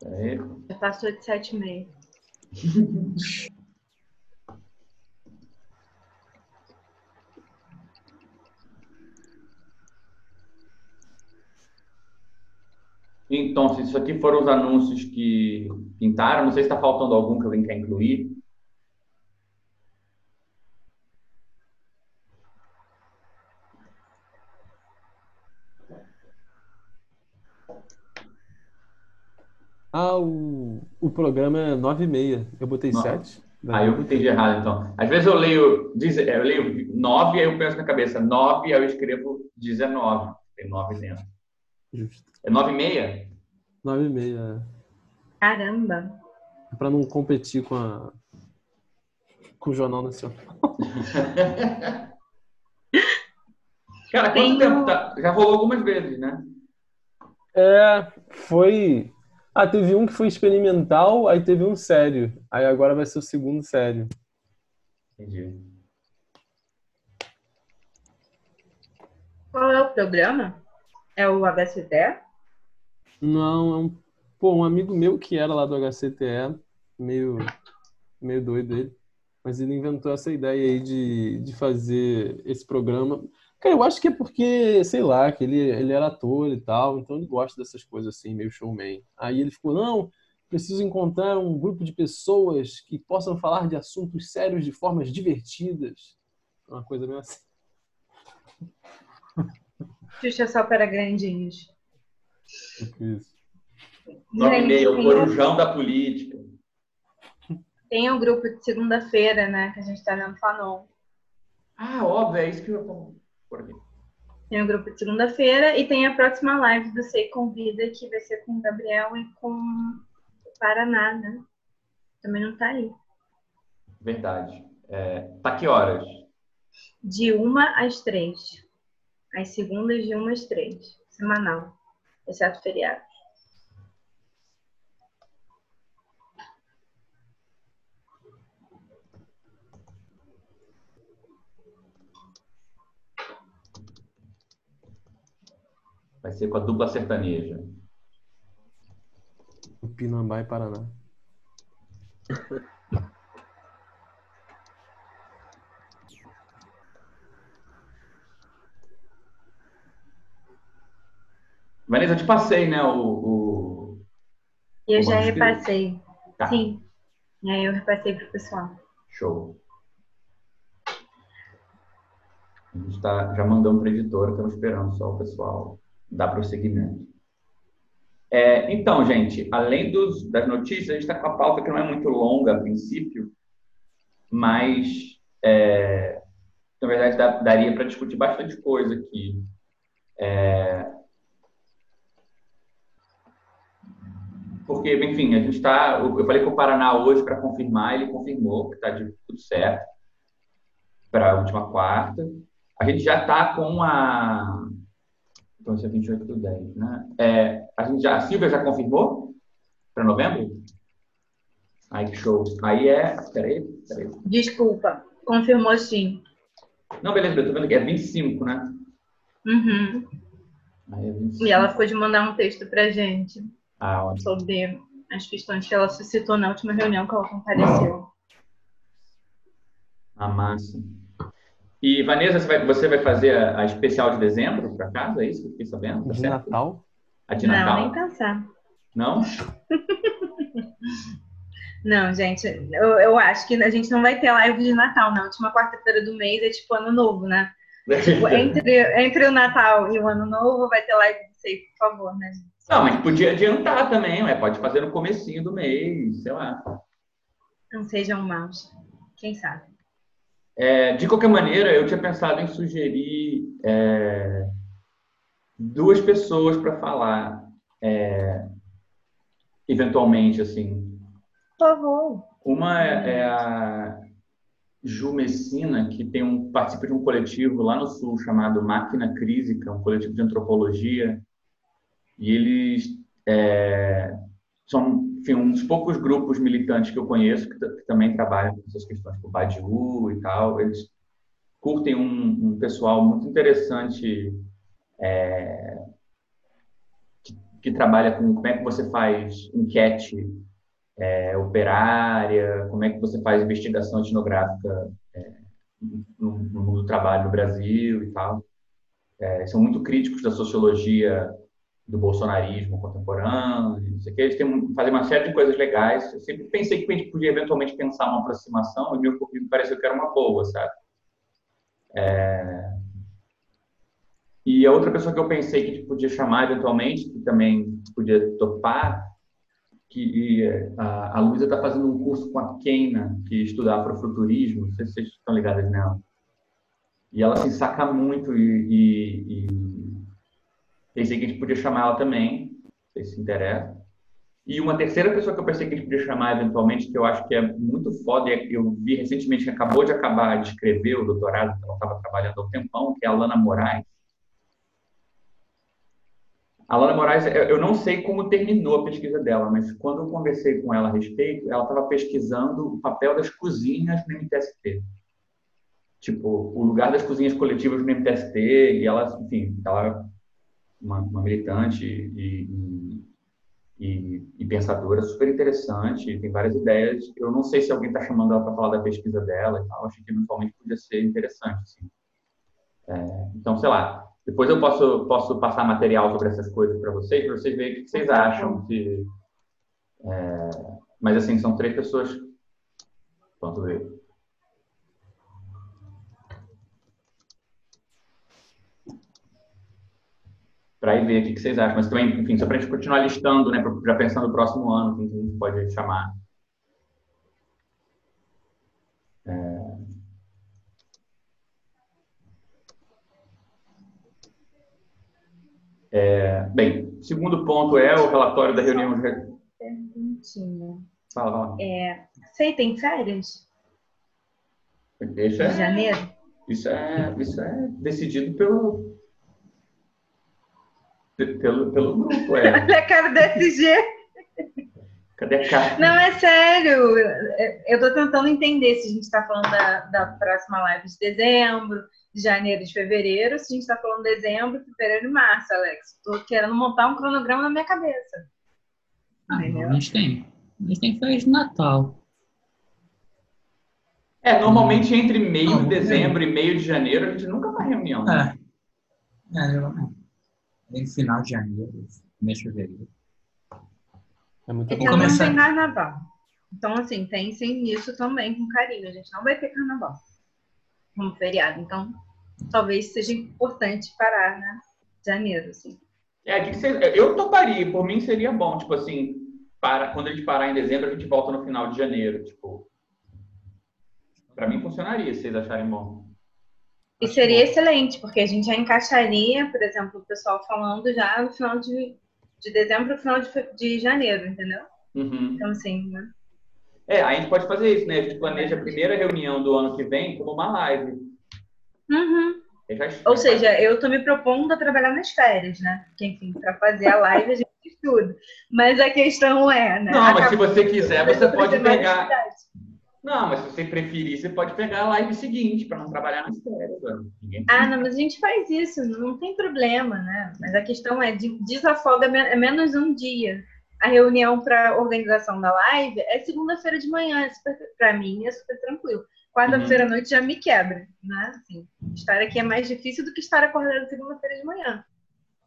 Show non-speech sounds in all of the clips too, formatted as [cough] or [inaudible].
Peraí. Já passou de 7,5. Então, se isso aqui foram os anúncios que pintaram, não sei se está faltando algum que alguém quer incluir. Ah, o, programa é 9 e meia. Eu botei Não. 7. Ah, eu entendi errado, então. Às vezes eu leio, diz- eu leio 9, aí eu penso na cabeça 9, aí eu escrevo 19. Tem 9 dentro. Justo. É 9 e meia? 9 e meia. Caramba. É pra não competir com a com o Jornal Nacional. [laughs] Cara, quanto Tem tempo tá? Já rolou algumas vezes, né? É, foi. Ah, teve um que foi experimental, aí teve um sério. Aí agora vai ser o segundo sério. Entendi. Qual é o programa? É o HCT? Não, é um, pô, um amigo meu que era lá do HCTE, meio, meio doido ele, mas ele inventou essa ideia aí de, de fazer esse programa. Cara, eu acho que é porque, sei lá, que ele, ele era ator e tal, então ele gosta dessas coisas assim, meio showman. Aí ele ficou, não, preciso encontrar um grupo de pessoas que possam falar de assuntos sérios de formas divertidas. Uma coisa meio assim. Xuxa só para grandinhos. tipo isso. 9 e meia, o corujão da política. tem o grupo de segunda-feira, né? Que a gente tá vendo Fanon. Ah, óbvio, é isso que eu por aqui. Tem o grupo de segunda-feira e tem a próxima live do Sei Convida, que vai ser com o Gabriel e com o Paraná, né? Também não tá aí. Verdade. É, tá que horas? De uma às três. Às segundas, de uma às três. Semanal. Exceto feriado. Vai ser com a dupla sertaneja. Pinambá e Paraná. Vanessa, eu te passei, né, o... o... Eu O já repassei. Tá, Sim. E aí eu repassei pro pessoal. show. A gente tá, já mandamos para a editora, estamos esperando só o pessoal dar prosseguimento. É, então, gente, além dos, das notícias, a gente está com a pauta que não é muito longa a princípio, mas, é, na verdade, dá- daria para discutir bastante coisa aqui. É, porque, enfim, a gente está. Eu falei com o Paraná hoje para confirmar, ele confirmou que está tudo certo para a última quarta. A gente já está com a. Então, é 28 do 10, né? É, a, gente já, a Silvia já confirmou para novembro? Ai, que show. Aí é. Peraí, peraí. Desculpa. Confirmou sim. Não, beleza, eu tô vendo aqui. É 25, né? Uhum. Aí é 25. E ela ficou de mandar um texto pra gente Ah, ótimo. sobre as questões que ela suscitou na última reunião que ela compareceu. A massa. E, Vanessa, você vai, você vai fazer a, a especial de dezembro, por acaso? É isso que eu fiquei sabendo? Tá De certo? Natal? A de Não, Natal? nem pensar. Não? [laughs] Não, gente, eu, eu acho que a gente não vai ter live de Natal na última quarta-feira do mês, é tipo ano novo, né? Tipo, [laughs] entre, entre o Natal e o ano novo vai ter live de sei, por favor, né? gente? Não, mas podia adiantar também, ué. pode fazer no comecinho do mês, sei lá. Não sejam maus. Quem sabe? É, de qualquer maneira, eu tinha pensado em sugerir é, duas pessoas para falar, é, eventualmente, assim. Por favor. Uma é é a Ju Messina, que tem um, participa de um coletivo lá no Sul chamado Máquina Crísica, um coletivo de antropologia. E eles é, são enfim, dos poucos grupos militantes que eu conheço que, que também trabalham com essas questões, com Badiou e tal. Eles curtem um, um pessoal muito interessante é, que que trabalha com como é que você faz enquete é, operária, como é que você faz investigação etnográfica é, no, no, mundo do trabalho no Brasil e tal. É, são muito críticos da sociologia do bolsonarismo contemporâneo, não sei o que. Eles têm, fazem uma série de coisas legais. Eu sempre pensei que a gente podia eventualmente pensar uma aproximação e me pareceu que era uma boa, sabe? É... E a outra pessoa que eu pensei que a gente podia chamar eventualmente, que também podia topar, que a, a Luísa está fazendo um curso com a Keina, que estuda afrofuturismo, não sei se vocês estão ligados nela. E ela se assim, saca muito e, e, e, pensei que a gente podia chamar ela também, sei se interessa. E uma terceira pessoa que eu pensei que a gente podia chamar eventualmente, que eu acho que é muito foda, e eu vi recentemente que acabou de acabar de escrever o doutorado, que ela estava trabalhando há um tempão, que é a Lana Moraes a Lana Moraes, eu não sei como terminou a pesquisa dela, mas quando eu conversei com ela a respeito, ela estava pesquisando o papel das cozinhas no MTST. Tipo, o lugar das cozinhas coletivas no MTST, e ela, enfim, ela uma, uma militante e, e, e, pensadora super interessante, tem várias ideias. Eu não sei se alguém está chamando ela para falar da pesquisa dela e tal, acho que eventualmente podia ser interessante. Assim. É, então, sei lá, depois eu posso, posso passar material sobre essas coisas para vocês, para vocês verem o que vocês acham. Se, é, mas, assim, são três pessoas. Vamos ver. Para ir ver o que vocês acham. Mas também, enfim, só para a gente continuar listando, né, já pensando no próximo ano, quem a gente pode chamar. É... É, bem, segundo ponto é o relatório da reunião. Perguntinha. Fala, fala. É, você tem férias? É, janeiro? Isso é, isso é decidido pelo, pelo, pelo grupo. É. [laughs] Olha a cara do SG. Cadê a cara? Não, é sério. Eu estou tentando entender se a gente está falando da, da próxima live de dezembro, de janeiro, de fevereiro, se a gente está falando de dezembro, fevereiro e março, Alex. Estou querendo montar um cronograma na minha cabeça. Ah, a gente tem. A gente tem férias de Natal. É, normalmente entre meio de dezembro é. e meio de janeiro a gente nunca faz reunião. Né? É. É, eu, é. final de janeiro, mês de fevereiro. É muito bom. não tem carnaval. Então, assim, pensem nisso também com carinho. A gente não vai ter carnaval como feriado. Então, talvez seja importante parar, né? Janeiro, assim. É, eu toparia, por mim seria bom, tipo assim, para, quando a gente parar em dezembro, a gente volta no final de janeiro, tipo. Para mim funcionaria, se vocês acharem bom. E seria excelente, porque a gente já encaixaria, por exemplo, o pessoal falando já no final de, de dezembro, no final de, de janeiro, entendeu? Uhum. Então, assim, né? É, a gente pode fazer isso, né? A gente planeja a primeira reunião do ano que vem como uma live. Uhum. Ou seja, eu estou me propondo a trabalhar nas férias, né? Porque, enfim, para fazer a live a gente estuda. Mas a questão é, né? Não, mas se você quiser, você pode pegar. Não, mas se você preferir, você pode pegar a live seguinte para não trabalhar nas férias. Ah, não, mas a gente faz isso, não tem problema, né? Mas a questão é, desafoga é menos um dia a reunião para organização da live é segunda-feira de manhã, é para mim é super tranquilo. Quarta-feira à uhum. noite já me quebra, né? Assim, estar aqui é mais difícil do que estar acordado segunda-feira de manhã.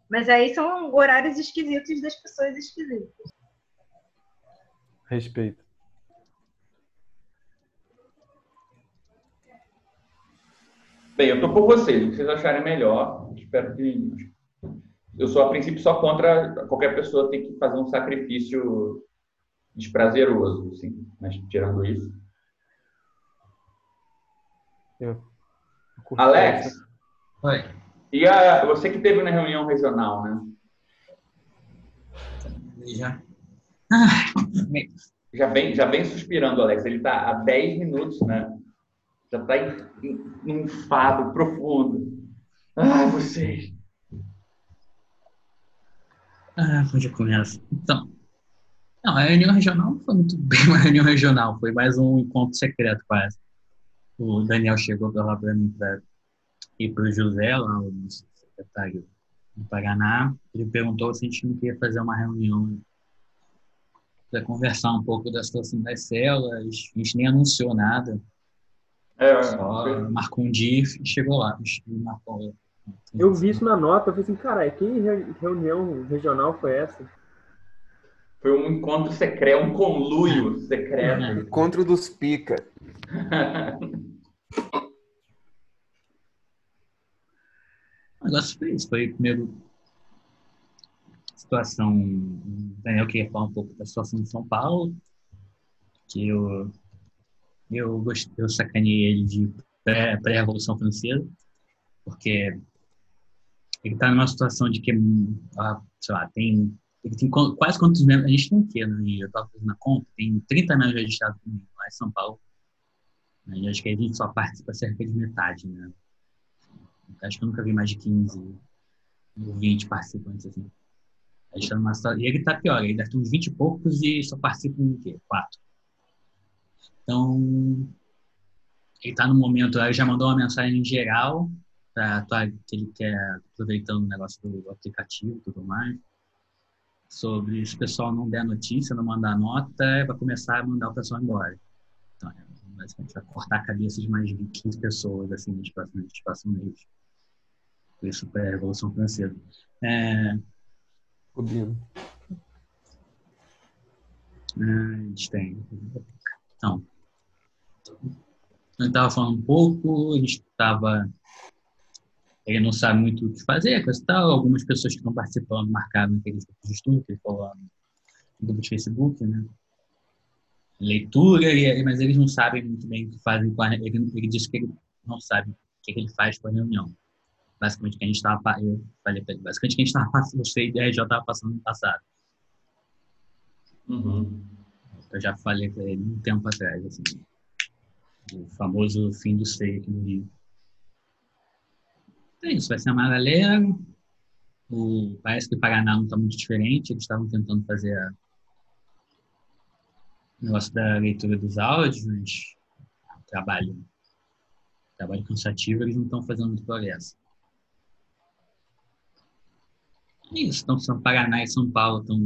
Mas aí são horários esquisitos das pessoas esquisitas. Respeito. Bem, eu estou por vocês. O que vocês acharem melhor. Espero que eu sou a princípio só contra qualquer pessoa ter que fazer um sacrifício desprazeroso, assim, mas tirando isso. Eu. Alex. Oi. E a, você que teve na reunião regional, né? Já. já vem, já vem suspirando, Alex. Ele está há 10 minutos, né? Já está em, em, em um fado profundo. Ah, vocês. Ah, onde eu começo? Então, não, a reunião regional não foi muito bem [laughs] uma reunião regional, foi mais um encontro secreto quase. O Daniel chegou lá para mim para ir para o José, lá o secretário no Paraná. Ele perguntou se a gente não queria fazer uma reunião para conversar um pouco da situação das células. A gente nem anunciou nada. É, Só marcou um dia e chegou lá. Marcou, eu vi isso na nota, eu falei assim, cara, que reunião regional foi essa? Foi um encontro secreto, um conluio secreto. Encontro dos pica. [laughs] o negócio foi isso. Foi primeiro situação. O Daniel queria falar um pouco da situação de São Paulo, que eu eu, gostei, eu sacaneei ele de pré-revolução francesa, porque ele está numa situação de que, ah, sei lá, tem, tem quase quantos membros, a gente tem o quê, né? Eu estava fazendo a conta, tem 30 membros registrados lá em São Paulo, né? e acho que a gente só participa cerca de metade, né? Acho que eu nunca vi mais de 15 ou 20 participantes, assim. A gente tá numa e ele está pior, ele deve ter uns 20 e poucos e só participam o quê? Quatro. Então, ele está no momento, ele já mandou uma mensagem geral, pra, que ele quer, aproveitando o negócio do aplicativo e tudo mais, sobre se o pessoal não der notícia, não mandar nota, vai começar a mandar o pessoal embora. Então, é, basicamente, vai cortar a cabeça de mais de 15 pessoas, assim, nos próximos, nos próximos meses. Por isso, é a Revolução Francesa. É... Rubino. a gente tem. Então, gente estava falando um pouco, a gente estava. Ele não sabe muito o que fazer, coisa e tal. Algumas pessoas que estão participando marcaram naqueles grupos de estudo, que ele falou no grupo de Facebook, né? Leitura, mas eles não sabem muito bem o que fazem com a ele, ele disse que ele não sabe o que ele faz com a reunião. Basicamente, que a gente estava. Eu falei para ele, basicamente, que a gente estava passando, eu sei, a já estava passando no passado. Uhum. Eu já falei para ele um tempo atrás, assim o famoso fim do seio aqui no Rio. É isso, vai ser uma galera. O, parece que o Paraná não está muito diferente, eles estavam tentando fazer a, o negócio da leitura dos áudios, mas trabalho, trabalho cansativo, eles não estão fazendo muito progresso. É isso, então São Paraná e São Paulo estão,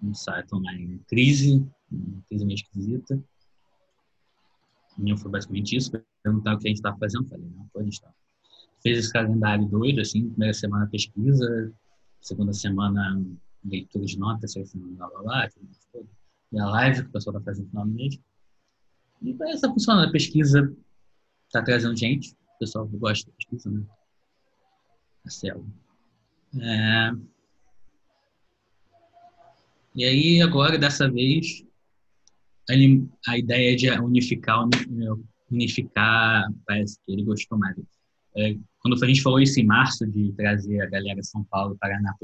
não sabe, estão em crise, uma crise meio esquisita reunião foi basicamente isso, perguntar o que a gente estava fazendo, falei, não, pô, a gente tá. fez esse calendário doido, assim, primeira semana pesquisa, segunda semana leitura de notas, terceira semana blá blá blá, e a live que o pessoal está fazendo no final do mês. E essa funciona, a pesquisa está trazendo gente, o pessoal gosta de pesquisa, né? Célula. É... E aí, agora, dessa vez, a ideia de unificar, unificar, parece que ele gostou mais. É, quando a gente falou isso em março, de trazer a galera de São Paulo, Paraná,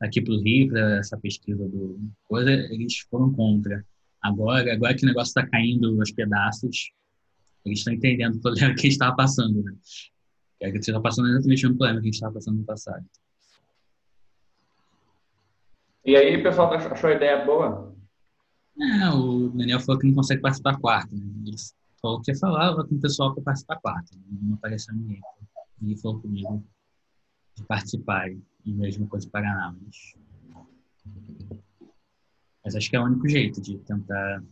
aqui para o Rio, para essa pesquisa do coisa, eles foram contra. Agora, agora que o negócio está caindo aos pedaços, eles estão entendendo [laughs] o problema que a gente estava passando. Né? Que a gente estava passando exatamente o problema que a gente estava passando no passado. E aí, pessoal achou a ideia boa? É, o Daniel falou que não consegue participar quarta. Né? Ele falou que falava com o pessoal para participar quarta. Não apareceu ninguém. Ninguém falou comigo de participar. E mesmo coisa para Paraná. Mas... mas acho que é o único jeito de tentar.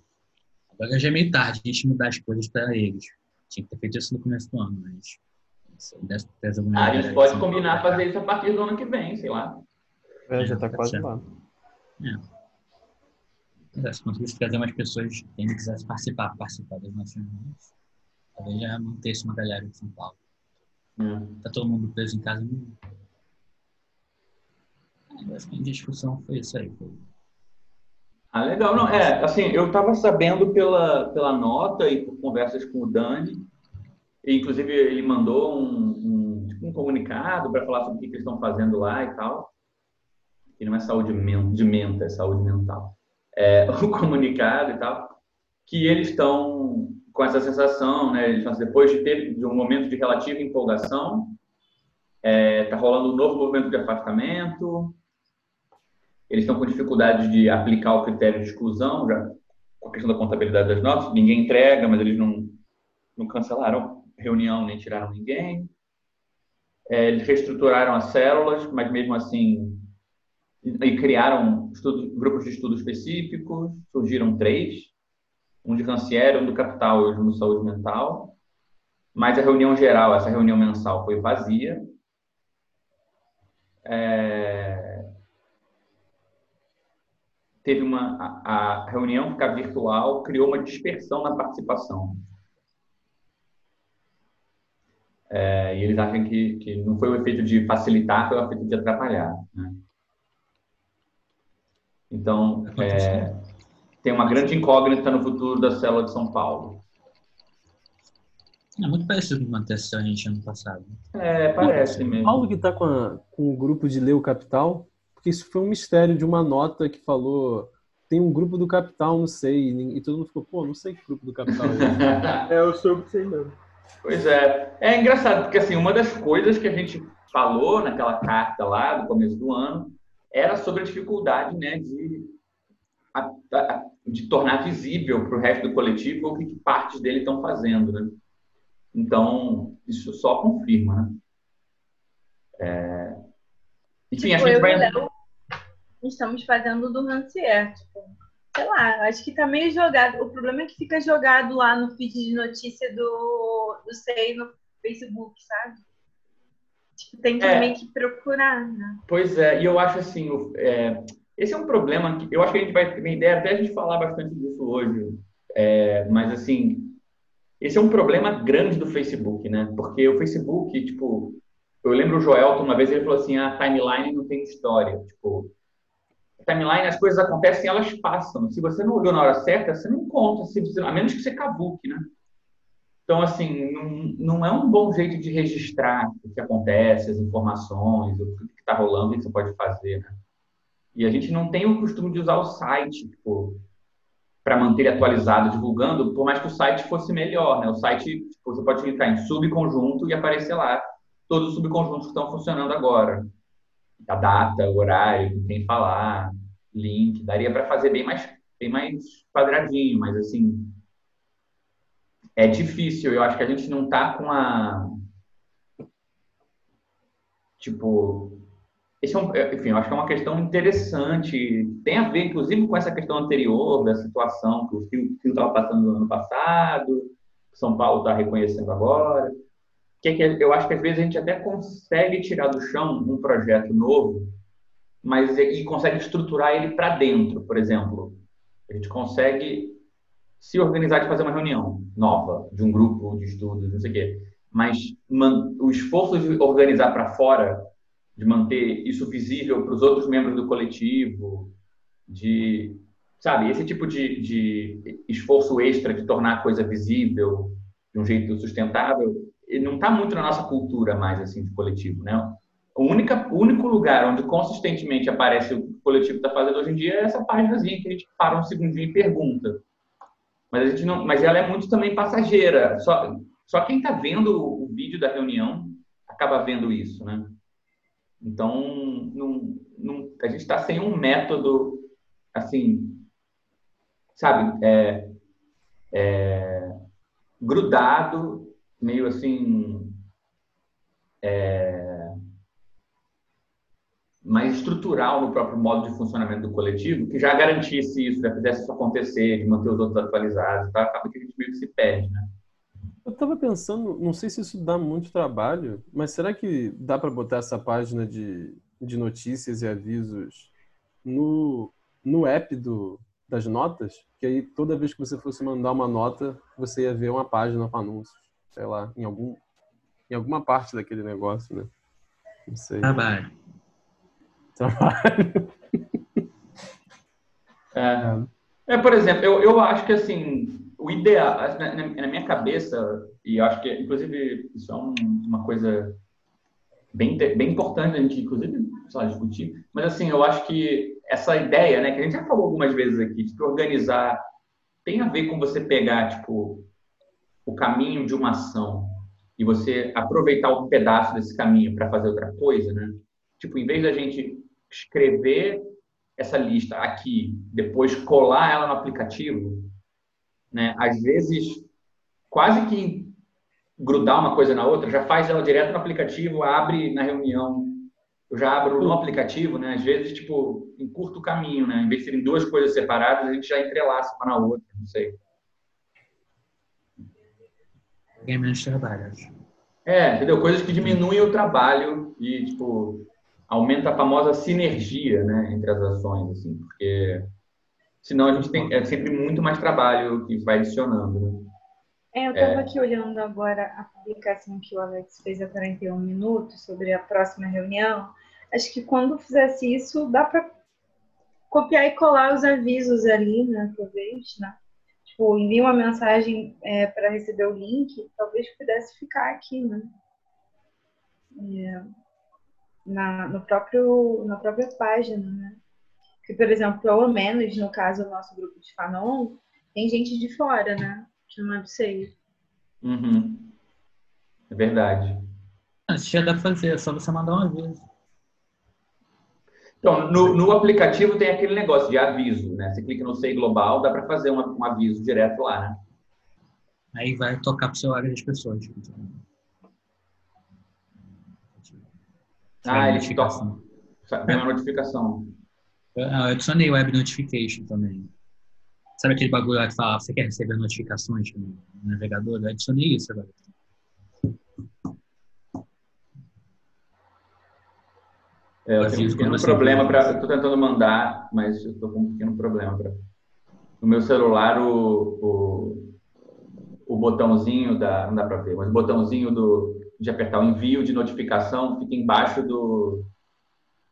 Agora já é meio tarde a gente mudar as coisas para eles. Tinha que ter feito isso no começo do ano, mas. Ah, a gente pode combinar fazer isso a partir do ano que vem, sei lá. É, já está quase lá. É se conseguisse trazer mais pessoas que ainda quisessem participar, participar das nossas reuniões, talvez já mantesse uma galera de São Paulo. Hum. Tá todo mundo preso em casa mesmo. É, basicamente a discussão foi isso aí. Foi... Ah, legal. Não, é, assim, eu estava sabendo pela, pela nota e por conversas com o Dani, e, inclusive ele mandou um, um, tipo, um comunicado para falar sobre o que, que eles estão fazendo lá e tal. Que não é saúde de mente, é saúde mental é, [laughs] o comunicado e tal, que eles estão com essa sensação, né? Eles, depois de ter de um momento de relativa empolgação, está é, rolando um novo movimento de afastamento. Eles estão com dificuldade de aplicar o critério de exclusão, já com a questão da contabilidade das notas. Ninguém entrega, mas eles não, não cancelaram reunião nem tiraram ninguém. É, eles reestruturaram as células, mas mesmo assim e criaram grupos de estudo específicos, surgiram três, um de Rancière, um do Capital e um de Saúde Mental, mas a reunião geral, essa reunião mensal, foi vazia. É... Teve uma a, a reunião ficar virtual criou uma dispersão na participação. É, e eles acham que, que não foi o efeito de facilitar, foi o efeito de atrapalhar. Né? Então, é, tem uma grande incógnita no futuro da célula de São Paulo. É muito parecido com o que aconteceu a gente ano passado. É, parece mesmo. Paulo que está com, com o grupo de Leu Capital, porque isso foi um mistério de uma nota que falou tem um grupo do Capital, não sei, e, todo mundo ficou, pô, não sei que grupo do Capital é. [laughs] é, eu soube que sei mesmo. Pois é. É engraçado, porque assim, uma das coisas que a gente falou naquela carta lá do começo do ano era sobre a dificuldade né, de, a, a, de tornar visível para o resto do coletivo o que, que partes dele estão fazendo. Né? Então, isso só confirma. Né? É... Enfim, tipo, a gente vai... Léo, estamos fazendo do Rancière. Tipo, sei lá, acho que está meio jogado. O problema é que fica jogado lá no feed de notícia do, do SEI no Facebook, sabe? Tipo, tem que é. meio que procurar, né? Pois é, e eu acho assim, é, esse é um problema que eu acho que a gente vai ter ideia até a gente falar bastante disso hoje, é, mas assim, esse é um problema grande do Facebook, né? Porque o Facebook, tipo, eu lembro o Joelton uma vez ele falou assim, a timeline não tem história, tipo, timeline as coisas acontecem, elas passam. Se você não olhou na hora certa, você não conta, se você, a menos que você cavuque, né? Então, assim, não, não é um bom jeito de registrar o que acontece, as informações, o que está rolando, o que você pode fazer. Né? E a gente não tem o costume de usar o site tipo, para manter atualizado, divulgando, por mais que o site fosse melhor. Né? O site, tipo, você pode clicar em subconjunto e aparecer lá todos os subconjuntos que estão funcionando agora. A data, o horário, com quem falar, link. Daria para fazer bem mais, bem mais quadradinho, mas assim é difícil. Eu acho que a gente não está com a. Tipo. Esse é um, é, enfim, eu acho que é uma questão interessante. Tem a ver, inclusive, com essa questão anterior da situação que o Fio estava passando no ano passado, que São Paulo está reconhecendo agora. Que, é que eu acho que às vezes a gente até consegue tirar do chão um projeto novo, mas e consegue estruturar ele para dentro, por exemplo. A gente consegue se organizar de fazer uma reunião nova, de um grupo de estudos, não sei o quê. Mas man, o esforço de organizar para fora, de manter isso visível para os outros membros do coletivo, de, sabe, esse tipo de, de esforço extra de tornar a coisa visível de um jeito sustentável, não está muito na nossa cultura mais, assim, de coletivo, né? O, única, único lugar onde consistentemente aparece o coletivo está fazendo hoje em dia é essa páginazinha que a gente para um segundinho e pergunta mas a gente não, mas ela é muito também passageira. Só, só quem está vendo o vídeo da reunião acaba vendo isso, né? Então, não, não, a gente está sem um método, assim, sabe, é, é, grudado, meio assim, é, mais estrutural no próprio modo de funcionamento do coletivo, que já garantisse isso, já fizesse isso acontecer, de manter os outros atualizados, tá? acaba que a gente meio que se perde, né? Eu estava pensando, não sei se isso dá muito trabalho, mas será que dá para botar essa página de, de notícias e avisos no, no app do, das notas? Que aí toda vez que você fosse mandar uma nota, você ia ver uma página com anúncios, sei lá, em, algum, em alguma parte daquele negócio, né? Não sei. Trabalho trabalho. É, [laughs] é, por exemplo, eu, eu acho que assim, o ideal, na, na minha cabeça, e acho que, inclusive, isso é um, uma coisa bem, bem importante a gente, inclusive, discutir, mas assim, eu acho que essa ideia, né, que a gente já falou algumas vezes aqui, de organizar tem a ver com você pegar, tipo, o caminho de uma ação e você aproveitar um pedaço desse caminho para fazer outra coisa, né? Tipo, em vez da gente escrever essa lista aqui, depois colar ela no aplicativo, né? Às vezes, quase que grudar uma coisa na outra, já faz ela direto no aplicativo, abre na reunião. Eu já abro no aplicativo, né? Às vezes, tipo, encurto o caminho, né? Em vez de serem duas coisas separadas, a gente já entrelaça uma na outra, não sei. Ganha menos trabalho. É, entendeu? Coisas que diminuem o trabalho e, tipo, aumenta a famosa sinergia, né? Entre as ações, assim, porque senão a gente tem é sempre muito mais trabalho que vai adicionando, né? É, eu estava é. aqui olhando agora a publicação que o Alex fez há 41 minutos sobre a próxima reunião. Acho que quando fizesse isso, dá para copiar e colar os avisos ali, né? Talvez, né? Tipo, envia uma mensagem é, para receber o link, talvez pudesse ficar aqui, né? É, na, no próprio, na própria página, né? Que, por exemplo, pelo menos no caso do nosso grupo de Fanon, tem gente de fora, né? que não é do seio. Uhum. É verdade. Ah, já dá pra fazer, é só você mandar um aviso. Então, no, no, aplicativo tem aquele negócio de aviso, né? Você clica no SEI Global, dá para fazer um, um, aviso direto lá, né? Aí vai tocar pro celular das pessoas. Ah, ele toca. Vem uma notificação. Eu adicionei Web Notification também. Sabe aquele bagulho lá que fala, você quer receber notificações no navegador? Eu adicionei isso agora. É, eu tenho um pequeno problema para. Estou tentando mandar, mas estou com um pequeno problema para. No meu celular, o, o, o botãozinho da. Não dá para ver, mas o botãozinho do, de apertar o envio de notificação fica embaixo do,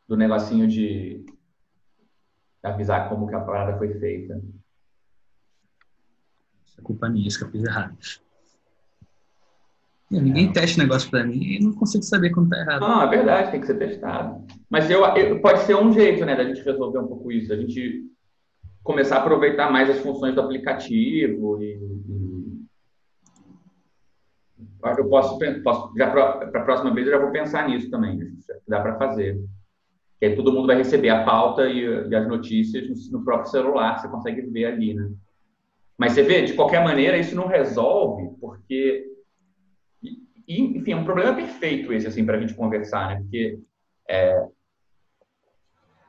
do negocinho de avisar como que a parada foi feita. É culpa minha, isso que eu fiz errado. Ninguém é. testa negócio para mim e não consigo saber quando tá errado. Não, é verdade, tem que ser testado. Mas eu, eu, pode ser um jeito, né, da gente resolver um pouco isso, a gente começar a aproveitar mais as funções do aplicativo e, e... eu posso, posso já para a próxima vez eu já vou pensar nisso também, né? dá para fazer. Que aí todo mundo vai receber a pauta e, e as notícias no, no próprio celular, você consegue ver ali, né? Mas você vê, de qualquer maneira, isso não resolve, porque. Enfim, é um problema perfeito esse, assim, para a gente conversar, né? Porque é,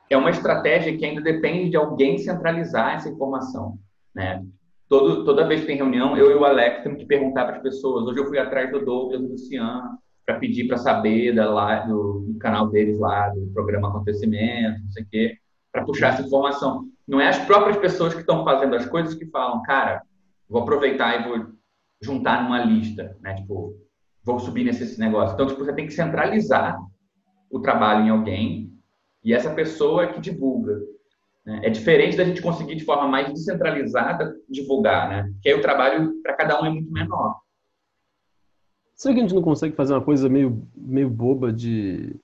é uma estratégia que ainda depende de alguém centralizar essa informação, né? Todo, toda vez que tem reunião, eu e o Alex temos que perguntar para as pessoas. Hoje eu fui atrás do Douglas do Luciano para pedir para saber da, do, do, canal deles lá, do programa Acontecimento, não sei o quê, para puxar essa informação. Não é as próprias pessoas que estão fazendo as coisas que falam, cara, vou aproveitar e vou juntar numa lista, né? Tipo, vou subir nesse negócio. Então, tipo, você tem que centralizar o trabalho em alguém e essa pessoa é que divulga. Né? É diferente da gente conseguir de forma mais descentralizada divulgar, né? Que aí o trabalho para cada um é muito menor. Será que a gente não consegue fazer uma coisa meio, meio boba de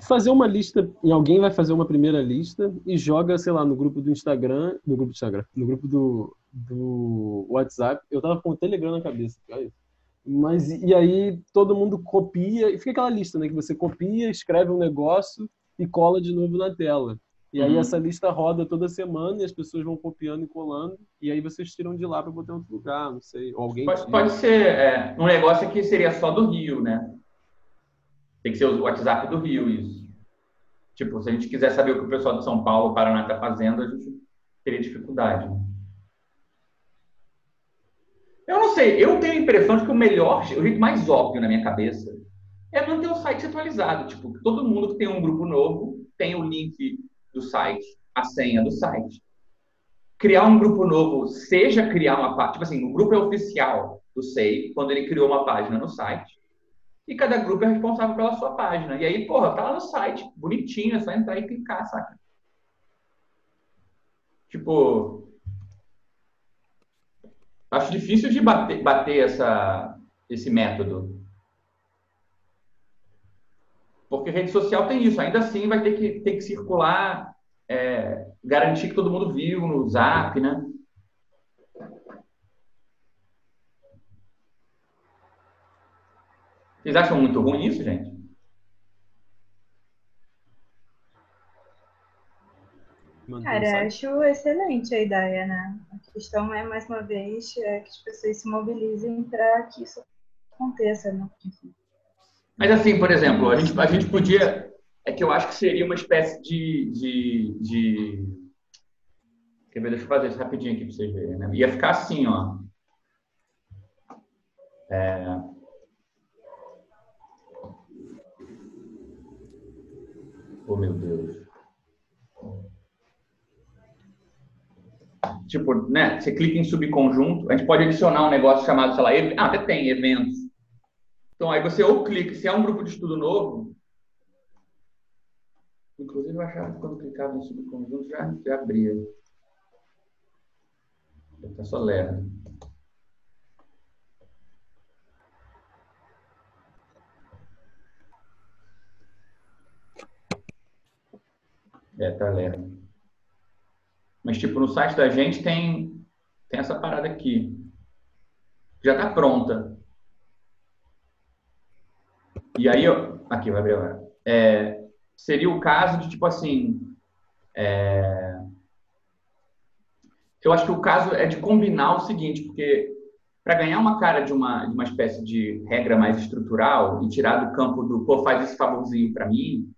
fazer uma lista, e alguém vai fazer uma primeira lista e joga, sei lá, no grupo do Instagram, no grupo do Instagram, no grupo do, do WhatsApp. Eu tava com o Telegram na cabeça, mas e aí todo mundo copia e fica aquela lista, né, que você copia, escreve um negócio e cola de novo na tela. E aí uhum. essa lista roda toda semana e as pessoas vão copiando e colando e aí vocês tiram de lá para botar em outro lugar, não sei, ou alguém pode, pode ser é, um negócio que seria só do Rio, né? Tem que ser o WhatsApp do Rio, isso. Tipo, se a gente quiser saber o que o pessoal de São Paulo, Paraná está fazendo, a gente teria dificuldade. Eu não sei, eu tenho a impressão de que o melhor, o jeito mais óbvio na minha cabeça é manter o site atualizado. Tipo, todo mundo que tem um grupo novo tem o link do site, a senha do site. Criar um grupo novo, seja criar uma página, tipo assim, o grupo é oficial do SEI, quando ele criou uma página no site e cada grupo é responsável pela sua página. E aí, porra, tá lá no site, bonitinho, é só entrar e clicar, saca? Tipo, acho difícil de bater, bater essa, esse método. Porque rede social tem isso, ainda assim vai ter que, ter que circular, é, garantir que todo mundo viu no zap, né? Vocês acham muito ruim isso, gente? Cara, acho excelente a ideia, né? A questão é, mais uma vez, é que as pessoas se mobilizem para que isso aconteça, né? Mas assim, por exemplo, a gente, a gente podia. É que eu acho que seria uma espécie de. de, de... Quer ver? Deixa eu fazer isso rapidinho aqui para vocês verem. Né? Ia ficar assim, ó. É... Oh, meu Deus. Tipo, né? Você clica em subconjunto, a gente pode adicionar um negócio chamado, sei lá, ev... ah, até tem eventos. Então aí você ou clica, se é um grupo de estudo novo, inclusive eu achava que quando clicava em subconjunto já, já abria. Tá só lerdo. É, tá lerdo. Mas, tipo, no site da gente tem, tem essa parada aqui. Já tá pronta. E aí, aqui, vai abrir agora. É, seria o caso de, tipo assim, é, eu acho que o caso é de combinar o seguinte, porque para ganhar uma cara de uma, de uma espécie de regra mais estrutural e tirar do campo do, pô, faz esse favorzinho para mim,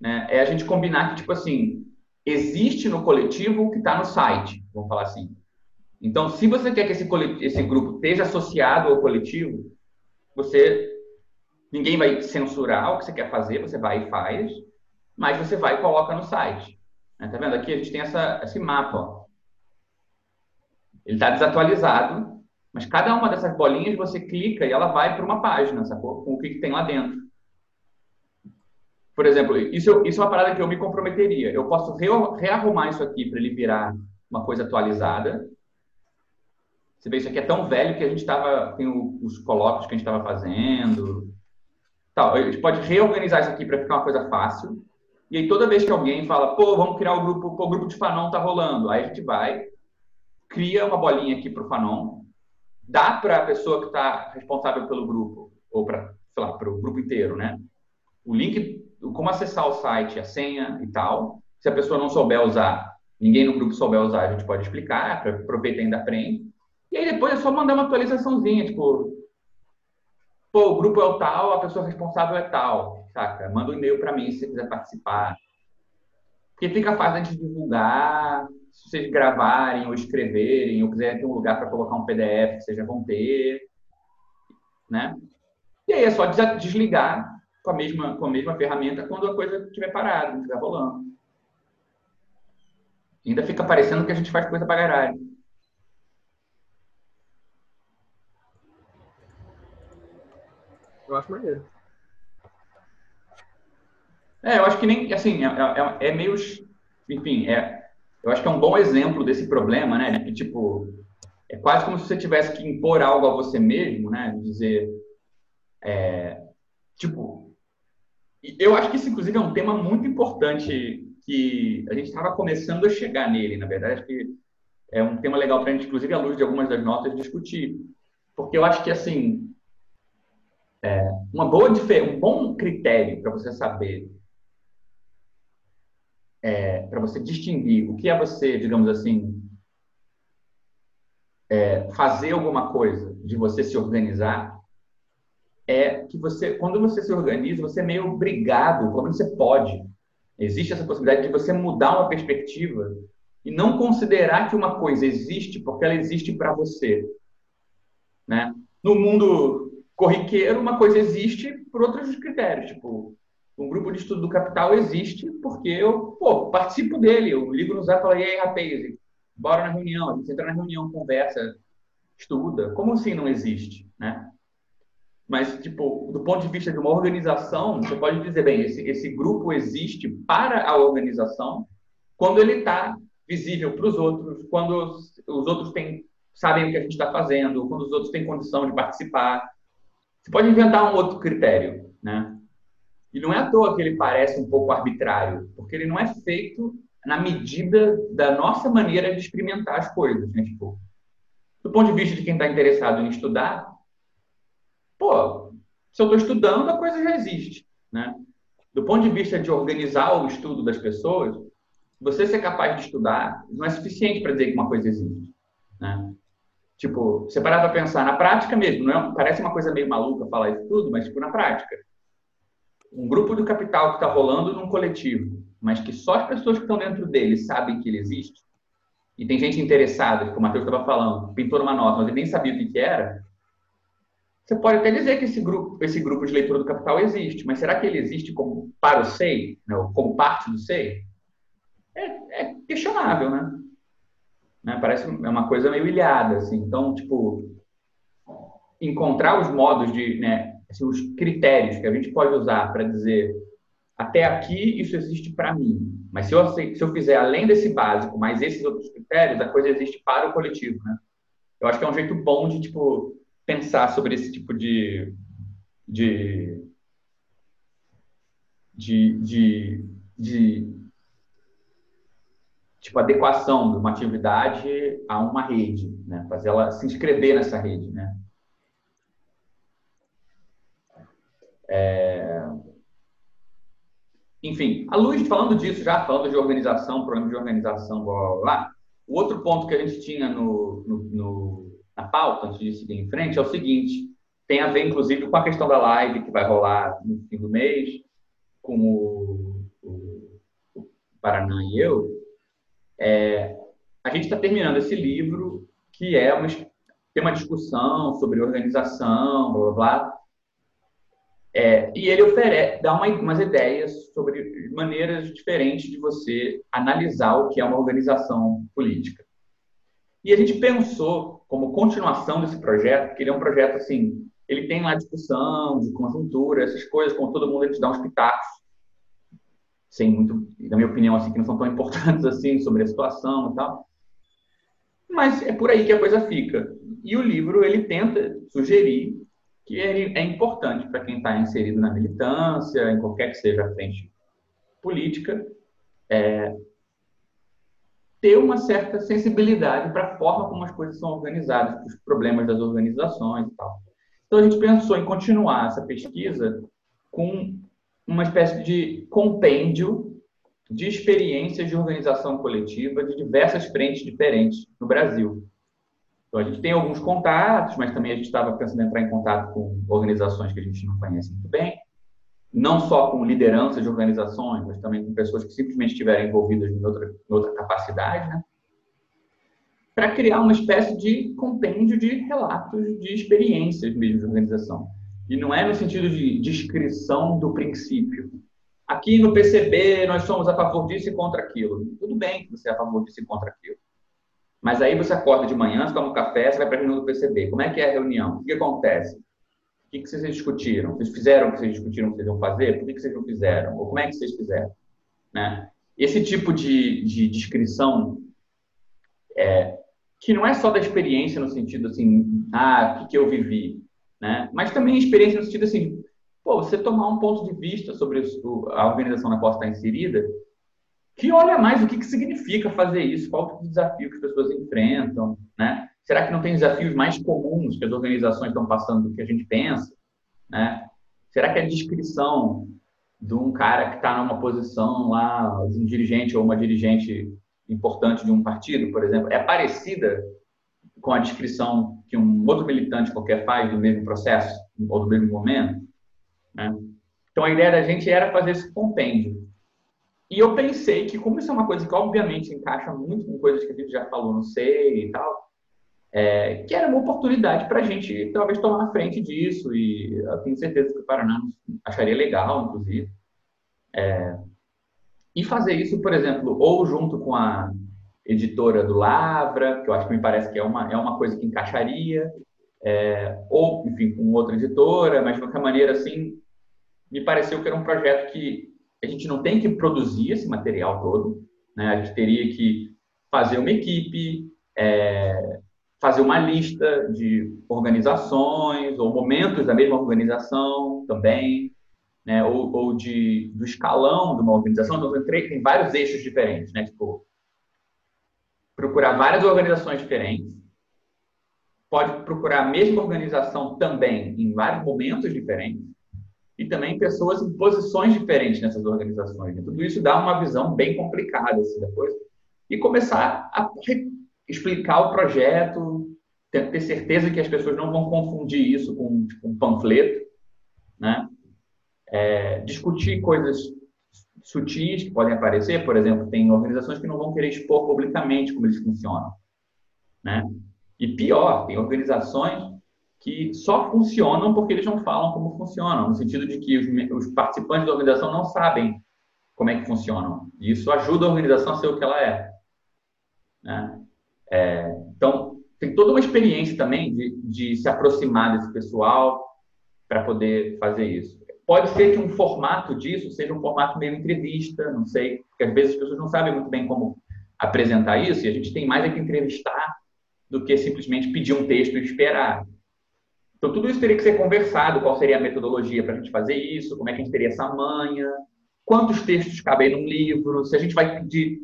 né, é a gente combinar que, tipo assim, existe no coletivo o que está no site, vamos falar assim. Então, se você quer que esse, esse grupo esteja associado ao coletivo, você ninguém vai censurar o que você quer fazer, você vai e faz, mas você vai e coloca no site. Né? Tá vendo? Aqui a gente tem essa, esse mapa. Ó. Ele está desatualizado, mas cada uma dessas bolinhas você clica e ela vai para uma página, sacou? Com o que, que tem lá dentro. Por exemplo, isso, isso é uma parada que eu me comprometeria. Eu posso rearrumar isso aqui para ele virar uma coisa atualizada. Você vê, isso aqui é tão velho que a gente estava. Tem os colóquios que a gente estava fazendo. Tal. A gente pode reorganizar isso aqui para ficar uma coisa fácil. E aí, toda vez que alguém fala, pô, vamos criar o grupo, pô, o grupo de Fanon tá rolando. Aí a gente vai, cria uma bolinha aqui para o Fanon, dá para a pessoa que está responsável pelo grupo, ou para, sei lá, para o grupo inteiro, né? O link como acessar o site, a senha e tal. Se a pessoa não souber usar, ninguém no grupo souber usar, a gente pode explicar, aproveita e ainda aprende. E aí depois é só mandar uma atualizaçãozinha, tipo, pô, o grupo é o tal, a pessoa responsável é tal, saca? Manda um e-mail para mim se você quiser participar. Porque fica fácil gente divulgar, se vocês gravarem ou escreverem, ou quiserem ter um lugar para colocar um PDF, vocês já vão ter, né? E aí é só desligar com a mesma, com a mesma ferramenta quando a coisa estiver parada, não estiver rolando. ainda fica parecendo que a gente faz coisa para caralho. Eu acho maneiro. É, eu acho que nem, assim, é, é, é meio, enfim, é, eu acho que é um bom exemplo desse problema, né? Que, tipo, é quase como se você tivesse que impor algo a você mesmo, né? Dizer, é, tipo, eu acho que isso, inclusive, é um tema muito importante que a gente estava começando a chegar nele, na verdade, que é um tema legal para a gente, inclusive, à luz de algumas das notas, discutir. Porque eu acho que, assim, é uma boa, um bom critério para você saber, é, para você distinguir o que é você, digamos assim, é, fazer alguma coisa, de você se organizar, é que você, quando você se organiza, você é meio obrigado, pelo menos você pode. Existe essa possibilidade de você mudar uma perspectiva e não considerar que uma coisa existe porque ela existe para você. Né? No mundo corriqueiro, uma coisa existe por outros critérios. Tipo, um grupo de estudo do capital existe porque eu pô, participo dele. Eu ligo no Zap e falo, e aí, rapaz, bora na reunião. A gente entra na reunião, conversa, estuda. Como assim não existe? Né? Mas, tipo, do ponto de vista de uma organização, você pode dizer, bem, esse, esse grupo existe para a organização quando ele está visível para os outros, quando os, os outros têm, sabem o que a gente está fazendo, quando os outros têm condição de participar. Você pode inventar um outro critério, né? E não é à toa que ele parece um pouco arbitrário, porque ele não é feito na medida da nossa maneira de experimentar as coisas. Né? Tipo, do ponto de vista de quem está interessado em estudar, pô, se eu estou estudando, a coisa já existe, né? Do ponto de vista de organizar o estudo das pessoas, você ser capaz de estudar não é suficiente para dizer que uma coisa existe? Tipo, você parar para pensar na prática mesmo, não é, parece uma coisa meio maluca falar isso tudo, mas tipo na prática. Um grupo do capital que está rolando num coletivo, mas que só as pessoas que estão dentro dele sabem que ele existe, e tem gente interessada, que o Matheus estava falando, pintou numa nota, mas ele nem sabia o que, que era, você pode até dizer que esse grupo, esse grupo de leitura do capital existe, mas será que ele existe como para o SEI, né, como parte do SEI? É, é questionável, né? Né? Parece é uma coisa meio ilhada, assim. Então, tipo, encontrar os modos de, né, assim, os critérios que a gente pode usar para dizer até aqui isso existe para mim, mas se eu, se eu fizer além desse básico, mais esses outros critérios, a coisa existe para o coletivo, né? Eu acho que é um jeito bom de, tipo, pensar sobre esse tipo de, de, de, de, de tipo adequação de uma atividade a uma rede, né? Fazer ela se inscrever nessa rede, né? É... Enfim, a luz, falando disso já, falando de organização, problema de organização, blá, blá, blá, o outro ponto que a gente tinha no, no, no na pauta, antes de seguir em frente, é o seguinte: tem a ver, inclusive, com a questão da live que vai rolar no fim do mês, com o, o, Paraná e eu. É, a gente está terminando esse livro, que é uma, tem uma discussão sobre organização, blá blá blá. É, e ele oferece, dá uma, umas ideias sobre maneiras diferentes de você analisar o que é uma organização política. E a gente pensou, como continuação desse projeto, que ele é um projeto assim, ele tem lá discussão de conjuntura, essas coisas, com todo mundo a gente dá uns pitacos, sem muito, na minha opinião, assim, que não são tão importantes [laughs] assim, sobre a situação e tal. Mas é por aí que a coisa fica. E o livro, ele tenta sugerir que ele é importante para quem está inserido na militância, em qualquer que seja a frente política, é, ter uma certa sensibilidade para a forma como as coisas são organizadas, os problemas das organizações e tal. Então, a gente pensou em continuar essa pesquisa com uma espécie de compêndio de experiências de organização coletiva de diversas frentes diferentes no Brasil. Então, a gente tem alguns contatos, mas também a gente estava pensando em entrar em contato com organizações que a gente não conhece muito bem não só com lideranças de organizações, mas também com pessoas que simplesmente estiverem envolvidas em outra, em outra capacidade, né? para criar uma espécie de compêndio de relatos de experiências mesmo de organização. E não é no sentido de descrição do princípio. Aqui no PCB nós somos a favor disso e contra aquilo. Tudo bem que você é a favor disso e contra aquilo. Mas aí você acorda de manhã, você toma um café, você vai para a reunião do PCB. Como é que é a reunião? O que acontece? O que, vocês discutiram? Vocês fizeram o que vocês discutiram que vocês iam fazer? Por que, que vocês não fizeram? Ou como é que vocês fizeram? Né? Esse tipo de, de descrição é, que não é só da experiência no sentido assim, ah, o que, que eu vivi, né? Mas também experiência no sentido assim, pô, você tomar um ponto de vista sobre a organização na qual está inserida, que olha mais o que, que significa fazer isso, qual é o desafio que as pessoas enfrentam, né? Será que não tem desafios mais comuns que as organizações estão passando do que a gente pensa? Né? Será que a descrição de um cara que está numa posição lá, de um dirigente ou uma dirigente importante de um partido, por exemplo, é parecida com a descrição que um outro militante qualquer faz do mesmo processo ou do mesmo momento? Né? Então, a ideia da gente era fazer esse compêndio. E eu pensei que, como isso é uma coisa que, obviamente, encaixa muito com coisas que a gente já falou no SEI e tal, é, que era uma oportunidade para a gente talvez tomar frente disso e eu tenho certeza que o Paraná acharia legal, inclusive. É, e fazer isso, por exemplo, ou junto com a editora do Lavra, que eu acho que me parece que é uma, é uma coisa que encaixaria, é, ou, enfim, com outra editora, mas de qualquer maneira, assim, me pareceu que era um projeto que a gente não tem que produzir esse material todo, né? a gente teria que fazer uma equipe, é, fazer uma lista de organizações ou momentos da mesma organização também, né? ou, ou de, do escalão de uma organização. Então, entrei, tem vários eixos diferentes, né? Tipo, procurar várias organizações diferentes, pode procurar a mesma organização também em vários momentos diferentes, e também pessoas em posições diferentes nessas organizações. Né? Tudo isso dá uma visão bem complicada assim, depois. E começar a explicar o projeto ter certeza que as pessoas não vão confundir isso com tipo, um panfleto, né? É, discutir coisas sutis que podem aparecer, por exemplo, tem organizações que não vão querer expor publicamente como eles funcionam, né? E pior, tem organizações que só funcionam porque eles não falam como funcionam, no sentido de que os, os participantes da organização não sabem como é que funcionam. E isso ajuda a organização a ser o que ela é. Né? é então, tem toda uma experiência também de, de se aproximar desse pessoal para poder fazer isso. Pode ser que um formato disso seja um formato meio entrevista, não sei, porque às vezes as pessoas não sabem muito bem como apresentar isso e a gente tem mais é que entrevistar do que simplesmente pedir um texto e esperar. Então, tudo isso teria que ser conversado, qual seria a metodologia para a gente fazer isso, como é que a gente teria essa manha, quantos textos cabem num livro, se a gente vai pedir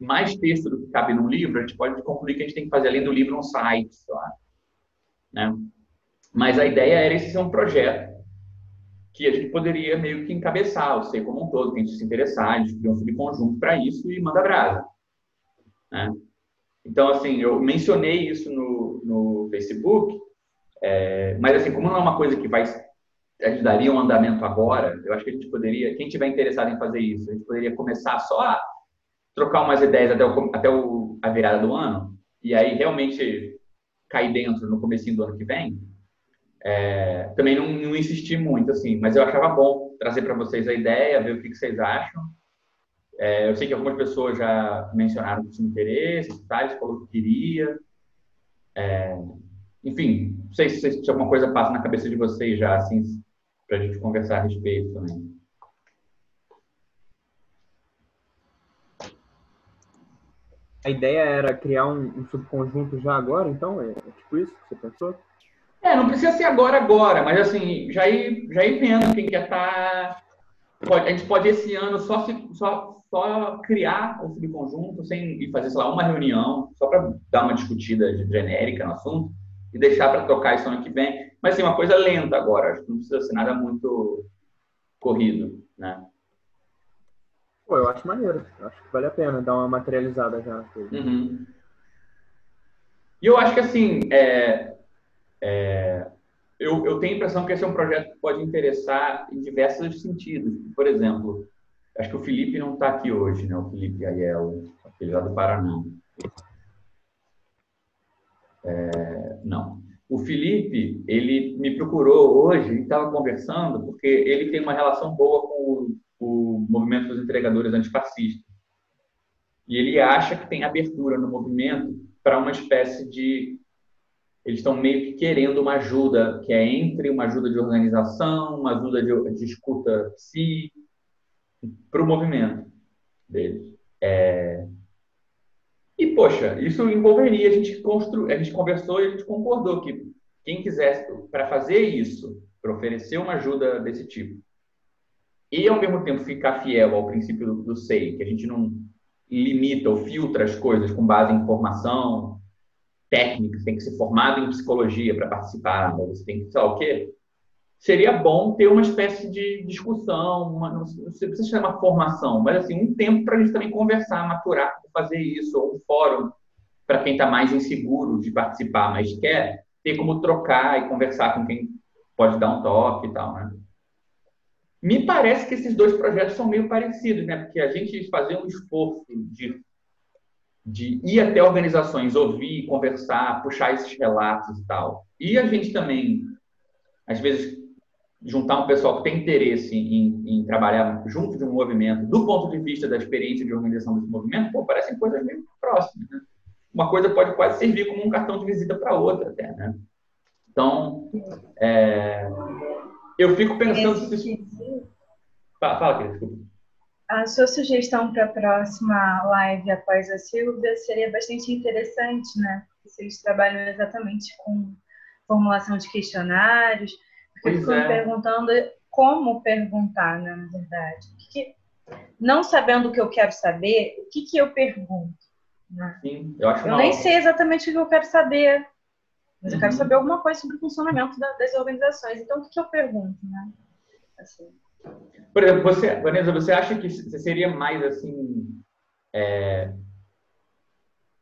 mais texto do que cabe num livro, a gente pode concluir que a gente tem que fazer além do livro um site, sei lá. Né? Mas a ideia era esse ser um projeto que a gente poderia meio que encabeçar, o sei como um todo, quem se interessar, a gente cria um subconjunto para isso e manda brasa. Né? Então, assim, eu mencionei isso no, no Facebook, é, mas, assim, como não é uma coisa que vai ajudaria um andamento agora, eu acho que a gente poderia, quem tiver interessado em fazer isso, a gente poderia começar só a trocar umas ideias até, o, até o, a virada do ano, e aí realmente cair dentro no começo do ano que vem. É, também não, não insisti muito, assim, mas eu achava bom trazer para vocês a ideia, ver o que, que vocês acham. É, eu sei que algumas pessoas já mencionaram que tinham interesse, Thales falou que queria. É, enfim, não sei se, se alguma coisa passa na cabeça de vocês já, assim, para a gente conversar a respeito também. A ideia era criar um, um, subconjunto já agora, então? É, é, tipo isso que você pensou? É, não precisa ser agora, agora, mas assim, já ir, já ir vendo quem quer estar. Tá, a gente pode esse ano só, se, só, só criar o subconjunto sem e fazer, sei lá, uma reunião, só para dar uma discutida genérica no assunto e deixar para tocar isso ano que vem. Mas, assim, uma coisa lenta agora. Acho que não precisa ser nada muito corrido, né? Pô, eu acho maneiro. Acho que vale a pena dar uma materializada já. Uhum. E eu acho que, assim, é, é, eu, eu tenho a impressão que esse é um projeto que pode interessar em diversos sentidos. Por exemplo, acho que o Felipe não está aqui hoje, né? O Felipe Aiello, aquele lá do Paraná. É, não. O Felipe, ele me procurou hoje e estava conversando porque ele tem uma relação boa com o, o movimento dos entregadores antifascistas. E ele acha que tem abertura no movimento para uma espécie de. Eles estão meio que querendo uma ajuda, que é entre uma ajuda de organização, uma ajuda de, de escuta si, para o movimento deles. É, e, poxa, isso envolveria, a gente, constru... a gente conversou e a gente concordou que quem quisesse, para fazer isso, para oferecer uma ajuda desse tipo, e ao mesmo tempo ficar fiel ao princípio do, do SEI, que a gente não limita ou filtra as coisas com base em formação técnica, você tem que ser formado em psicologia para participar, você tem que, sei lá o quê, seria bom ter uma espécie de discussão, uma, não sei se chama formação, mas assim, um tempo para a gente também conversar, maturar, fazer isso, ou um fórum para quem está mais inseguro de participar, mas quer ter como trocar e conversar com quem pode dar um toque e tal, né? Me parece que esses dois projetos são meio parecidos, né? Porque a gente fazer um esforço de, de ir até organizações, ouvir, conversar, puxar esses relatos e tal. E a gente também, às vezes, juntar um pessoal que tem interesse em, em, trabalhar junto de um movimento, do ponto de vista da experiência de organização desse movimento, pô, parecem coisas meio próximas. Né? Uma coisa pode quase servir como um cartão de visita para outra, até. Né? Então, é, eu fico pensando se. Fala, fala aqui, desculpa. A sua sugestão para a próxima live após a Silvia seria bastante interessante, né? Vocês trabalham exatamente com formulação de questionários eu fico é. me perguntando como perguntar, né, na verdade. Que, não sabendo o que eu quero saber, o que, que eu pergunto? Né? Sim, eu acho Eu nem sei exatamente o que eu quero saber, mas uhum. eu quero uhum. saber alguma coisa sobre o funcionamento da, das organizações. Então, o que, que eu pergunto? Né? Assim. Por exemplo, você, Vanessa, você acha que seria mais assim. É,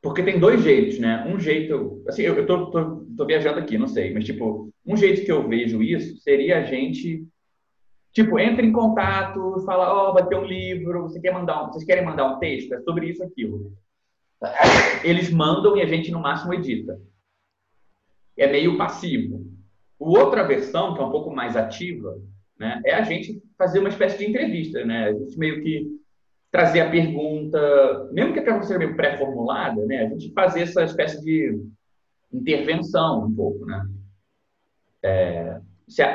Porque tem dois jeitos, né? Um jeito, assim, eu, eu tô, tô, tô viajando aqui, não sei, mas tipo, um jeito que eu vejo isso seria a gente Tipo, entra em contato, fala, ó, oh, vai ter um livro, você quer mandar um, vocês querem mandar um texto? É sobre isso, aquilo. Eles mandam e a gente, no máximo, edita. É meio passivo. O outra versão, que é um pouco mais ativa, né, é a gente fazer uma espécie de entrevista, né? A gente meio que trazer a pergunta, mesmo que a pergunta seja meio pré-formulada, né? A gente fazer essa espécie de intervenção um pouco, né? É,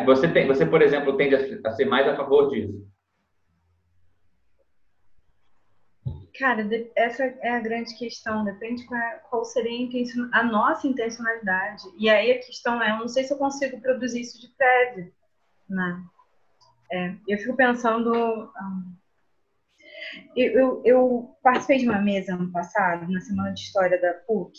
você, tem, você, por exemplo, tende a, ser mais a favor disso? Cara, essa é a grande questão. Depende qual seria a, nossa intencionalidade. E aí a questão é, eu não sei se eu consigo produzir isso de prévio. Né? É, eu fico pensando... Eu, eu, eu, participei de uma mesa ano passado, na Semana de História da PUC,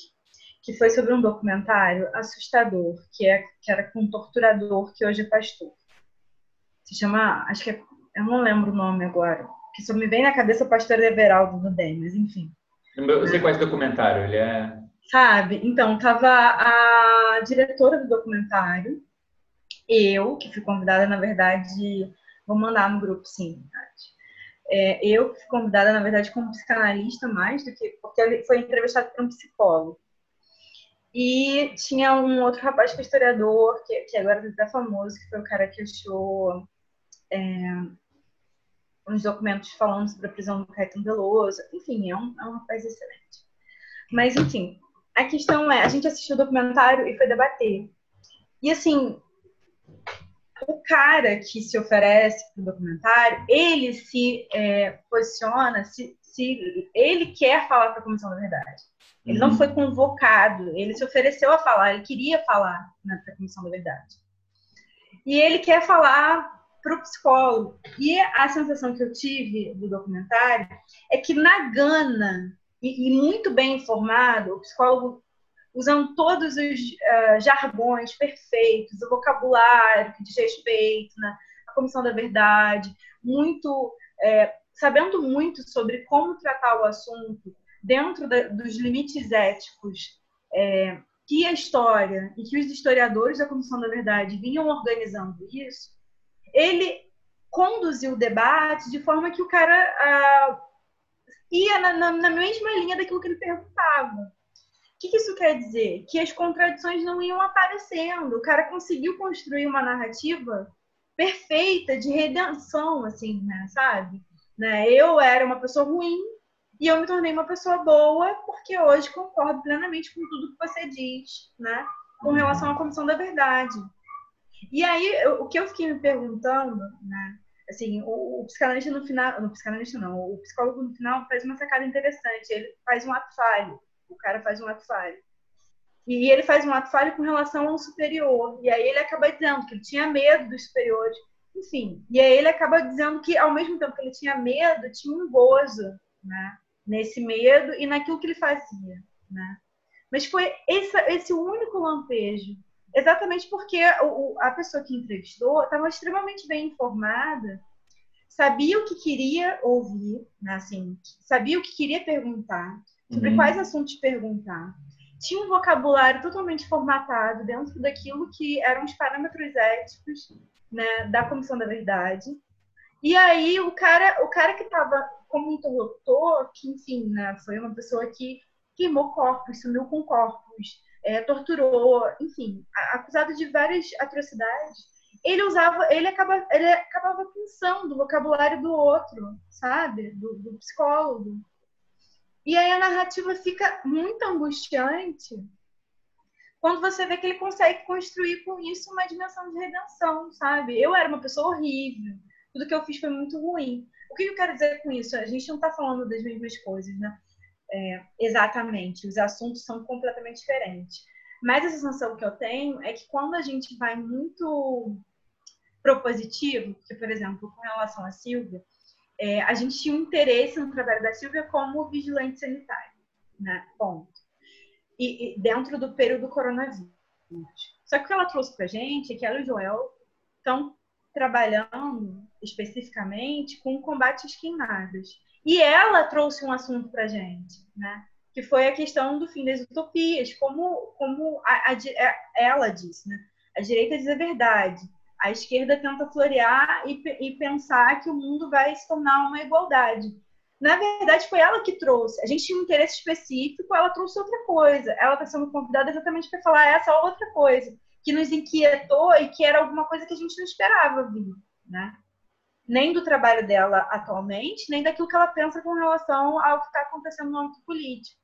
que foi sobre um documentário assustador, que, é, que era com um torturador que hoje é pastor. Se chama, acho que é, eu não lembro o nome agora, que só me vem na cabeça o pastor Everaldo do DEM, mas enfim. Eu sei qual é esse documentário, ele é... Sabe? Então, tava a diretora do documentário, eu, que fui convidada, na verdade, vou mandar no grupo, sim, é, eu fui convidada, na verdade, como psicanalista mais do que porque foi entrevistado por um psicólogo. E tinha um outro rapaz que é historiador, que, que agora está famoso, que foi o cara que achou é, uns documentos falando sobre a prisão do Caetano Veloso. Enfim, é um, é um rapaz excelente. Mas, enfim, a questão é, a gente assistiu o documentário e foi debater. E, assim, o cara que se oferece para o documentário, ele se é, posiciona, se, se ele quer falar para a Comissão da Verdade. Ele não uhum. foi convocado, ele se ofereceu a falar, ele queria falar na Comissão da Verdade. E ele quer falar para o psicólogo. E a sensação que eu tive do documentário é que na Gana, e, e muito bem informado, o psicólogo usando todos os uh, jargões perfeitos, o vocabulário que diz respeito né, Comissão da Verdade, muito é, sabendo muito sobre como tratar o assunto, dentro da, dos limites éticos é, que a história e que os historiadores da Comissão da Verdade vinham organizando isso, ele conduziu o debate de forma que o cara ah, ia na, na, na, mesma linha daquilo que ele perguntava. O que, isso quer dizer? Que as contradições não iam aparecendo. O cara conseguiu construir uma narrativa perfeita de redenção, assim, né, sabe? Né? Eu era uma pessoa ruim, e eu me tornei uma pessoa boa porque hoje concordo plenamente com tudo que você diz, né? Com relação à comissão da verdade. E aí, eu, o que eu fiquei me perguntando, né? Assim, o, o psicanalista no final, no psicanalista não, o psicólogo no final faz uma sacada interessante. Ele faz um ato falho. O cara faz um ato falho. E ele faz um ato falho com relação ao superior. E aí ele acaba dizendo que ele tinha medo dos superiores. Enfim, e aí ele acaba dizendo que, ao mesmo tempo que ele tinha medo, tinha um gozo, né? nesse medo e naquilo que ele fazia, né? Mas foi esse, esse único lampejo, exatamente porque o, a pessoa que entrevistou estava extremamente bem informada, sabia o que queria ouvir, né? assim, sabia o que queria perguntar, sobre uhum. quais assuntos perguntar. Tinha um vocabulário totalmente formatado dentro daquilo que eram os parâmetros éticos né, da Comissão da Verdade. E aí o cara, o cara que estava como interlocutor, que enfim, né, foi uma pessoa que queimou corpos, sumiu com corpos, é, torturou, enfim, acusado de várias atrocidades, ele usava, ele acaba, ele acabava pensando o vocabulário do outro, sabe, do, do psicólogo. E aí a narrativa fica muito angustiante quando você vê que ele consegue construir com isso uma dimensão de redenção, sabe? Eu era uma pessoa horrível, tudo que eu fiz foi muito ruim. O que eu quero dizer com isso? A gente não está falando das mesmas coisas, né? É, exatamente, os assuntos são completamente diferentes. Mas a sensação que eu tenho é que quando a gente vai muito propositivo, que, por exemplo, com relação à Silvia, é, a gente tinha um interesse no trabalho da Silvia como vigilante sanitário, né? Ponto. E, e dentro do período do coronavírus. Só que o que ela trouxe para a gente é que ela e o Joel estão trabalhando especificamente com combate às. E ela trouxe um assunto para gente, né? que foi a questão do fim das utopias, como, como a, a, ela disse, né? A direita diz a verdade, a esquerda tenta florear e, e pensar que o mundo vai se tornar uma igualdade. Na verdade, foi ela que trouxe. A gente tinha um interesse específico, ela trouxe outra coisa. Ela está sendo convidada exatamente para falar essa outra coisa, que nos inquietou e que era alguma coisa que a gente não esperava vir, né? Nem do trabalho dela atualmente, nem daquilo que ela pensa com relação ao que está acontecendo no âmbito político.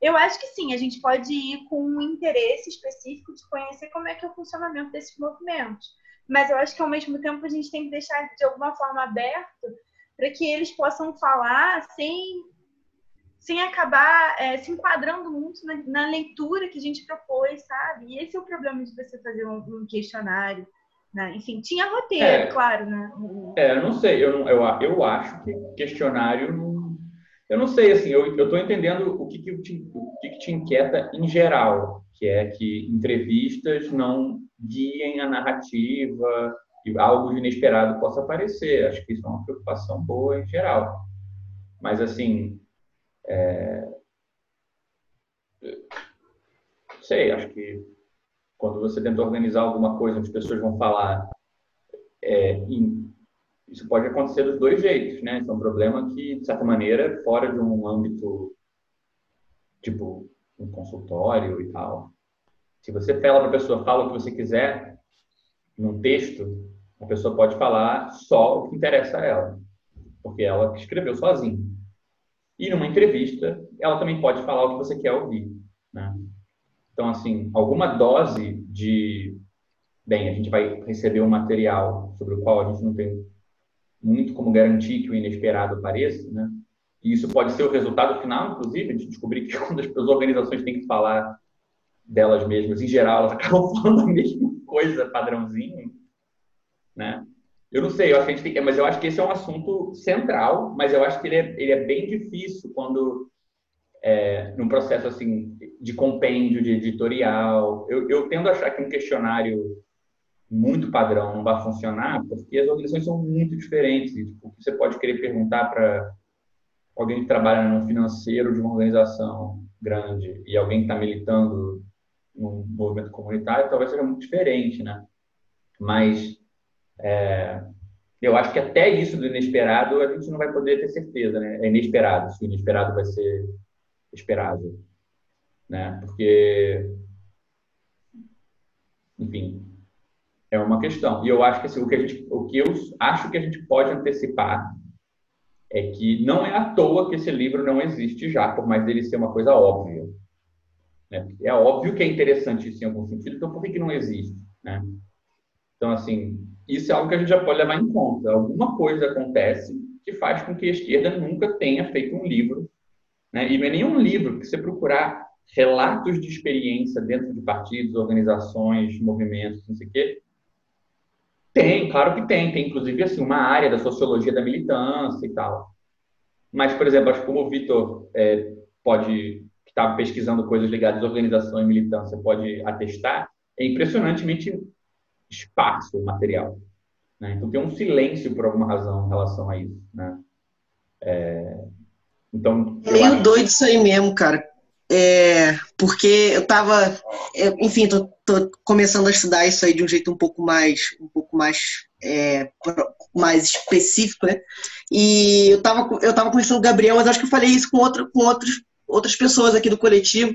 Eu acho que sim, a gente pode ir com um interesse específico de conhecer como é que é o funcionamento desses movimentos. Mas eu acho que ao mesmo tempo a gente tem que deixar de alguma forma aberto para que eles possam falar sem, sem acabar é, se enquadrando muito na, na, leitura que a gente propôs, sabe? E esse é o problema de você fazer um, um questionário. Né? Enfim, tinha roteiro, é, claro, né? É, eu não sei, eu, eu, eu acho que questionário eu não sei, assim, eu estou entendendo o que, que, te, o que, que te inquieta em geral, que é que entrevistas não guiem a narrativa, que algo inesperado possa aparecer. Acho que isso é uma preocupação boa em geral. Mas, assim, é... sei, acho que quando você tenta organizar alguma coisa onde as pessoas vão falar é, em... isso pode acontecer dos dois jeitos, né? Isso é um problema que, de certa maneira, fora de um âmbito, tipo, um consultório e tal, se você fala para a pessoa, fala o que você quiser, num texto, a pessoa pode falar só o que interessa a ela, porque ela escreveu sozinha. E numa entrevista, ela também pode falar o que você quer ouvir. Né? Então, assim, alguma dose de. Bem, a gente vai receber um material sobre o qual a gente não tem muito como garantir que o inesperado apareça, né? E isso pode ser o resultado final, inclusive, de descobrir que [laughs] quando as organizações têm que falar delas mesmas, em geral, elas [laughs] acabam falando a mesma coisa, padrãozinho, né? Eu não sei, eu acho que a gente tem, mas eu acho que esse é um assunto central, mas eu acho que ele é, ele é bem difícil quando é, num processo assim de compêndio, de editorial. Eu, eu tendo a achar que um questionário muito padrão não vai funcionar, porque as organizações são muito diferentes. E, tipo, você pode querer perguntar para alguém que trabalha no financeiro de uma organização grande e alguém que está militando num movimento comunitário, talvez seja muito diferente, né? Mas é, eu acho que até isso do inesperado a gente não vai poder ter certeza, né? É inesperado, se o inesperado vai ser esperado, né? Porque, enfim, é uma questão. E eu acho que assim, o que gente, o que eu acho que a gente pode antecipar é que não é à toa que esse livro não existe já, por mais dele ser uma coisa óbvia. Né? É óbvio que é interessante isso em algum sentido, então por que, que não existe? Né? Então, assim, isso é algo que a gente já pode levar em conta. Alguma coisa acontece que faz com que a esquerda nunca tenha feito um livro, né? e não é nenhum livro que você procurar relatos de experiência dentro de partidos, organizações, movimentos, não sei o quê. Tem, claro que tem. Tem, inclusive, assim, uma área da sociologia da militância e tal. Mas, por exemplo, acho que como o Vitor é, pode, que está pesquisando coisas ligadas à organização e militância, pode atestar, é impressionantemente esparso o material. Né? Então tem um silêncio por alguma razão em relação a isso. Né? É... Então, Meio acho... doido isso aí mesmo, cara. É, porque eu tava, enfim, tô, tô, começando a estudar isso aí de um jeito um pouco mais, um pouco mais, é, mais específico, né? E eu tava, eu tava conversando com o Gabriel, mas acho que eu falei isso com, outro, com outros, outras pessoas aqui do coletivo,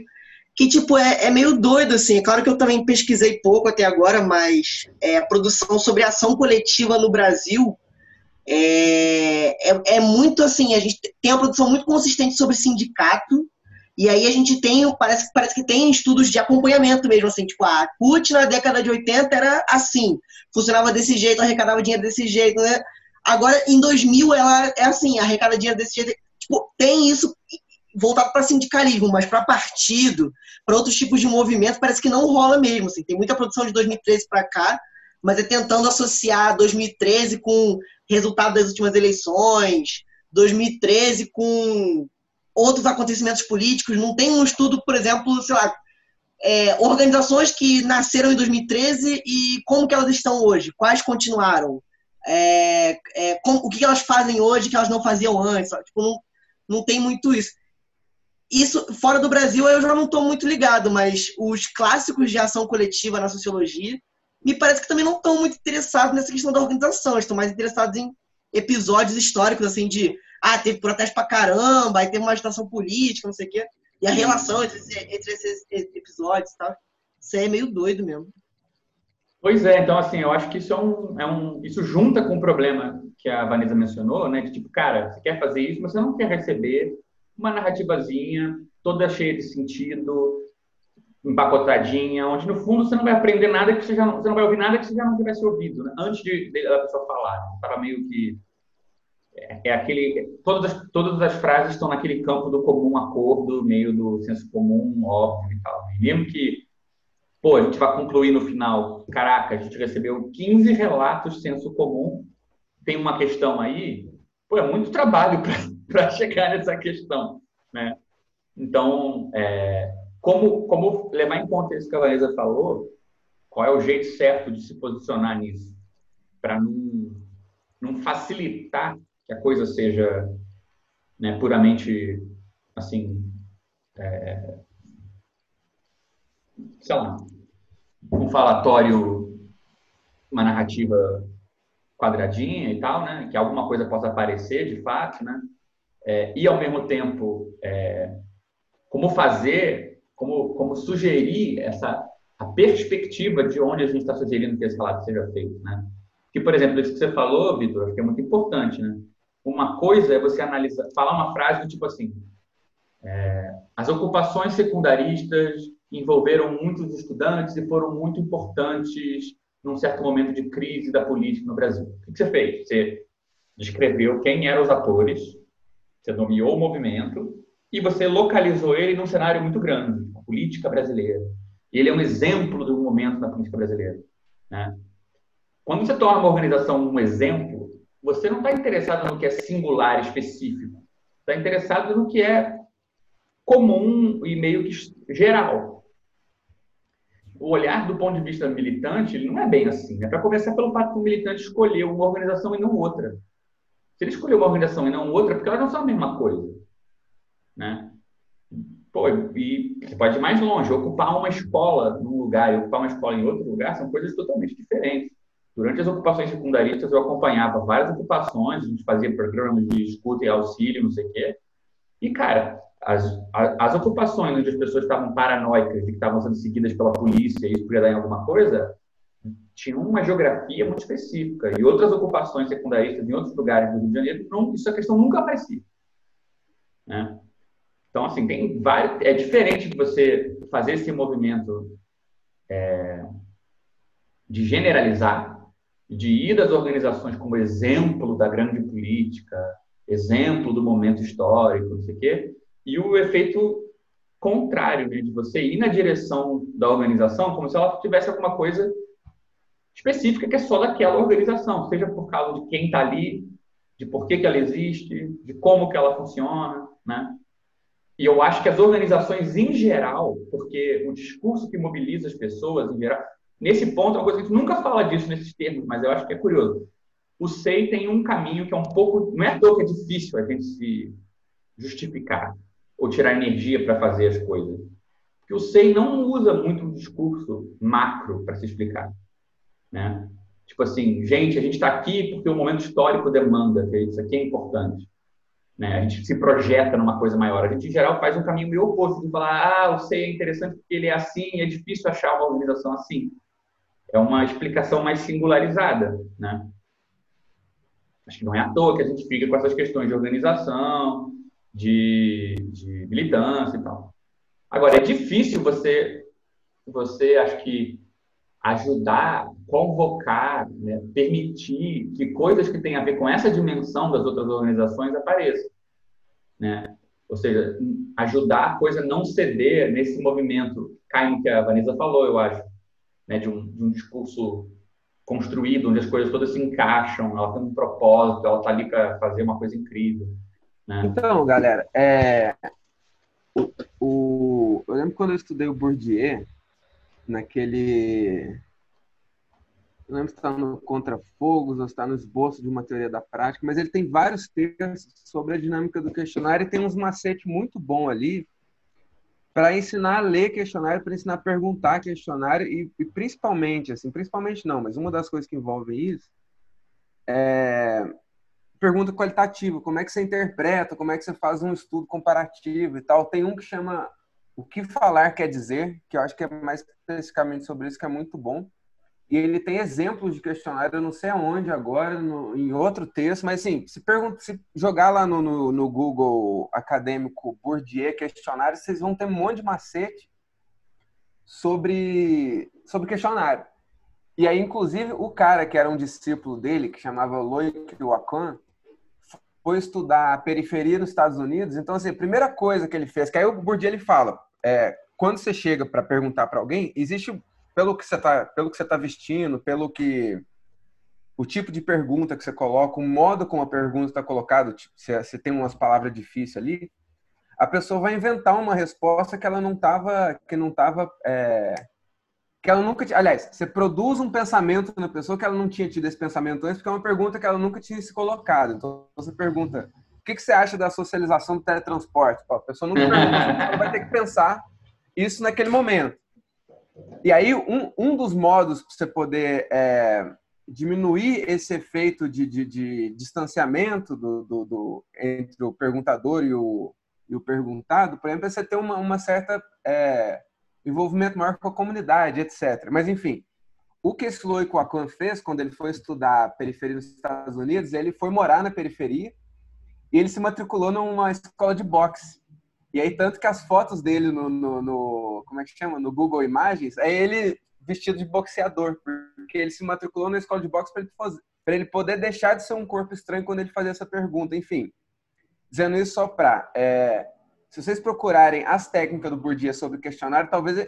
que, tipo, é, é meio doido, assim. É claro que eu também pesquisei pouco até agora, mas é, a produção sobre ação coletiva no Brasil é, é, é, muito, assim, a gente tem uma produção muito consistente sobre sindicato, e aí a gente tem, parece, parece que tem estudos de acompanhamento mesmo, assim, tipo, a CUT na década de 80 era assim, funcionava desse jeito, arrecadava dinheiro desse jeito, né? Agora, em 2000, ela é assim, arrecada dinheiro desse jeito. Tipo, tem isso, voltado para sindicalismo, mas para partido, para outros tipos de movimento, parece que não rola mesmo. Assim. Tem muita produção de 2013 para cá, mas é tentando associar 2013 com resultado das últimas eleições, 2013 com outros acontecimentos políticos. Não tem um estudo, por exemplo, sei lá, é, organizações que nasceram em 2013 e como que elas estão hoje, quais continuaram, é, é, o que elas fazem hoje que elas não faziam antes. Tipo, não, não tem muito isso. Isso, fora do Brasil, eu já não estou muito ligado, mas os clássicos de ação coletiva na sociologia me parece que também não estão muito interessados nessa questão da organização, estão mais interessados em episódios históricos, assim, de ah, teve protesto pra caramba, aí teve uma agitação política, não sei o quê. E a relação entre, entre esses episódios e tal. Isso aí é meio doido mesmo. Pois é, então assim, eu acho que isso é um, é um isso junta com o problema que a Vanessa mencionou, né? De tipo, cara, você quer fazer isso, mas você não quer receber uma narrativazinha toda cheia de sentido, empacotadinha, onde no fundo você não vai aprender nada que você já não, você não vai ouvir nada que você já não tivesse ouvido, né? antes de, de da pessoa falar. Estava meio que é, é, aquele todas as, todas as frases estão naquele campo do comum acordo, meio do senso comum, óbvio e tal. E mesmo que pô, a gente vai concluir no final, caraca, a gente recebeu 15 relatos senso comum, tem uma questão aí, pô, é muito trabalho para [laughs] chegar nessa questão, né? Então, é, como, como levar em conta isso que a Vanessa falou, qual é o jeito certo de se posicionar nisso, para não, não facilitar que a coisa seja né, puramente, assim, é, sei lá, um falatório, uma narrativa quadradinha e tal, né, que alguma coisa possa aparecer de fato, né, é, e ao mesmo tempo é, como fazer, como, como sugerir essa a perspectiva de onde a gente está sugerindo que esse relato seja feito, né? Que, por exemplo, isso que você falou, Vitor, acho que é muito importante, né? Uma coisa é você analisar, falar uma frase do tipo assim: é, as ocupações secundaristas envolveram muitos estudantes e foram muito importantes num certo momento de crise da política no Brasil. O que você fez? Você descreveu quem eram os atores, você nomeou o movimento e você localizou ele num cenário muito grande, a política brasileira. E ele é um exemplo do momento na política brasileira. Né? Quando você torna uma organização um exemplo, você não está interessado no que é singular, específico. Está interessado no que é comum e meio que geral. O olhar do ponto de vista militante ele não é bem assim. É para começar pelo fato que o militante escolheu uma organização e não outra. Se ele escolheu uma organização e não outra, é porque elas não são a mesma coisa. Né? Pô, e você pode ir mais longe, ocupar uma escola num lugar e ocupar uma escola em outro lugar são coisas totalmente diferentes. Durante as ocupações secundaristas, eu acompanhava várias ocupações, a gente fazia programas de escuta e auxílio, não sei o quê. E, cara, as, as ocupações onde as pessoas estavam paranoicas de que estavam sendo seguidas pela polícia e isso podia dar em alguma coisa, tinha uma geografia muito específica. E outras ocupações secundaristas em outros lugares do Rio de Janeiro, não, isso a questão nunca aparecia. Né? Então, assim, tem vários, é diferente de você fazer esse movimento é, de generalizar, de ir das organizações como exemplo da grande política, exemplo do momento histórico, não sei o quê, e o efeito contrário, né, de você ir na direção da organização como se ela tivesse alguma coisa específica que é só daquela organização, seja por causa de quem está ali, de por que, que ela existe, de como que ela funciona, né? E eu acho que as organizações em geral, porque o discurso que mobiliza as pessoas em geral, nesse ponto é uma coisa que a gente nunca fala disso nesses termos, mas eu acho que é curioso. O SEI tem um caminho que é um pouco, não é toa que é difícil a gente se justificar ou tirar energia para fazer as coisas. Porque o SEI não usa muito o discurso macro para se explicar. Né? Tipo assim, gente, a gente está aqui porque o momento histórico demanda, que isso aqui é importante. Né? A gente se projeta numa coisa maior. A gente, em geral, faz um caminho meio oposto de falar, ah, o SEI é interessante porque ele é assim, é difícil achar uma organização assim. É uma explicação mais singularizada, né? Acho que não é à toa que a gente fica com essas questões de organização, de, de militância e tal. Agora, é difícil você, você acho que ajudar, convocar, né, permitir que coisas que têm a ver com essa dimensão das outras organizações apareçam. Né? Ou seja, ajudar a coisa não ceder nesse movimento, cai no que a Vanessa falou, eu acho, né, de, um, de um discurso construído, onde as coisas todas se encaixam, ela tem um propósito, ela está ali para fazer uma coisa incrível. Né? Então, galera, é, o, eu lembro quando eu estudei o Bourdieu, naquele. Não lembro se está no Contra Fogos ou está no esboço de uma teoria da prática, mas ele tem vários textos sobre a dinâmica do questionário e tem uns macetes muito bom ali para ensinar a ler questionário, para ensinar a perguntar questionário e, e, principalmente, assim, principalmente não, mas uma das coisas que envolve isso é pergunta qualitativa, como é que você interpreta, como é que você faz um estudo comparativo e tal. Tem um que chama O que falar quer dizer, que eu acho que é mais especificamente sobre isso, que é muito bom. E ele tem exemplos de questionário, eu não sei aonde agora, no, em outro texto, mas assim, se, pergunta, se jogar lá no, no, no Google acadêmico Bourdieu questionário, vocês vão ter um monte de macete sobre, sobre questionário. E aí, inclusive, o cara que era um discípulo dele, que chamava Loic Wakan, foi estudar a periferia nos Estados Unidos. Então, assim, a primeira coisa que ele fez, que aí o Bourdieu ele fala, é, quando você chega para perguntar para alguém, existe pelo que você tá, pelo que você tá vestindo, pelo que o tipo de pergunta que você coloca, o modo como a pergunta está colocada, tipo, se tem umas palavras difíceis ali, a pessoa vai inventar uma resposta que ela não estava, que não tava, é, que ela nunca, aliás, você produz um pensamento na pessoa que ela não tinha tido esse pensamento antes, porque é uma pergunta que ela nunca tinha se colocado. Então você pergunta, o que, que você acha da socialização do teletransporte? a pessoa nunca [laughs] pergunta, ela vai ter que pensar isso naquele momento. E aí, um, um dos modos para você poder é, diminuir esse efeito de, de, de distanciamento do, do, do, entre o perguntador e o, e o perguntado, por exemplo, é você ter uma, uma certa é, envolvimento maior com a comunidade, etc. Mas, enfim, o que esse Loic fez quando ele foi estudar periferia nos Estados Unidos, ele foi morar na periferia e ele se matriculou numa escola de boxe. E aí, tanto que as fotos dele no, no, no, como é que chama? No Google Imagens, é ele vestido de boxeador, porque ele se matriculou na escola de boxe para ele, ele poder deixar de ser um corpo estranho quando ele fazia essa pergunta. Enfim, dizendo isso só para. É, se vocês procurarem as técnicas do Bourdieu sobre o questionário, talvez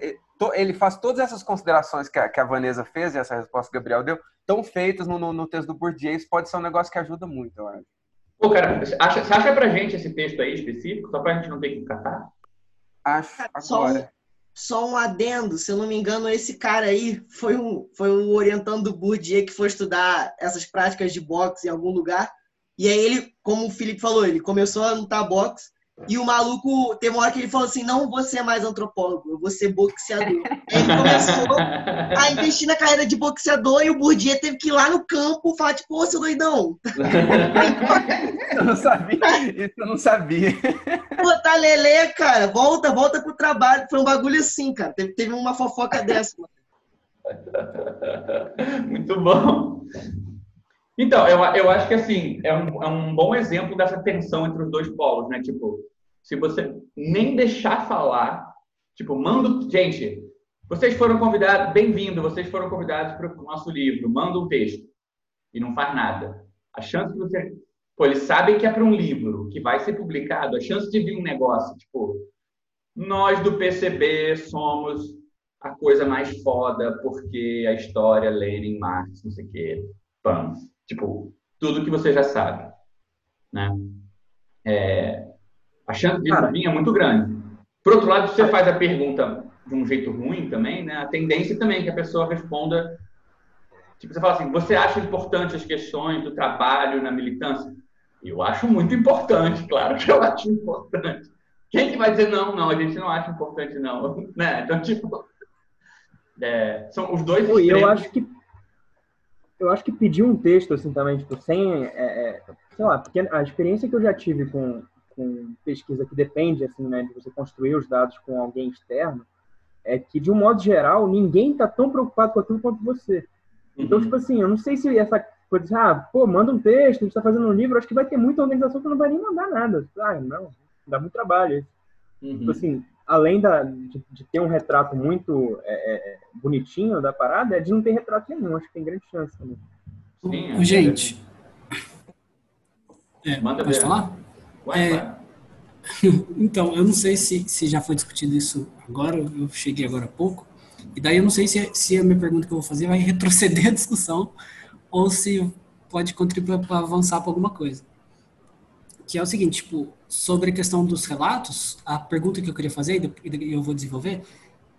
ele faz todas essas considerações que a, que a Vanessa fez e essa resposta que o Gabriel deu, estão feitas no, no, no texto do Bourdieu. Isso pode ser um negócio que ajuda muito, eu acho. Pô, cara, acha, você acha pra gente esse texto aí específico, só pra gente não ter que catar? Acho só um, só um adendo, se eu não me engano, esse cara aí foi um, foi um orientando do Bourdieu que foi estudar essas práticas de boxe em algum lugar. E aí ele, como o Felipe falou, ele começou a lutar boxe e o maluco, teve uma hora que ele falou assim: não vou ser mais antropólogo, eu vou ser boxeador. [laughs] Aí ele começou a investir na carreira de boxeador e o Bourdieu teve que ir lá no campo falar, tipo, ô, seu doidão. eu não sabia, isso eu não sabia. Pô, tá lelê, cara, volta, volta pro trabalho. Foi um bagulho assim, cara. Teve, teve uma fofoca dessa. Muito bom. Então, eu, eu acho que assim, é um, é um bom exemplo dessa tensão entre os dois polos, né? Tipo, se você nem deixar falar, tipo, manda. Gente, vocês foram convidados, bem-vindo, vocês foram convidados para o nosso livro, manda um texto. E não faz nada. A chance de você. Pô, eles sabem que é para um livro que vai ser publicado, a chance de vir um negócio, tipo, nós do PCB somos a coisa mais foda porque a história, Lenin, Marx, não sei o quê, pans. Tipo, tudo que você já sabe, né? É, a chance de vir é muito grande. Por outro lado, se você faz a pergunta de um jeito ruim também, né? A tendência também é que a pessoa responda Tipo, você fala assim, você acha importante as questões do trabalho na militância? Eu acho muito importante, [laughs] claro que eu acho importante. Quem que vai dizer não, não, a gente não acha importante não, [laughs] né? Então, tipo, é, são os dois extremos. Eu acho que eu acho que pedir um texto, assim, também, tipo, sem, é, é, sei lá, porque a experiência que eu já tive com, com pesquisa que depende, assim, né, de você construir os dados com alguém externo, é que, de um modo geral, ninguém está tão preocupado com aquilo quanto você. Então, uhum. tipo assim, eu não sei se essa coisa de, ah, pô, manda um texto, a gente está fazendo um livro, acho que vai ter muita organização que não vai nem mandar nada. Ah, não, dá muito trabalho. Uhum. Tipo assim, além da, de, de, ter um retrato muito é, é, bonitinho da parada, é de não ter retrato nenhum. Acho que tem grande chance também. Sim, é Gente, é, Manda pode ver. falar? É, [laughs] então, eu não sei se, se já foi discutido isso agora, eu cheguei agora há pouco, e daí eu não sei se, se a minha pergunta que eu vou fazer vai [laughs] retroceder a discussão ou se pode contribuir para avançar para alguma coisa. Que é o seguinte, tipo, sobre a questão dos relatos, a pergunta que eu queria fazer, e eu vou desenvolver,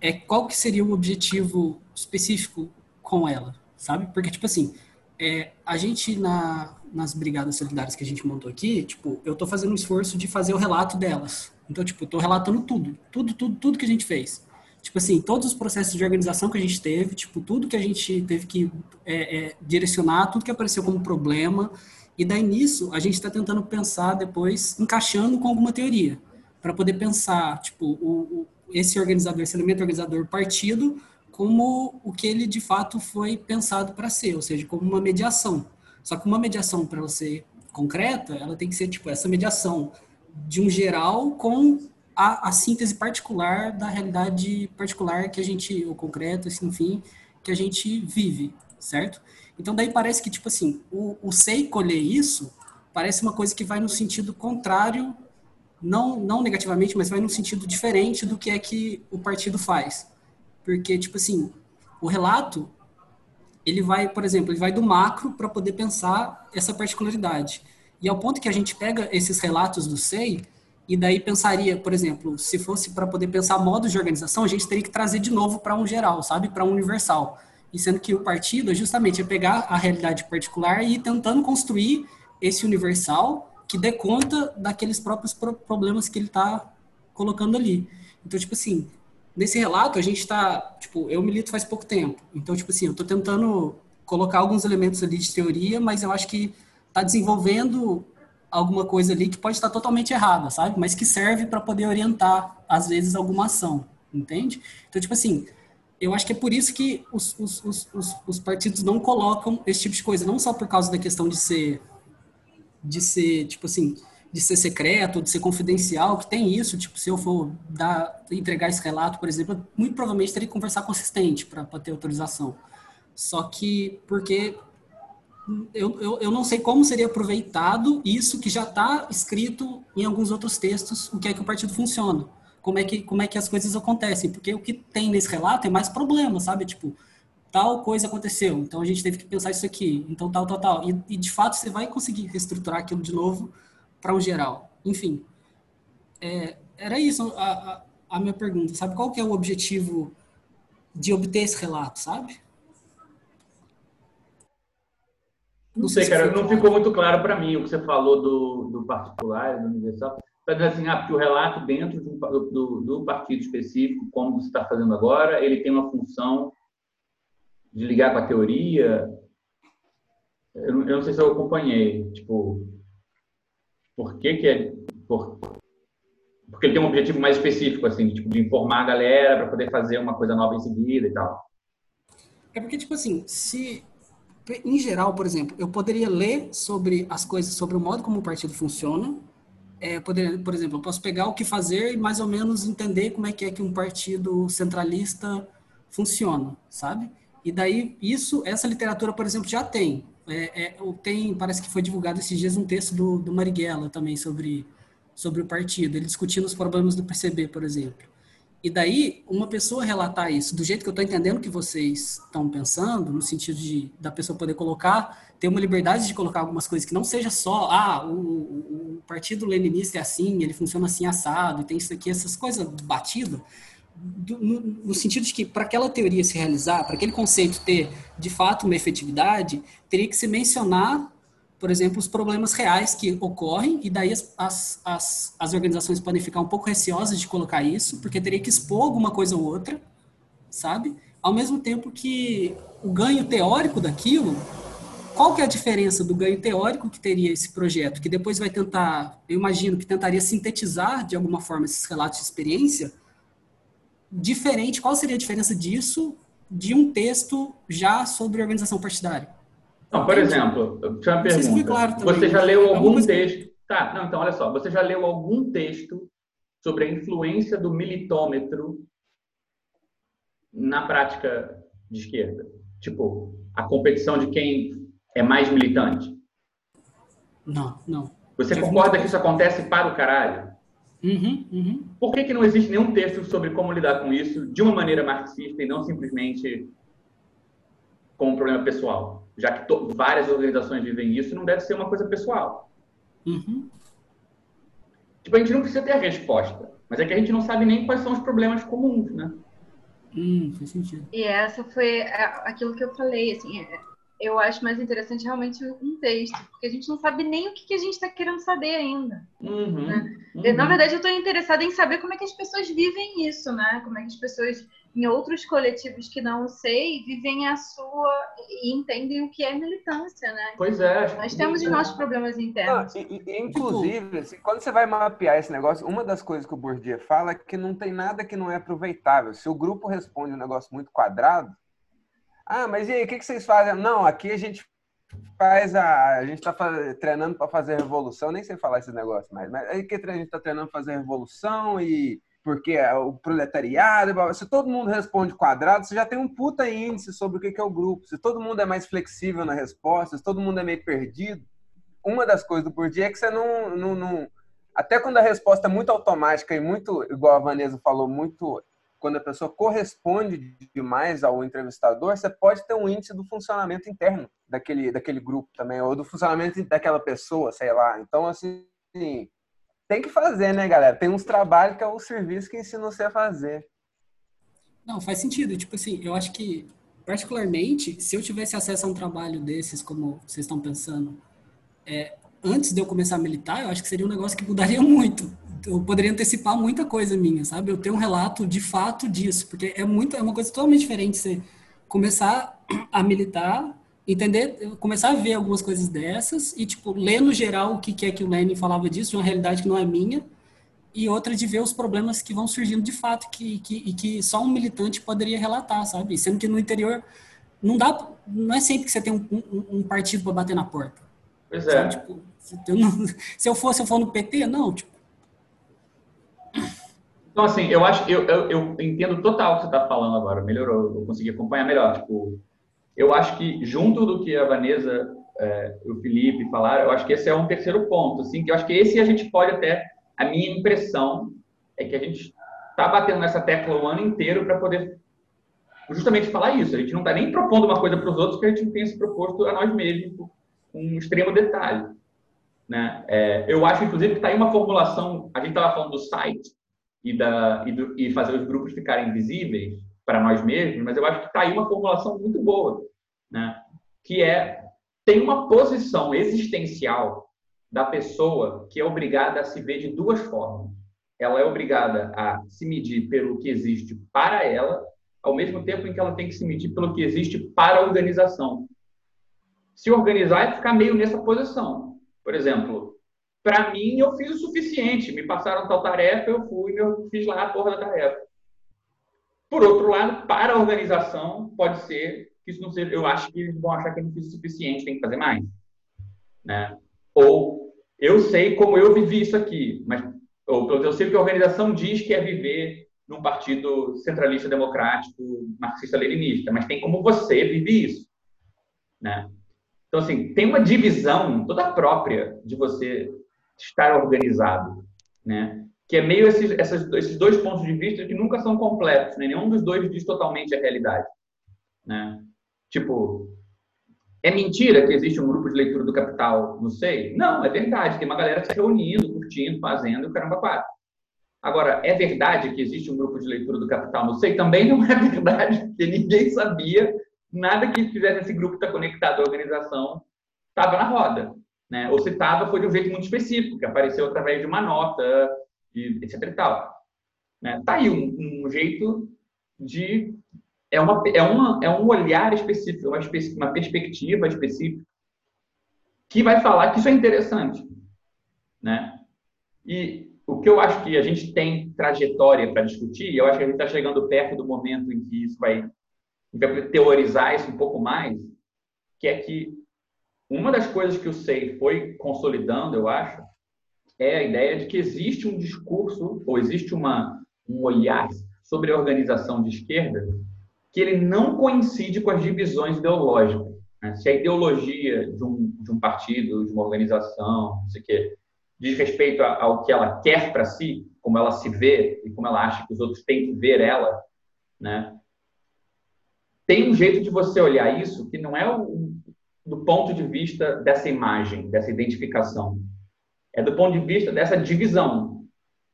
é qual que seria o objetivo específico com ela, sabe? Porque, tipo assim, é, a gente na, nas brigadas solidárias que a gente montou aqui, tipo, eu tô fazendo um esforço de fazer o relato delas. Então, tipo, eu tô relatando tudo, tudo, tudo, tudo que a gente fez. Tipo assim, todos os processos de organização que a gente teve, tipo, tudo que a gente teve que é, é, direcionar, tudo que apareceu como problema. E daí nisso, a gente está tentando pensar depois, encaixando com alguma teoria, para poder pensar, tipo, o, o, esse organizador, esse elemento organizador partido, como o que ele de fato foi pensado para ser, ou seja, como uma mediação. Só que uma mediação para ser concreta, ela tem que ser tipo essa mediação de um geral com a, a, síntese particular da realidade particular que a gente, o concreto, assim, enfim, que a gente vive, certo? Então daí parece que, tipo assim, o, o sei colher isso parece uma coisa que vai no sentido contrário, não, não negativamente, mas vai no sentido diferente do que é que o partido faz. Porque, tipo assim, o relato, ele vai, por exemplo, ele vai do macro para poder pensar essa particularidade. E ao ponto que a gente pega esses relatos do SEI, e daí pensaria, por exemplo, se fosse para poder pensar modos de organização, a gente teria que trazer de novo para um geral, sabe? Para um universal. E sendo que o partido, justamente, é pegar a realidade particular e ir tentando construir esse universal que dê conta daqueles próprios problemas que ele está colocando ali. Então, tipo assim, nesse relato a gente está, tipo, eu milito faz pouco tempo. Então, tipo assim, eu estou tentando colocar alguns elementos ali de teoria, mas eu acho que está desenvolvendo alguma coisa ali que pode estar totalmente errada, sabe? Mas que serve para poder orientar, às vezes, alguma ação, entende? Então, tipo assim, eu acho que é por isso que os, os, os, os, partidos não colocam esse tipo de coisa, não só por causa da questão de ser, de ser, tipo assim, de ser secreto, de ser confidencial, que tem isso, tipo, se eu for dar, entregar esse relato, por exemplo, muito provavelmente teria que conversar com o assistente para ter autorização. Só que, porque eu, eu, eu não sei como seria aproveitado isso que já está escrito em alguns outros textos, o que é que o partido funciona, como é que, como é que as coisas acontecem, porque o que tem nesse relato é mais problema, sabe? Tipo, tal coisa aconteceu, então a gente teve que pensar isso aqui, então tal, tal, tal. E, e de fato você vai conseguir reestruturar aquilo de novo para um geral. Enfim, é, era isso a, a, a minha pergunta, sabe? Qual que é o objetivo de obter esse relato, sabe? Não sei, cara, não ficou muito claro para mim o que você falou do, do particular, do universal. Assim, ah, porque o relato dentro do, do, do partido específico, como você está fazendo agora, ele tem uma função de ligar com a teoria. Eu não, eu não sei se eu acompanhei. Tipo, por que, que é. Por, porque ele tem um objetivo mais específico, assim, tipo, de informar a galera para poder fazer uma coisa nova em seguida e tal. É porque, tipo assim, se em geral, por exemplo, eu poderia ler sobre as coisas, sobre o modo como o partido funciona. É, poder, por exemplo, eu posso pegar o que fazer e mais ou menos entender como é que é que um partido centralista funciona, sabe? E daí isso, essa literatura, por exemplo, já tem. É, é, tem, parece que foi divulgado esses dias um texto do, do Marighella também sobre sobre o partido, ele discutindo os problemas do PCB, por exemplo. E daí, uma pessoa relatar isso do jeito que eu estou entendendo que vocês estão pensando, no sentido de da pessoa poder colocar, ter uma liberdade de colocar algumas coisas que não seja só, ah, o, o partido leninista é assim, ele funciona assim assado, tem isso aqui, essas coisas batidas, no, no, sentido de que para aquela teoria se realizar, para aquele conceito ter de fato uma efetividade, teria que se mencionar por exemplo, os problemas reais que ocorrem, e daí as, as, as, as, organizações podem ficar um pouco receosas de colocar isso, porque teria que expor alguma coisa ou outra, sabe? Ao mesmo tempo que o ganho teórico daquilo, qual que é a diferença do ganho teórico que teria esse projeto, que depois vai tentar, eu imagino que tentaria sintetizar de alguma forma esses relatos de experiência, diferente, qual seria a diferença disso de um texto já sobre organização partidária? Não, por exemplo, eu tinha uma pergunta. Claro você já leu algum texto? Tá, não, então olha só. Você já leu algum texto sobre a influência do militômetro na prática de esquerda? Tipo, a competição de quem é mais militante? Não, não. Você já concorda que isso acontece para o caralho? Uhum, uhum. Por que, que não existe nenhum texto sobre como lidar com isso de uma maneira marxista e não simplesmente como um problema pessoal? já que várias organizações vivem isso, não deve ser uma coisa pessoal. Uhum. Tipo, a gente não precisa ter a resposta, mas é que a gente não sabe nem quais são os problemas comuns, né? Hum, faz sentido. E essa foi aquilo que eu falei, assim, é, eu acho mais interessante realmente um texto, porque a gente não sabe nem o que, que a gente está querendo saber ainda. Uhum, né? uhum. Na verdade, eu estou interessada em saber como é que as pessoas vivem isso, né? Como é que as pessoas em outros coletivos que não sei vivem a sua e entendem o que é militância, né? Pois é. Nós temos os nossos problemas internos. Não, e, e, inclusive, assim, quando você vai mapear esse negócio, uma das coisas que o Bourdieu fala é que não tem nada que não é aproveitável. Se o grupo responde um negócio muito quadrado, ah, mas e aí, o que, que vocês fazem? Não, aqui a gente faz a. A gente está treinando para fazer revolução, nem sei falar esse negócio mais, mas aí que a gente está treinando para fazer revolução e porque é o proletariado, se todo mundo responde quadrado, você já tem um puta índice sobre o que é o grupo. Se todo mundo é mais flexível na resposta, se todo mundo é meio perdido, uma das coisas do Bourdieu é que você não, não, não, Até quando a resposta é muito automática e muito, igual a Vanessa falou, muito. Quando a pessoa corresponde demais ao entrevistador, você pode ter um índice do funcionamento interno daquele, daquele grupo também, ou do funcionamento daquela pessoa, sei lá. Então, assim, tem que fazer, né, galera? Tem uns trabalhos que é o serviço que ensina você a fazer. Não, faz sentido. Tipo assim, eu acho que, particularmente, se eu tivesse acesso a um trabalho desses, como vocês estão pensando, é, antes de eu começar a militar, eu acho que seria um negócio que mudaria [laughs] muito. Eu poderia antecipar muita coisa minha, sabe? Eu tenho um relato de fato disso, porque é muito, é uma coisa totalmente diferente você começar a militar entender, começar a ver algumas coisas dessas e, tipo, ler no geral o que, que é que o Lenin falava disso, de uma realidade que não é minha, e outra de ver os problemas que vão surgindo de fato que, que, e que só um militante poderia relatar, sabe? Sendo que no interior não dá, não é sempre que você tem um, um, um partido para bater na porta. Pois é. Tipo, se, eu não, [laughs] se eu for, se eu for no PT, não, tipo. Então, assim, eu acho, eu, eu, eu entendo total o que você está falando agora, melhorou, eu consegui acompanhar melhor, tipo, eu acho que, junto do que a Vanessa é, o Felipe falaram, eu acho que esse é um terceiro ponto, assim, que eu acho que esse a gente pode até, a minha impressão é que a gente está batendo nessa tecla o ano inteiro para poder justamente falar isso. A gente não está nem propondo uma coisa para os outros que a gente tenha se proposto a nós mesmos com um extremo detalhe. Né? É, eu acho, inclusive, que está aí uma formulação, a gente estava falando do site e, da, e, do, e fazer os grupos ficarem visíveis, para nós mesmos, mas eu acho que está aí uma formulação muito boa, né? que é tem uma posição existencial da pessoa que é obrigada a se ver de duas formas. Ela é obrigada a se medir pelo que existe para ela, ao mesmo tempo em que ela tem que se medir pelo que existe para a organização. Se organizar é ficar meio nessa posição. Por exemplo, para mim, eu fiz o suficiente. Me passaram tal tarefa, eu fui, eu fiz lá a porra da tarefa. Por outro lado, para a organização, pode ser que isso não seja. Eu acho que eles vão achar que eu não fiz o suficiente, tem que fazer mais. Né? Ou eu sei como eu vivi isso aqui, mas ou eu sei que a organização diz que é viver num partido centralista democrático, marxista-leninista, mas tem como você vive isso, né? Então assim, tem uma divisão toda própria de você estar organizado, né? que é meio esses, esses dois pontos de vista que nunca são completos, né? nenhum dos dois diz totalmente a realidade. Né? Tipo, é mentira que existe um grupo de leitura do Capital não sei? Não, é verdade. Tem uma galera se reunindo, curtindo, fazendo, caramba, quatro. Agora, é verdade que existe um grupo de leitura do Capital não sei? Também não é [laughs] verdade, porque ninguém sabia nada que fizesse esse grupo estar conectado à organização estava na roda. Né? Se estava, foi de um jeito muito específico, que apareceu através de uma nota, e etc e tal. Né? Tá aí um, um, jeito de é uma é uma é um olhar específico, uma, uma perspectiva específica que vai falar que isso é interessante, né? E o que eu acho que a gente tem trajetória para discutir, eu acho que a gente está chegando perto do momento em que isso vai, vai teorizar isso um pouco mais, que é que uma das coisas que o SEI foi consolidando, eu acho, é a ideia de que existe um discurso ou existe uma, um olhar sobre a organização de esquerda que ele não coincide com as divisões ideológicas. Né? Se a ideologia de um, de um partido, de uma organização, não sei o quê, diz respeito ao que ela quer para si, como ela se vê e como ela acha que os outros têm que ver ela, né? tem um jeito de você olhar isso que não é do ponto de vista dessa imagem, dessa identificação, é do ponto de vista dessa divisão.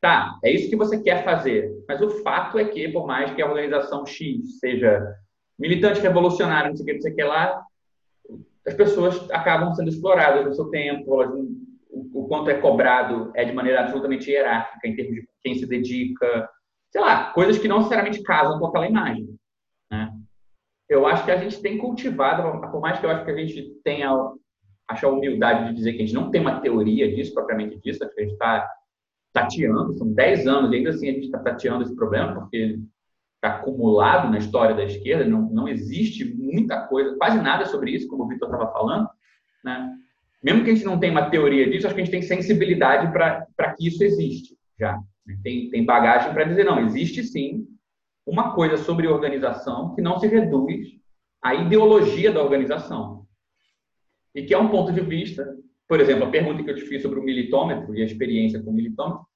Tá, é isso que você quer fazer. Mas o fato é que, por mais que a organização X seja militante revolucionário, não sei o que, não sei o que lá, as pessoas acabam sendo exploradas no seu tempo, elas, o, o, quanto é cobrado é de maneira absolutamente hierárquica em termos de quem se dedica, sei lá, coisas que não necessariamente casam com aquela imagem. Eu acho que a gente tem cultivado, por mais que eu acho que a gente tenha acho a humildade de dizer que a gente não tem uma teoria disso, propriamente disso, acho que a gente está tateando, são 10 anos e ainda assim a gente está tateando esse problema, porque está acumulado na história da esquerda, não, não existe muita coisa, quase nada sobre isso, como o Vitor estava falando, né? Mesmo que a gente não tenha uma teoria disso, acho que a gente tem sensibilidade para que isso existe já. Né? Tem, tem bagagem para dizer, não, existe sim uma coisa sobre organização que não se reduz à ideologia da organização. E que é um ponto de vista, por exemplo, a pergunta que eu te fiz sobre o militômetro e a experiência com o militômetro,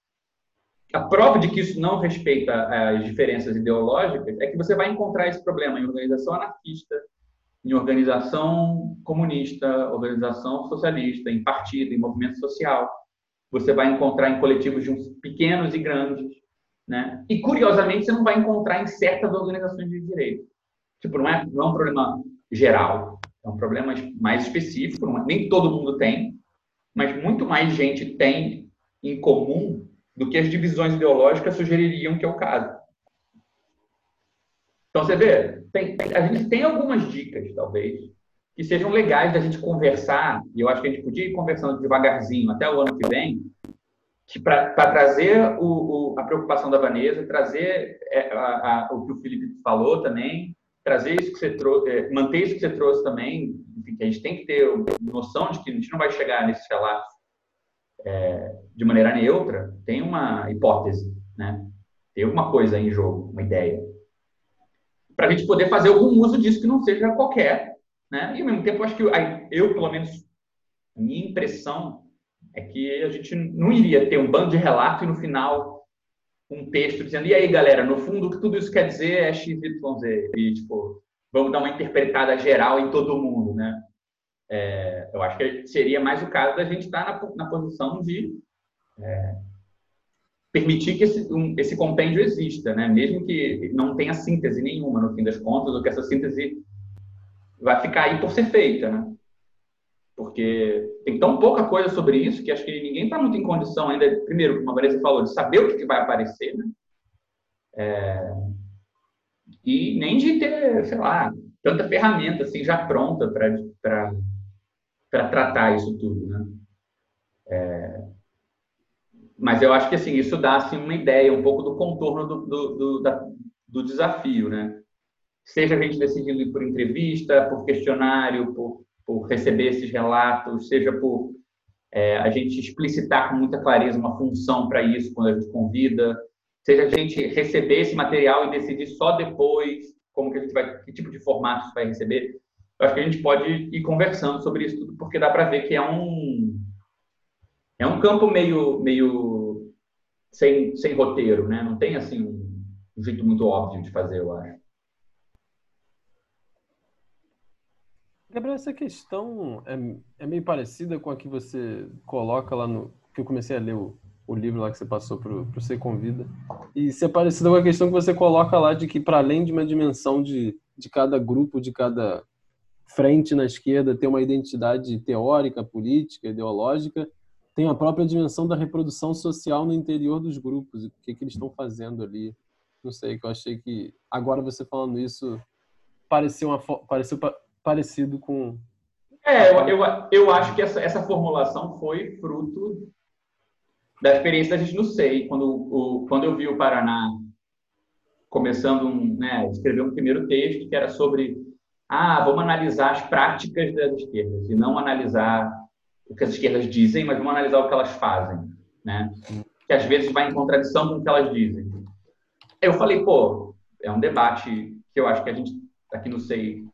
a prova de que isso não respeita as diferenças ideológicas é que você vai encontrar esse problema em organização anarquista, em organização comunista, organização socialista, em partido, em movimento social. Você vai encontrar em coletivos de uns pequenos e grandes, né? E curiosamente você não vai encontrar em certas organizações de direito. Tipo, não é, não é um problema geral, é um problema mais específico. É, nem todo mundo tem, mas muito mais gente tem em comum do que as divisões ideológicas sugeririam que é o caso. Então, você vê, tem, a gente tem algumas dicas, talvez, que sejam legais da gente conversar, e eu acho que a gente podia ir conversando devagarzinho até o ano que vem, para trazer o, o, a preocupação da Vanessa, trazer é, a, a, o que o Felipe falou também, trazer isso que você trouxe, é, manter isso que você trouxe também, enfim, que a gente tem que ter noção de que a gente não vai chegar nesses relatos é, de maneira neutra, tem uma hipótese, né? Tem alguma coisa em jogo, uma ideia. Para a gente poder fazer algum uso disso que não seja qualquer, né? E ao mesmo tempo, eu acho que eu, pelo menos, minha impressão é que a gente não iria ter um bando de relato e no final um texto dizendo e aí, galera, no fundo, o que tudo isso quer dizer é XYZ. E, tipo, vamos dar uma interpretada geral em todo mundo, né? É, eu acho que seria mais o caso da gente estar na, na posição de é, permitir que esse, um, esse compêndio exista, né? mesmo que não tenha síntese nenhuma, no fim das contas, ou que essa síntese vai ficar aí por ser feita. Né? Porque tem tão pouca coisa sobre isso que acho que ninguém está muito em condição ainda, primeiro, como a Vanessa falou, de saber o que, que vai aparecer, né? É, e nem de ter, sei lá, tanta ferramenta assim já pronta para tratar isso tudo, né? É, mas eu acho que assim isso dá assim uma ideia um pouco do contorno do, do, do, da, do desafio, né? Seja a gente decidindo por entrevista, por questionário, por, por receber esses relatos, seja por é, a gente explicitar com muita clareza uma função para isso quando a gente convida, seja a gente receber esse material e decidir só depois como que a gente vai, que tipo de formato vai receber eu acho que a gente pode ir conversando sobre isso tudo, porque dá para ver que é um é um campo meio meio sem, sem roteiro, né? Não tem assim um jeito muito óbvio de fazer, eu acho. Gabriel, essa questão é, é meio parecida com a que você coloca lá no. que eu comecei a ler o, o livro lá que você passou para Você Convida. E se é parecida com a questão que você coloca lá de que, para além de uma dimensão de, de cada grupo, de cada frente na esquerda tem uma identidade teórica, política, ideológica, tem a própria dimensão da reprodução social no interior dos grupos, o que, que eles estão fazendo ali. Não sei, que eu achei que agora você falando isso pareceu, uma, pareceu parecido com. É, eu, eu, eu acho que essa, essa formulação foi fruto da experiência da gente no SEI. Quando, o, quando eu vi o Paraná começando um, né, escrever um primeiro texto que era sobre ah, vamos analisar as práticas das esquerdas e não analisar o que as esquerdas dizem, mas vamos analisar o que elas fazem, né? Que às vezes vai em contradição com o que elas dizem. Eu falei, pô, é um debate que eu acho que a gente aqui não sei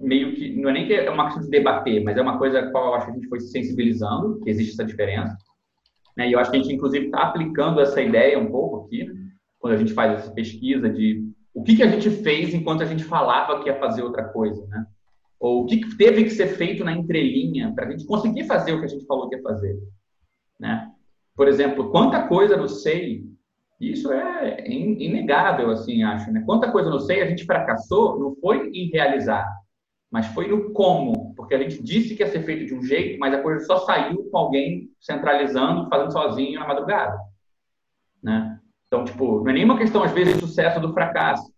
meio que não é nem que é uma questão de debater, mas é uma coisa a qual eu acho que a gente foi se sensibilizando, que existe essa diferença. Né? E eu acho que a gente, inclusive, está aplicando essa ideia um pouco aqui, quando a gente faz essa pesquisa de o que, que a gente fez enquanto a gente falava que ia fazer outra coisa, né? Ou o que, que teve que ser feito na entrelinha para a gente conseguir fazer o que a gente falou que ia fazer, né? Por exemplo, quanta coisa no SEI, isso é inegável, assim, acho, né? Quanta coisa no SEI a gente fracassou, não foi em realizar, mas foi no como. porque a gente disse que ia ser feito de um jeito, mas a coisa só saiu com alguém centralizando, fazendo sozinho na madrugada, né? Então, tipo, não é nenhuma questão às vezes de sucesso ou do fracasso,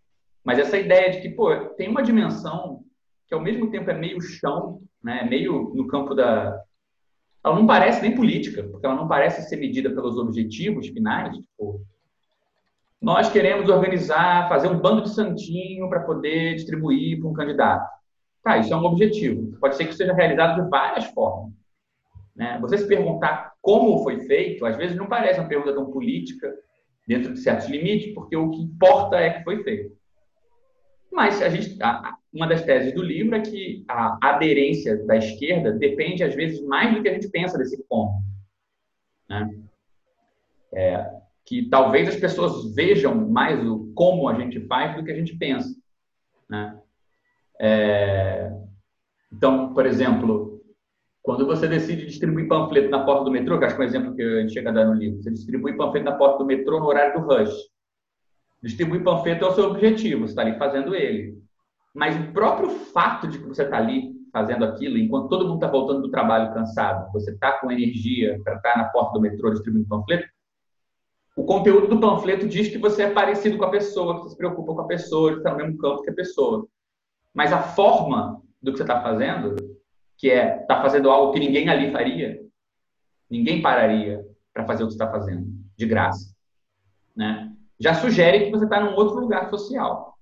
mas essa ideia de que, pô, tem uma dimensão que ao mesmo tempo é meio chão, né? Meio no campo da ela não parece nem política, porque ela não parece ser medida pelos objetivos finais, tipo, nós queremos organizar, fazer um bando de santinho para poder distribuir para um candidato. Tá, isso é um objetivo. Pode ser que seja realizado de várias formas. Né? Você se perguntar como foi feito, às vezes não parece uma pergunta tão política, dentro de certos limites, porque o que importa é que foi feito. Mas a gente, uma das teses do livro é que a aderência da esquerda depende, às vezes, mais do que a gente pensa desse como. Né? É, que talvez as pessoas vejam mais o como a gente faz do que a gente pensa. Né? É, então, por exemplo, quando você decide distribuir panfleto na porta do metrô, que acho que é um exemplo que a gente chega a dar no livro, você distribui panfleto na porta do metrô no horário do rush. Distribuir panfleto é o seu objetivo, você está ali fazendo ele. Mas o próprio fato de que você está ali fazendo aquilo, enquanto todo mundo está voltando do trabalho cansado, você está com energia para estar tá na porta do metrô distribuindo panfleto, o conteúdo do panfleto diz que você é parecido com a pessoa, que você se preocupa com a pessoa, que está no mesmo campo que a pessoa. Mas a forma do que você está fazendo, que é estar tá fazendo algo que ninguém ali faria, ninguém pararia para fazer o que está fazendo, de graça. Né? Já sugere que você está num outro lugar social.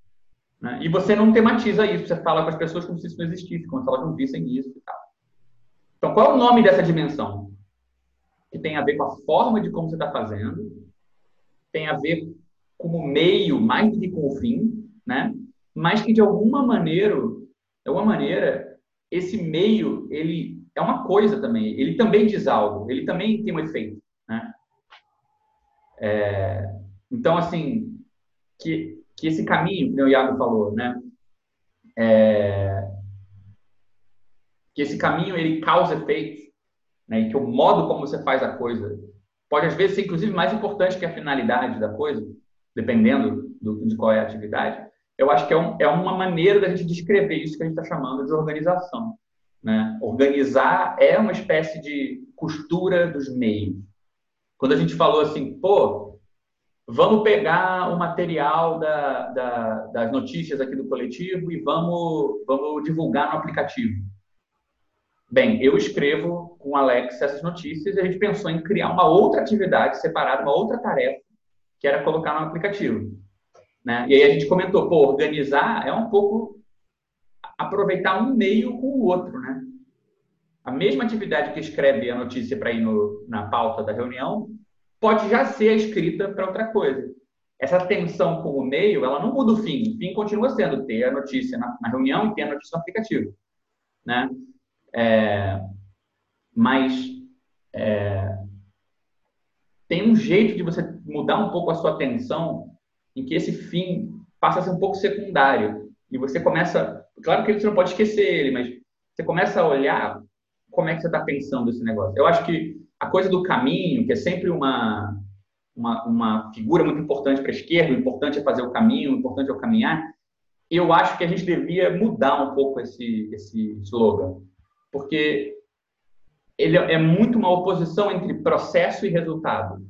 Né? E você não tematiza isso, você fala com as pessoas como se isso não existisse, como se elas não vissem isso e tal. Então, qual é o nome dessa dimensão? Que tem a ver com a forma de como você está fazendo, tem a ver com o meio mais do que com o fim, né? Mas que de alguma maneira, de alguma maneira, esse meio ele é uma coisa também. Ele também diz algo. Ele também tem um efeito, né? É, então assim que que esse caminho que o Iago falou, né? É, que esse caminho ele causa efeitos, né? E que o modo como você faz a coisa pode às vezes ser inclusive mais importante que a finalidade da coisa, dependendo do, de qual é a atividade. Eu acho que é, um, é uma maneira da gente descrever isso que a gente está chamando de organização. Né? Organizar é uma espécie de costura dos meios. Quando a gente falou assim, pô, vamos pegar o material da, da, das notícias aqui do coletivo e vamos, vamos divulgar no aplicativo. Bem, eu escrevo com o Alex essas notícias e a gente pensou em criar uma outra atividade separada, uma outra tarefa, que era colocar no aplicativo. Né? E aí a gente comentou, pô, organizar é um pouco aproveitar um meio com o outro, né? A mesma atividade que escreve a notícia para ir no, na pauta da reunião pode já ser escrita para outra coisa. Essa tensão com o meio, ela não muda o fim. O fim continua sendo ter a notícia na, na reunião e ter a notícia no aplicativo, né? É, mas é, tem um jeito de você mudar um pouco a sua atenção em que esse fim passa a ser um pouco secundário. E você começa. Claro que você não pode esquecer ele, mas você começa a olhar como é que você está pensando esse negócio. Eu acho que a coisa do caminho, que é sempre uma, uma, uma figura muito importante para a esquerda, o importante é fazer o caminho, o importante é o caminhar, eu acho que a gente devia mudar um pouco esse, esse slogan porque ele é muito uma oposição entre processo e resultado.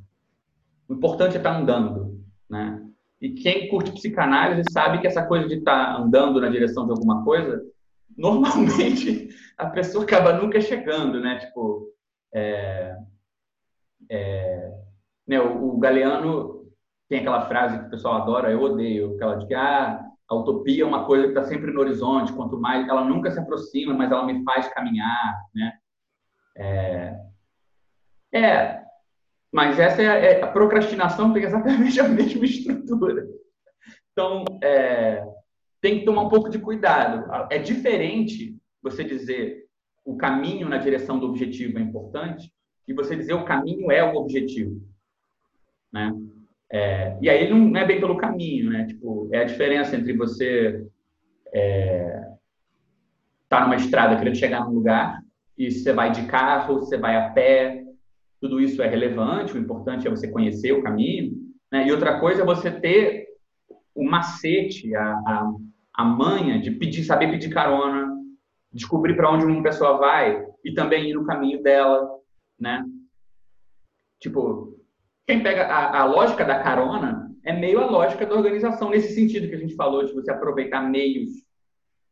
O importante é estar andando, né? E quem curte psicanálise sabe que essa coisa de estar andando na direção de alguma coisa, normalmente a pessoa acaba nunca chegando, né? Tipo, é, é, né, o, o Galeano tem aquela frase que o pessoal adora, eu odeio, aquela de que ah, a utopia é uma coisa que está sempre no horizonte, quanto mais ela nunca se aproxima, mas ela me faz caminhar, né? É, é mas essa é a, é, a, procrastinação tem exatamente a mesma estrutura. Então, é, tem que tomar um pouco de cuidado. É diferente você dizer o caminho na direção do objetivo é importante e você dizer o caminho é o objetivo, né? É, e aí não é bem pelo caminho, né? Tipo, é a diferença entre você é, tá numa estrada querendo chegar num lugar e você vai de carro, você vai a pé, tudo isso é relevante, o importante é você conhecer o caminho, né? E outra coisa é você ter o macete, a, a, a manha de pedir, saber pedir carona, descobrir para onde uma pessoa vai e também ir no caminho dela, né? Tipo, quem pega a, a lógica da carona é meio a lógica da organização nesse sentido que a gente falou de você aproveitar meios.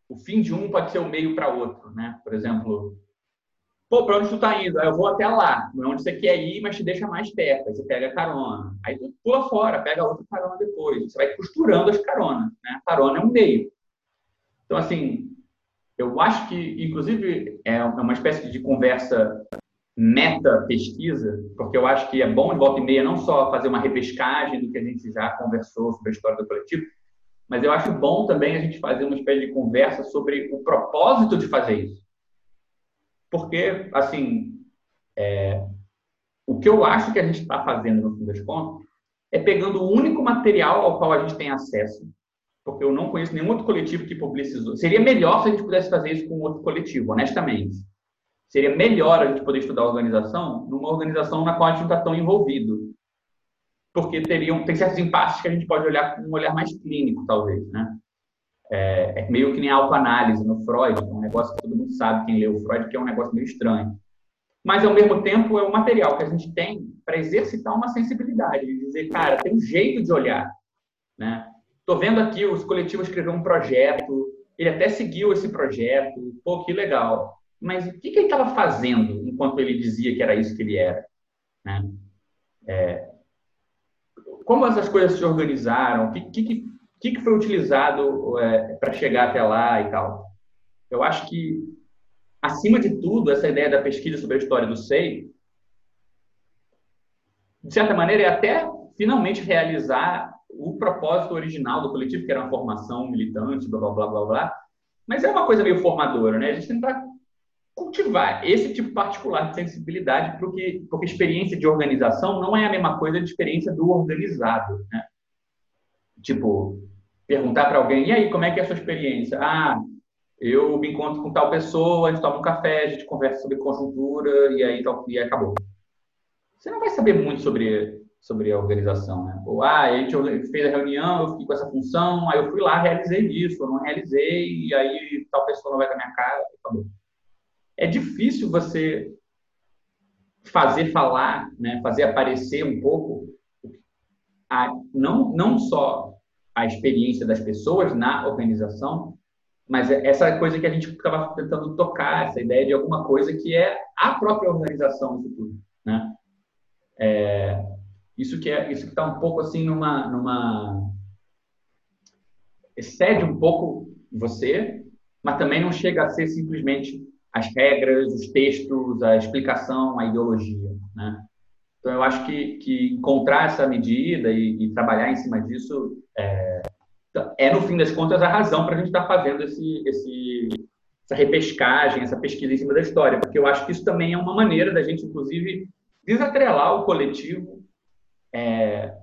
O fim de um pode ser o meio para outro, né? Por exemplo, pô, para onde tu tá indo? Eu vou até lá, não é onde você quer ir, mas te deixa mais perto. Aí você pega a carona. Aí tu pula fora, pega outra carona depois. Você vai costurando as caronas, né? A carona é um meio. Então, assim, eu acho que, inclusive, é uma espécie de conversa meta-pesquisa, porque eu acho que é bom, de volta e meia, não só fazer uma repescagem do que a gente já conversou sobre a história do coletivo, mas eu acho bom também a gente fazer uma espécie de conversa sobre o propósito de fazer isso. Porque, assim, é, o que eu acho que a gente está fazendo, no fim das contas, é pegando o único material ao qual a gente tem acesso, porque eu não conheço nenhum outro coletivo que publicizou. Seria melhor se a gente pudesse fazer isso com outro coletivo, honestamente seria melhor a gente poder estudar organização numa organização na qual a gente não está tão envolvido. Porque teriam, tem certos impasses que a gente pode olhar com um olhar mais clínico, talvez, né? É, é meio que nem autoanálise no Freud, é um negócio que todo mundo sabe, quem leu o Freud, que é um negócio meio estranho. Mas, ao mesmo tempo, é um material que a gente tem para exercitar uma sensibilidade, de dizer, cara, tem um jeito de olhar, né? Estou vendo aqui, os coletivos escreveram um projeto, ele até seguiu esse projeto, pô, que legal. Mas o que, que ele estava fazendo enquanto ele dizia que era isso que ele era? Né? É, como essas coisas se organizaram? O que, que, que, foi utilizado é, para chegar até lá e tal? Eu acho que, acima de tudo, essa ideia da pesquisa sobre a história do SEI, de certa maneira, é até finalmente realizar o propósito original do coletivo, que era uma formação militante, blá, blá, blá, blá, blá. Mas é uma coisa meio formadora, né? A gente tentar cultivar esse tipo particular de sensibilidade, porque, porque experiência de organização não é a mesma coisa de experiência do organizado. Né? Tipo, perguntar para alguém, e aí, como é que é a sua experiência? Ah, eu me encontro com tal pessoa, a gente toma um café, a gente conversa sobre conjuntura e aí, e acabou. Você não vai saber muito sobre, sobre a organização, né? Ou, ah, a gente fez a reunião, eu fiquei com essa função, aí eu fui lá, realizei isso, eu não realizei, e aí tal pessoa não vai com a minha cara, acabou é difícil você fazer falar, né, fazer aparecer um pouco a, não, não só a experiência das pessoas na organização, mas é essa coisa que a gente estava tentando tocar, essa ideia de alguma coisa que é a própria organização isso tudo, né? É, isso que é isso que está um pouco assim numa numa excede um pouco você, mas também não chega a ser simplesmente as regras, os textos, a explicação, a ideologia. Né? Então, eu acho que, que encontrar essa medida e, e trabalhar em cima disso é, é, no fim das contas, a razão para a gente estar tá fazendo esse, esse, essa repescagem, essa pesquisa em cima da história, porque eu acho que isso também é uma maneira da gente, inclusive, desatrelar o coletivo, é,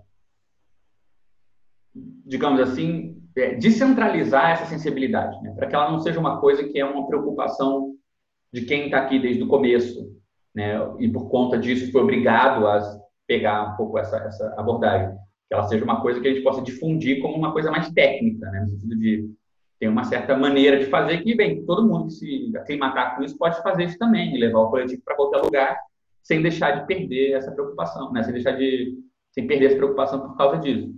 digamos assim, é, descentralizar essa sensibilidade, né? para que ela não seja uma coisa que é uma preocupação de quem está aqui desde o começo, né? E por conta disso foi obrigado a pegar um pouco essa, essa abordagem, que ela seja uma coisa que a gente possa difundir como uma coisa mais técnica, né? No sentido de ter uma certa maneira de fazer que, bem, todo mundo que se aclimatar com isso pode fazer isso também, levar o coletivo para qualquer lugar, sem deixar de perder essa preocupação, né? Sem deixar de sem perder essa preocupação por causa disso.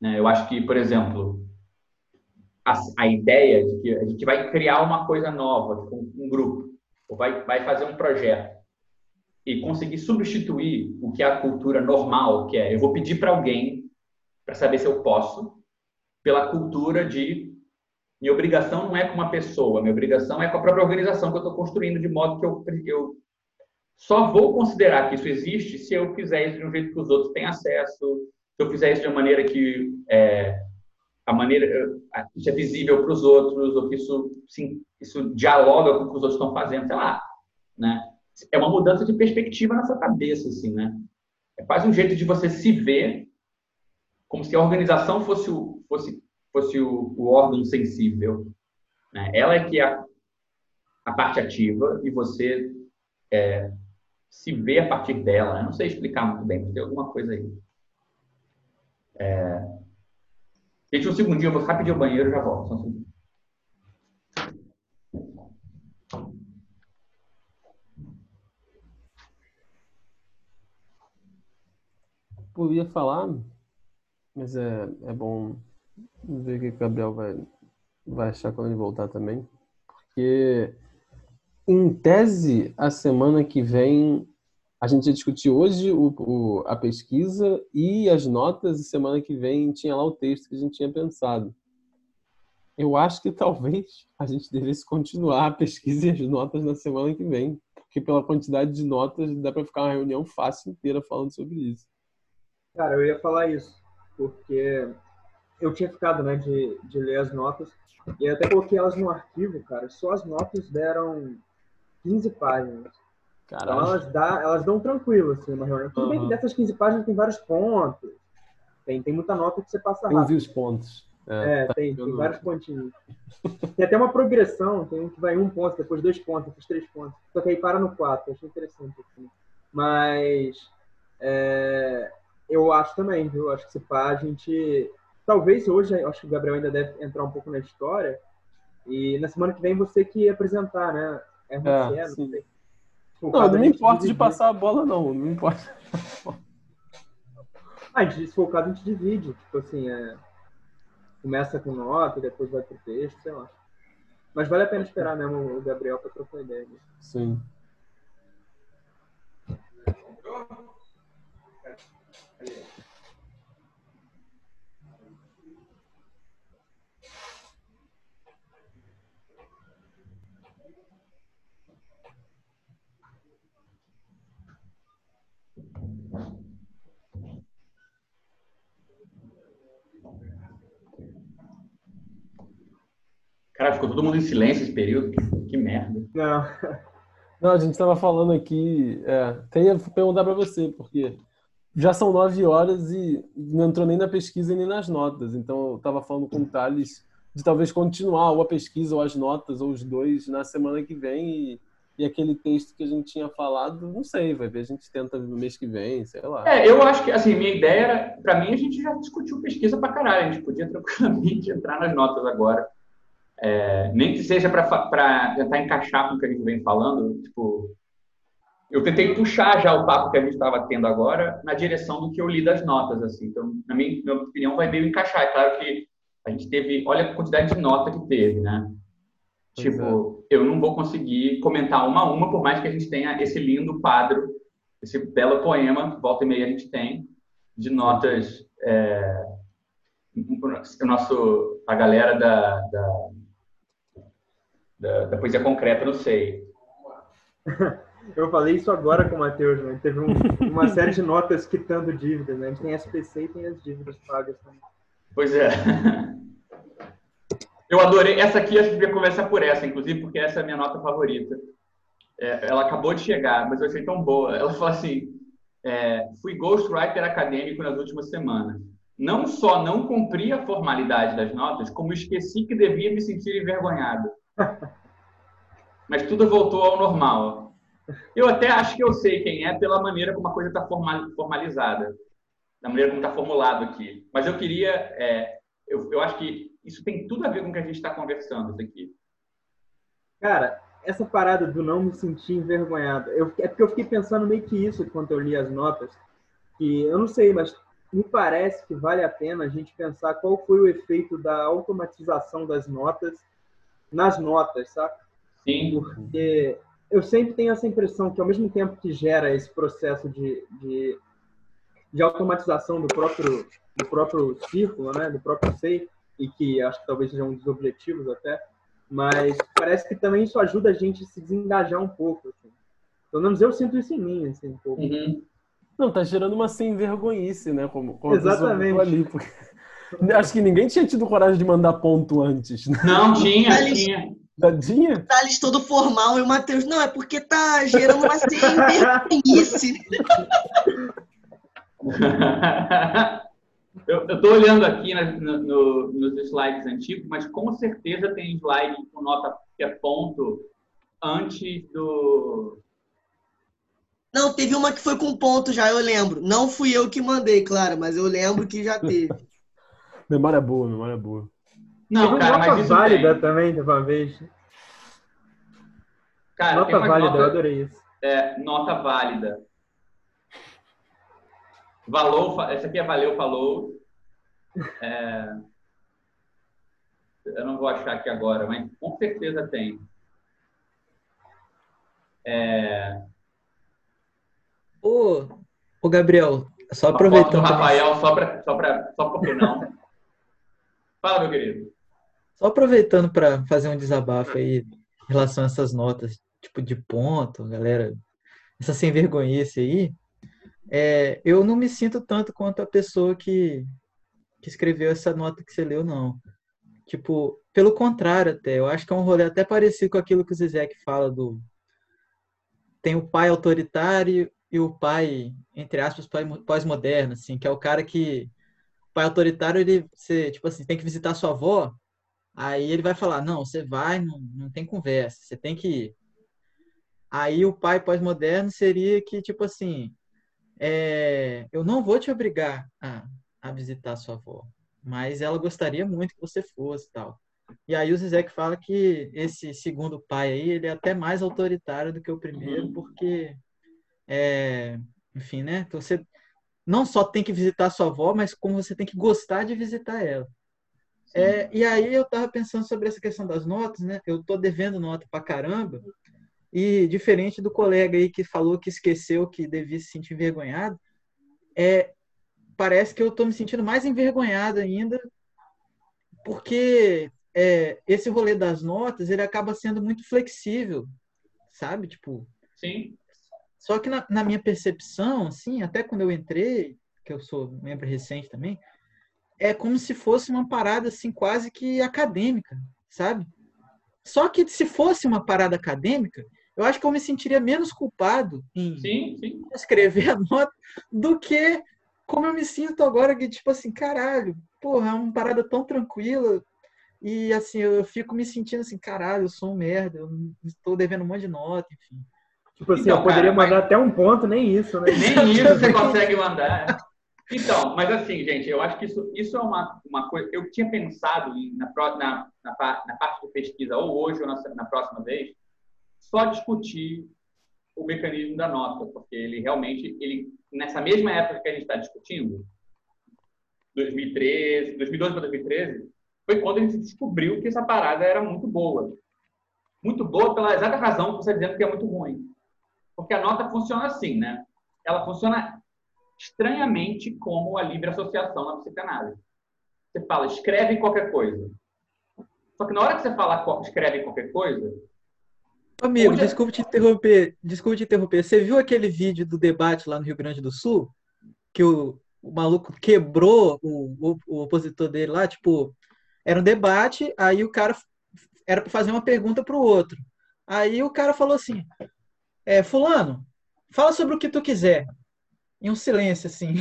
Né? Eu acho que, por exemplo, a, a ideia de que a gente vai criar uma coisa nova, um, um grupo, ou vai, vai fazer um projeto e conseguir substituir o que é a cultura normal, que é eu vou pedir para alguém para saber se eu posso, pela cultura de minha obrigação não é com uma pessoa, minha obrigação é com a própria organização que eu estou construindo, de modo que eu, eu só vou considerar que isso existe se eu fizer isso de um jeito que os outros têm acesso, se eu fizer isso de uma maneira que é, a maneira isso é visível para os outros, ou que isso, sim, isso dialoga com o que os outros estão fazendo, sei lá, né? É uma mudança de perspectiva na sua cabeça, assim, né? É quase um jeito de você se ver como se a organização fosse o, fosse, fosse o, o órgão sensível. Né? Ela é que é a, a parte ativa e você é, se vê a partir dela. Eu não sei explicar muito bem, mas tem alguma coisa aí. É, Gente, um segundinho, eu vou rapidinho ao banheiro e já volto. Um podia falar, mas é, é bom ver o que o Gabriel vai, vai achar quando ele voltar também. Porque, em tese, a semana que vem a gente ia discutir hoje o, o, a pesquisa e as notas, e semana que vem tinha lá o texto que a gente tinha pensado. Eu acho que talvez a gente devesse continuar a pesquisa e as notas na semana que vem, porque pela quantidade de notas dá para ficar uma reunião fácil inteira falando sobre isso. Cara, eu ia falar isso, porque eu tinha ficado, né, de, de ler as notas e até coloquei elas no arquivo, cara. Só as notas deram 15 páginas. Caralho. Então elas, dá, elas dão tranquilo, assim, uma reunião. Tudo uhum. bem que dessas 15 páginas tem vários pontos. Tem, tem muita nota que você passa rápido. Eu vi os pontos. É, é tá tem, tem vários pontinhos. [laughs] Tem até uma progressão, tem um que vai um ponto, depois dois pontos, depois três pontos. Só que aí para no quatro, achei interessante. Assim. Mas é, eu acho também, viu? Acho que se pá, a gente. Talvez hoje, acho que o Gabriel ainda deve entrar um pouco na história. E na semana que vem você que apresentar, né? É, é não sei. Não, não me importa de passar a bola, não. Não me importa. Ah, se for o caso, a gente divide. Tipo assim, é... começa com nota, depois vai pro texto, sei lá. Mas vale a pena esperar mesmo o Gabriel para trocar ideia. Né? Sim. Cara, ficou todo mundo em silêncio esse período. Que, merda. Não. Não, a gente estava falando aqui. É, até ia perguntar para você, porque já são nove horas e não entrou nem na pesquisa nem nas notas. Então, eu estava falando com o Thales de talvez continuar ou a pesquisa ou as notas ou os dois na semana que vem e, e aquele texto que a gente tinha falado, não sei, vai ver, a gente tenta no mês que vem, sei lá. É, eu acho que, assim, minha ideia era, para mim, a gente já discutiu pesquisa para caralho, a gente podia tranquilamente [laughs] entrar nas notas agora. É, nem que seja para tentar encaixar com o que a gente vem falando, tipo, eu tentei puxar já o papo que a gente estava tendo agora na direção do que eu li das notas, assim. Então, na minha, na minha opinião, vai meio encaixar. É claro que a gente teve, olha a quantidade de nota que teve, né? Pois tipo, é. eu não vou conseguir comentar uma a uma, por mais que a gente tenha esse lindo quadro, esse belo poema, que volta e meia a gente tem, de notas. É, o nosso, a galera da, da da, da poesia concreta, não sei. [laughs] Eu falei isso agora com o Matheus, né? Teve um, uma série de notas quitando dívidas, né? A gente tem SPC e tem as dívidas pagas também. Pois é. Eu adorei. Essa aqui, acho que devia começar por essa, inclusive, porque essa é a minha nota favorita. É, ela acabou de chegar, mas eu achei tão boa. Ela falou assim: é, fui ghostwriter acadêmico nas últimas semanas. Não só não cumpri a formalidade das notas, como esqueci que devia me sentir envergonhado. Mas tudo voltou ao normal. Eu até acho que eu sei quem é pela maneira como a coisa está formalizada, da maneira como está formulado aqui. Mas eu queria, é, eu, eu acho que isso tem tudo a ver com o que a gente está conversando aqui. Cara, essa parada do não me sentir envergonhado, eu, é porque eu fiquei pensando meio que isso enquanto eu li as notas, que eu não sei, mas me parece que vale a pena a gente pensar qual foi o efeito da automatização das notas nas notas, sabe? Sim. Porque eu sempre tenho essa impressão que, ao mesmo tempo que gera esse processo de, de, de automatização do próprio, do próprio círculo, né, do próprio SEI, e que acho que talvez seja um dos objetivos até, mas parece que também isso ajuda a gente a se desengajar um pouco. Assim. Pelo menos eu sinto isso em mim, assim, um pouco. Uhum. Não, tá gerando uma sem vergonhice, né? Como, como Exatamente. Ali, porque... [laughs] Acho que ninguém tinha tido coragem de mandar ponto antes. Né? Não, tinha, tinha. Tadinha? Thales todo formal e o Matheus, não, é porque tá gerando uma sem [laughs] eu, eu tô olhando aqui no, no, nos slides antigos, mas com certeza tem slide com nota que é ponto antes do. Não, teve uma que foi com ponto já, eu lembro. Não fui eu que mandei, claro, mas eu lembro que já teve. [laughs] Memória boa, memória boa. Não, Teve cara, nota mas válida tem. também de uma vez. Cara, nota válida, nota, eu adorei isso. É, nota válida. Valou, fa- essa aqui é Valeu, falou. É, eu não vou achar aqui agora, mas com certeza tem. É, Ô, ô Gabriel, só aproveitando Rafael, só, pra, só, pra, só porque não. Fala, meu querido. Só aproveitando para fazer um desabafo aí em relação a essas notas, tipo de ponto, galera, essa sem vergonhice aí, é, eu não me sinto tanto quanto a pessoa que, que escreveu essa nota que você leu, não. Tipo, pelo contrário até, eu acho que é um rolê até parecido com aquilo que o Zizek fala do tem o pai autoritário e o pai, entre aspas, pós-moderno, assim, que é o cara que o pai autoritário, ele, você, tipo assim, tem que visitar sua avó, aí ele vai falar, não, você vai, não, não tem conversa, você tem que ir. Aí o pai pós-moderno seria que, tipo assim, é, eu não vou te obrigar a, a visitar sua avó, mas ela gostaria muito que você fosse e tal. E aí o Zizek fala que esse segundo pai aí, ele é até mais autoritário do que o primeiro, Uhum. porque, é, enfim, né? Então você não só tem que visitar sua avó, mas como você tem que gostar de visitar ela. É, e aí eu tava pensando sobre essa questão das notas, né? Eu tô devendo nota pra caramba, e diferente do colega aí que falou que esqueceu que devia se sentir envergonhado, é, parece que eu tô me sentindo mais envergonhado ainda, porque é, esse rolê das notas, ele acaba sendo muito flexível, sabe? Tipo, Sim. só que na, na minha percepção, assim, até quando eu entrei, que eu sou membro recente também, é como se fosse uma parada assim quase que acadêmica, sabe? Só que se fosse uma parada acadêmica, eu acho que eu me sentiria menos culpado em Sim, sim. escrever a nota do que como eu me sinto agora que tipo assim, caralho, porra, é uma parada tão tranquila e assim, eu fico me sentindo assim, caralho, eu sou um merda, eu estou devendo um monte de nota, enfim. Tipo assim, Então, eu poderia cara, mas- mandar até um ponto, nem isso, né? Nem [laughs] isso você consegue mandar. Então, mas assim, gente, eu acho que isso, isso é uma, uma coisa. Eu tinha pensado em, na, na, na, na parte de pesquisa, ou hoje ou na, na próxima vez, só discutir o mecanismo da nota, porque ele realmente, ele, nessa mesma época que a gente está discutindo, 2013, 2012 para 2013, foi quando a gente descobriu que essa parada era muito boa. Muito boa pela exata razão que você está dizendo que é muito ruim. Porque a nota funciona assim, né? Ela funciona estranhamente como a livre associação na psicanálise. Você fala, escreve qualquer coisa. Só que na hora que você fala, escreve qualquer coisa, Amigo, Onde é- desculpe te interromper. Desculpe te interromper. Você viu aquele vídeo do debate lá no Rio Grande do Sul? Que o, o maluco quebrou o, o, o opositor dele lá? Tipo, era um debate, aí o cara era para fazer uma pergunta pro outro. Aí o cara falou assim: é, Fulano, fala sobre o que tu quiser. Em um silêncio, assim.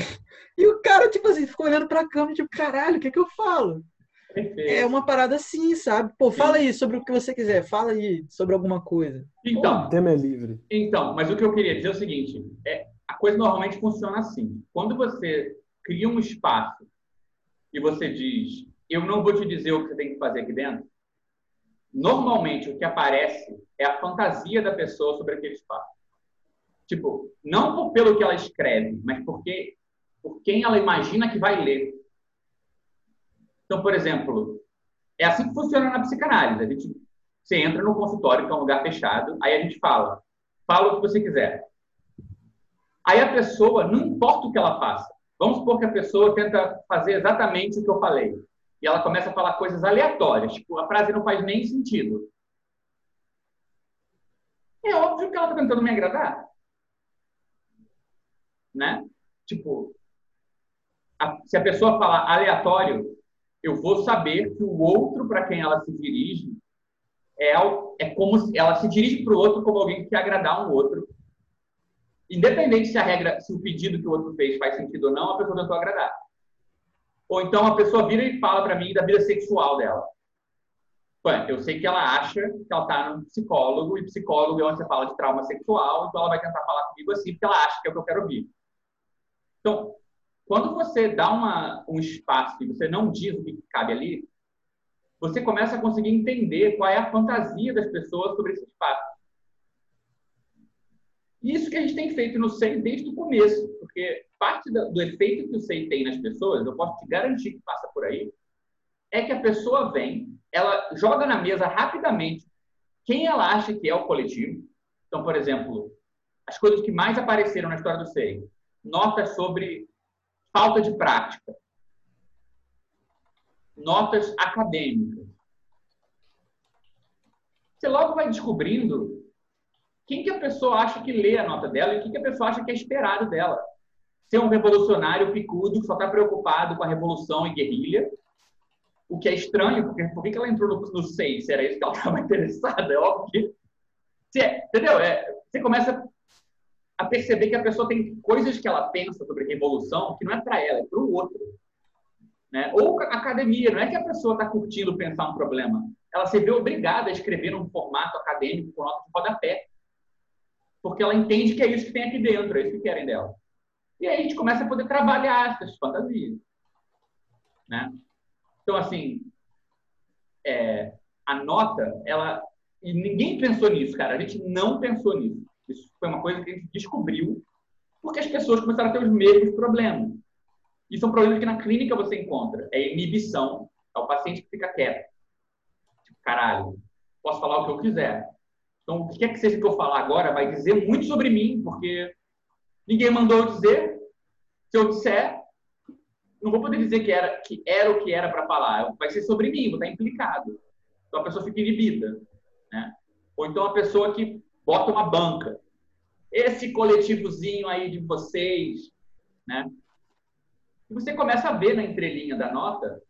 E o cara, tipo assim, ficou olhando pra câmera, tipo, caralho, o que que eu falo? perfeito. É uma parada assim, sabe? Pô, fala aí sobre o que você quiser, fala aí sobre alguma coisa. Então, O tema é livre. Então, mas o que eu queria dizer é o seguinte: é, a coisa normalmente funciona assim. Quando você cria um espaço e você diz, eu não vou te dizer o que você tem que fazer aqui dentro, normalmente o que aparece é a fantasia da pessoa sobre aquele espaço. Tipo, não por- pelo que ela escreve, mas porque por quem ela imagina que vai ler. Então, por exemplo, é assim que funciona na psicanálise. A gente, você entra no consultório, que é um lugar fechado, aí a gente fala, fala o que você quiser. Aí a pessoa, não importa o que ela faça, vamos supor que a pessoa tenta fazer exatamente o que eu falei. E ela começa a falar coisas aleatórias, tipo, a frase não faz nem sentido. É óbvio que ela está tentando me agradar. Né? Tipo, a- se a pessoa falar aleatório, eu vou saber que o outro para quem ela se dirige é, é como se ela se dirige para o outro como alguém que quer agradar um outro. Independente se a regra, se o pedido que o outro fez faz sentido ou não, a pessoa tentou agradar. Ou então a pessoa vira e fala para mim da vida sexual dela. Eu sei que ela acha que ela está num psicólogo, e psicólogo é onde você fala de trauma sexual, então ela vai tentar falar comigo assim, porque ela acha que é o que eu quero ouvir. Então, quando você dá uma, um espaço e você não diz o que cabe ali, você começa a conseguir entender qual é a fantasia das pessoas sobre esse espaço. Isso que a gente tem feito no SEI desde o começo, porque parte do efeito que o SEI tem nas pessoas, eu posso te garantir que passa por aí, é que a pessoa vem, ela joga na mesa rapidamente quem ela acha que é o coletivo. Então, por exemplo, as coisas que mais apareceram na história do SEI. Notas sobre falta de prática. Notas acadêmicas. Você logo vai descobrindo quem que a pessoa acha que lê a nota dela e quem que a pessoa acha que é esperado dela. Ser um revolucionário picudo que só está preocupado com a revolução e guerrilha, o que é estranho, porque por que ela entrou no, 6? Se era isso que ela estava [laughs] interessada? É óbvio que. Você, entendeu? É, você começa a perceber que a pessoa tem coisas que ela pensa sobre revolução que não é para ela, é para o outro. Né? Ou academia, não é que a pessoa está curtindo pensar um problema. Ela se vê obrigada a escrever num formato acadêmico com nota de rodapé. Porque ela entende que é isso que tem aqui dentro, é isso que querem dela. E aí a gente começa a poder trabalhar essas fantasias. Né? Então, assim, é, a nota, ela. E ninguém pensou nisso, cara. A gente não pensou nisso. Isso foi uma coisa que a gente descobriu porque as pessoas começaram a ter os mesmos problemas. Isso é um problema que na clínica você encontra. É inibição. É o paciente que fica quieto. Tipo, caralho, posso falar o que eu quiser. Então, o que quer que seja que eu falar agora vai dizer muito sobre mim, porque ninguém mandou eu dizer. Se eu disser, não vou poder dizer que era, que era o que era para falar. Vai ser sobre mim, vou estar implicado. Então a pessoa fica inibida. Né? Ou então a pessoa que bota uma banca. Esse coletivozinho aí de vocês, né? E você começa a ver na entrelinha da nota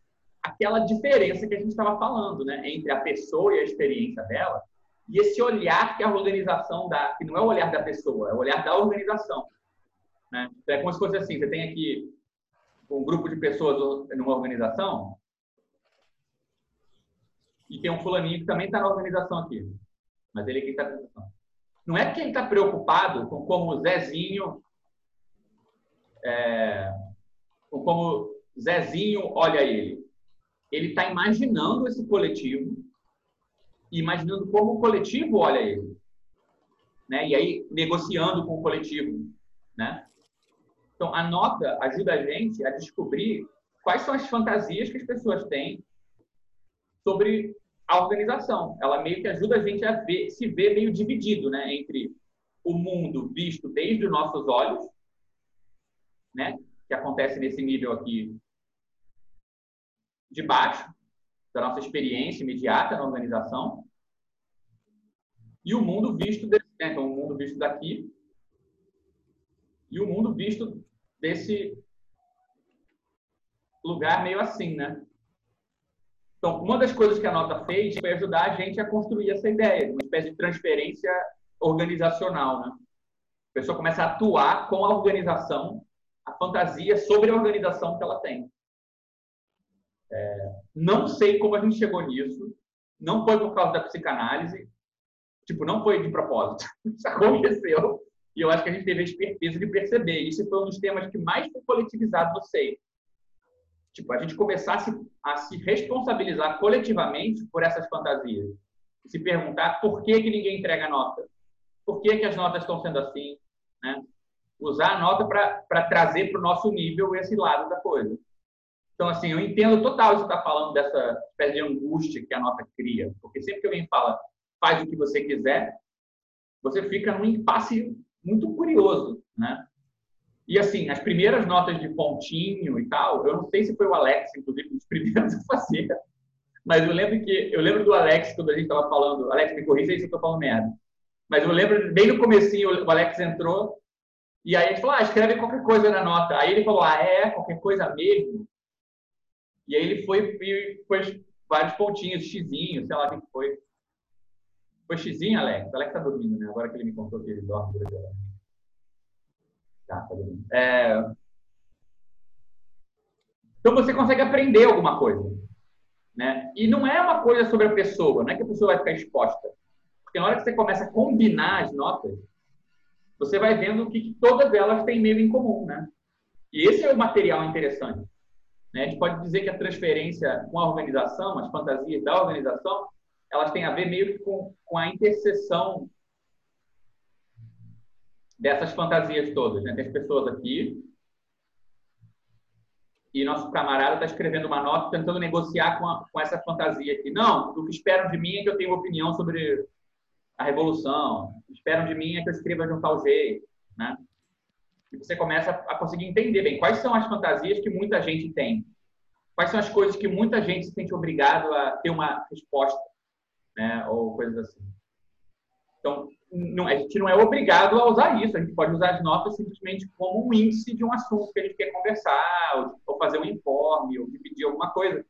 aquela diferença que a gente estava falando, né? Entre a pessoa e a experiência dela e esse olhar que a organização dá, que não é o olhar da pessoa, é o olhar da organização. Né? É como se fosse assim, você tem aqui um grupo de pessoas numa organização e tem um fulaninho que também está na organização aqui. Mas ele é quem está na organização. Não é que ele está preocupado com como o Zezinho é, com como Zezinho olha ele. Ele está imaginando esse coletivo imaginando como o coletivo olha ele. Né? E aí negociando com o coletivo. Né? Então, a nota ajuda a gente a descobrir quais são as fantasias que as pessoas têm sobre a organização. Ela meio que ajuda a gente a ver, se ver meio dividido, né, entre o mundo visto desde os nossos olhos, né, que acontece nesse nível aqui de baixo, da nossa experiência imediata na organização, e o mundo visto desse, né, então o mundo visto daqui e o mundo visto desse lugar meio assim, né? Então, uma das coisas que a nota fez foi ajudar a gente a construir essa ideia, uma espécie de transferência organizacional, né? A pessoa começa a atuar com a organização, a fantasia sobre a organização que ela tem. É, não sei como a gente chegou nisso, não foi por causa da psicanálise, tipo, não foi de propósito. [laughs] Isso aconteceu. E eu acho que a gente teve a esperteza de perceber. Isso foi um dos temas que mais foi coletivizado no SEI. Tipo, a gente começar a se, responsabilizar coletivamente por essas fantasias. Se perguntar por que, que ninguém entrega nota. Por que, que as notas estão sendo assim. Né? Usar a nota para trazer para o nosso nível esse lado da coisa. Então, assim, eu entendo total você estar tá falando dessa espécie de angústia que a nota cria. Porque sempre que alguém fala, faz o que você quiser, você fica num impasse muito curioso, né? E assim, as primeiras notas de pontinho e tal, eu não sei se foi o Alex, inclusive, um dos [laughs] primeiros a fazer, mas eu lembro que eu lembro do Alex quando a gente estava falando, Alex me corrija aí se eu estou falando merda. Mas eu lembro bem no comecinho o Alex entrou e aí a gente falou, ah, escreve qualquer coisa na nota. Aí ele falou, ah, é, qualquer coisa mesmo. E aí ele foi e pôs vários pontinhos, xizinho, sei lá o que foi. Foi xizinho, Alex? Alex tá dormindo, né? Agora que ele me contou que ele dorme durante a Tá, tá. É... Então você consegue aprender alguma coisa. Né? E não é uma coisa sobre a pessoa, não é que a pessoa vai ficar exposta. Porque na hora que você começa a combinar as notas, você vai vendo que todas elas têm meio em comum, né? E esse é o material interessante. Né? A gente pode dizer que a transferência com a organização, as fantasias da organização, elas têm a ver meio que com, com a interseção dessas fantasias todas. Né? Tem as pessoas aqui, e nosso camarada está escrevendo uma nota tentando negociar com, a, com essa fantasia aqui. Não, o que esperam de mim é que eu tenha opinião sobre a revolução. O que esperam de mim é que eu escreva de um tal jeito, né? E você começa a conseguir entender bem quais são as fantasias que muita gente tem. Quais são as coisas que muita gente se sente obrigado a ter uma resposta, né? Ou coisas assim. Então, não, a gente não é obrigado a usar isso. A gente pode usar as notas simplesmente como um índice de um assunto que a gente quer conversar, ou, ou fazer um informe, ou dividir alguma coisa.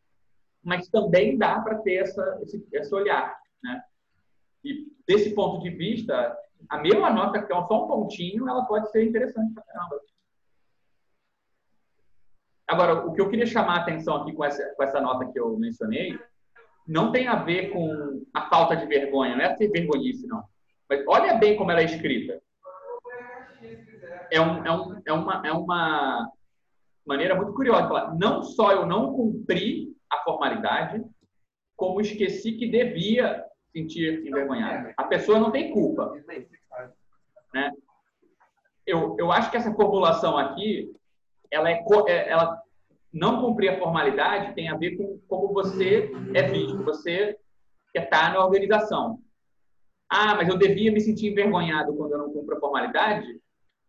Mas também dá para ter essa, esse, esse olhar. Né? E desse ponto de vista, a mesma nota, que é só um pontinho, ela pode ser interessante para caramba. Agora, o que eu queria chamar a atenção aqui com essa, com essa nota que eu mencionei, não tem a ver com a falta de vergonha, não é ser vergonhice, não mas olha bem como ela é escrita. É, um, é, um, é, uma, é uma maneira muito curiosa falar. Não só eu não cumpri a formalidade, como esqueci que devia sentir envergonhado. A pessoa não tem culpa. Né? Eu, eu acho que essa formulação aqui, ela, é, é, ela não cumprir a formalidade tem a ver com como você é visto, você que está na organização ah, mas eu devia me sentir envergonhado quando eu não cumpro a formalidade,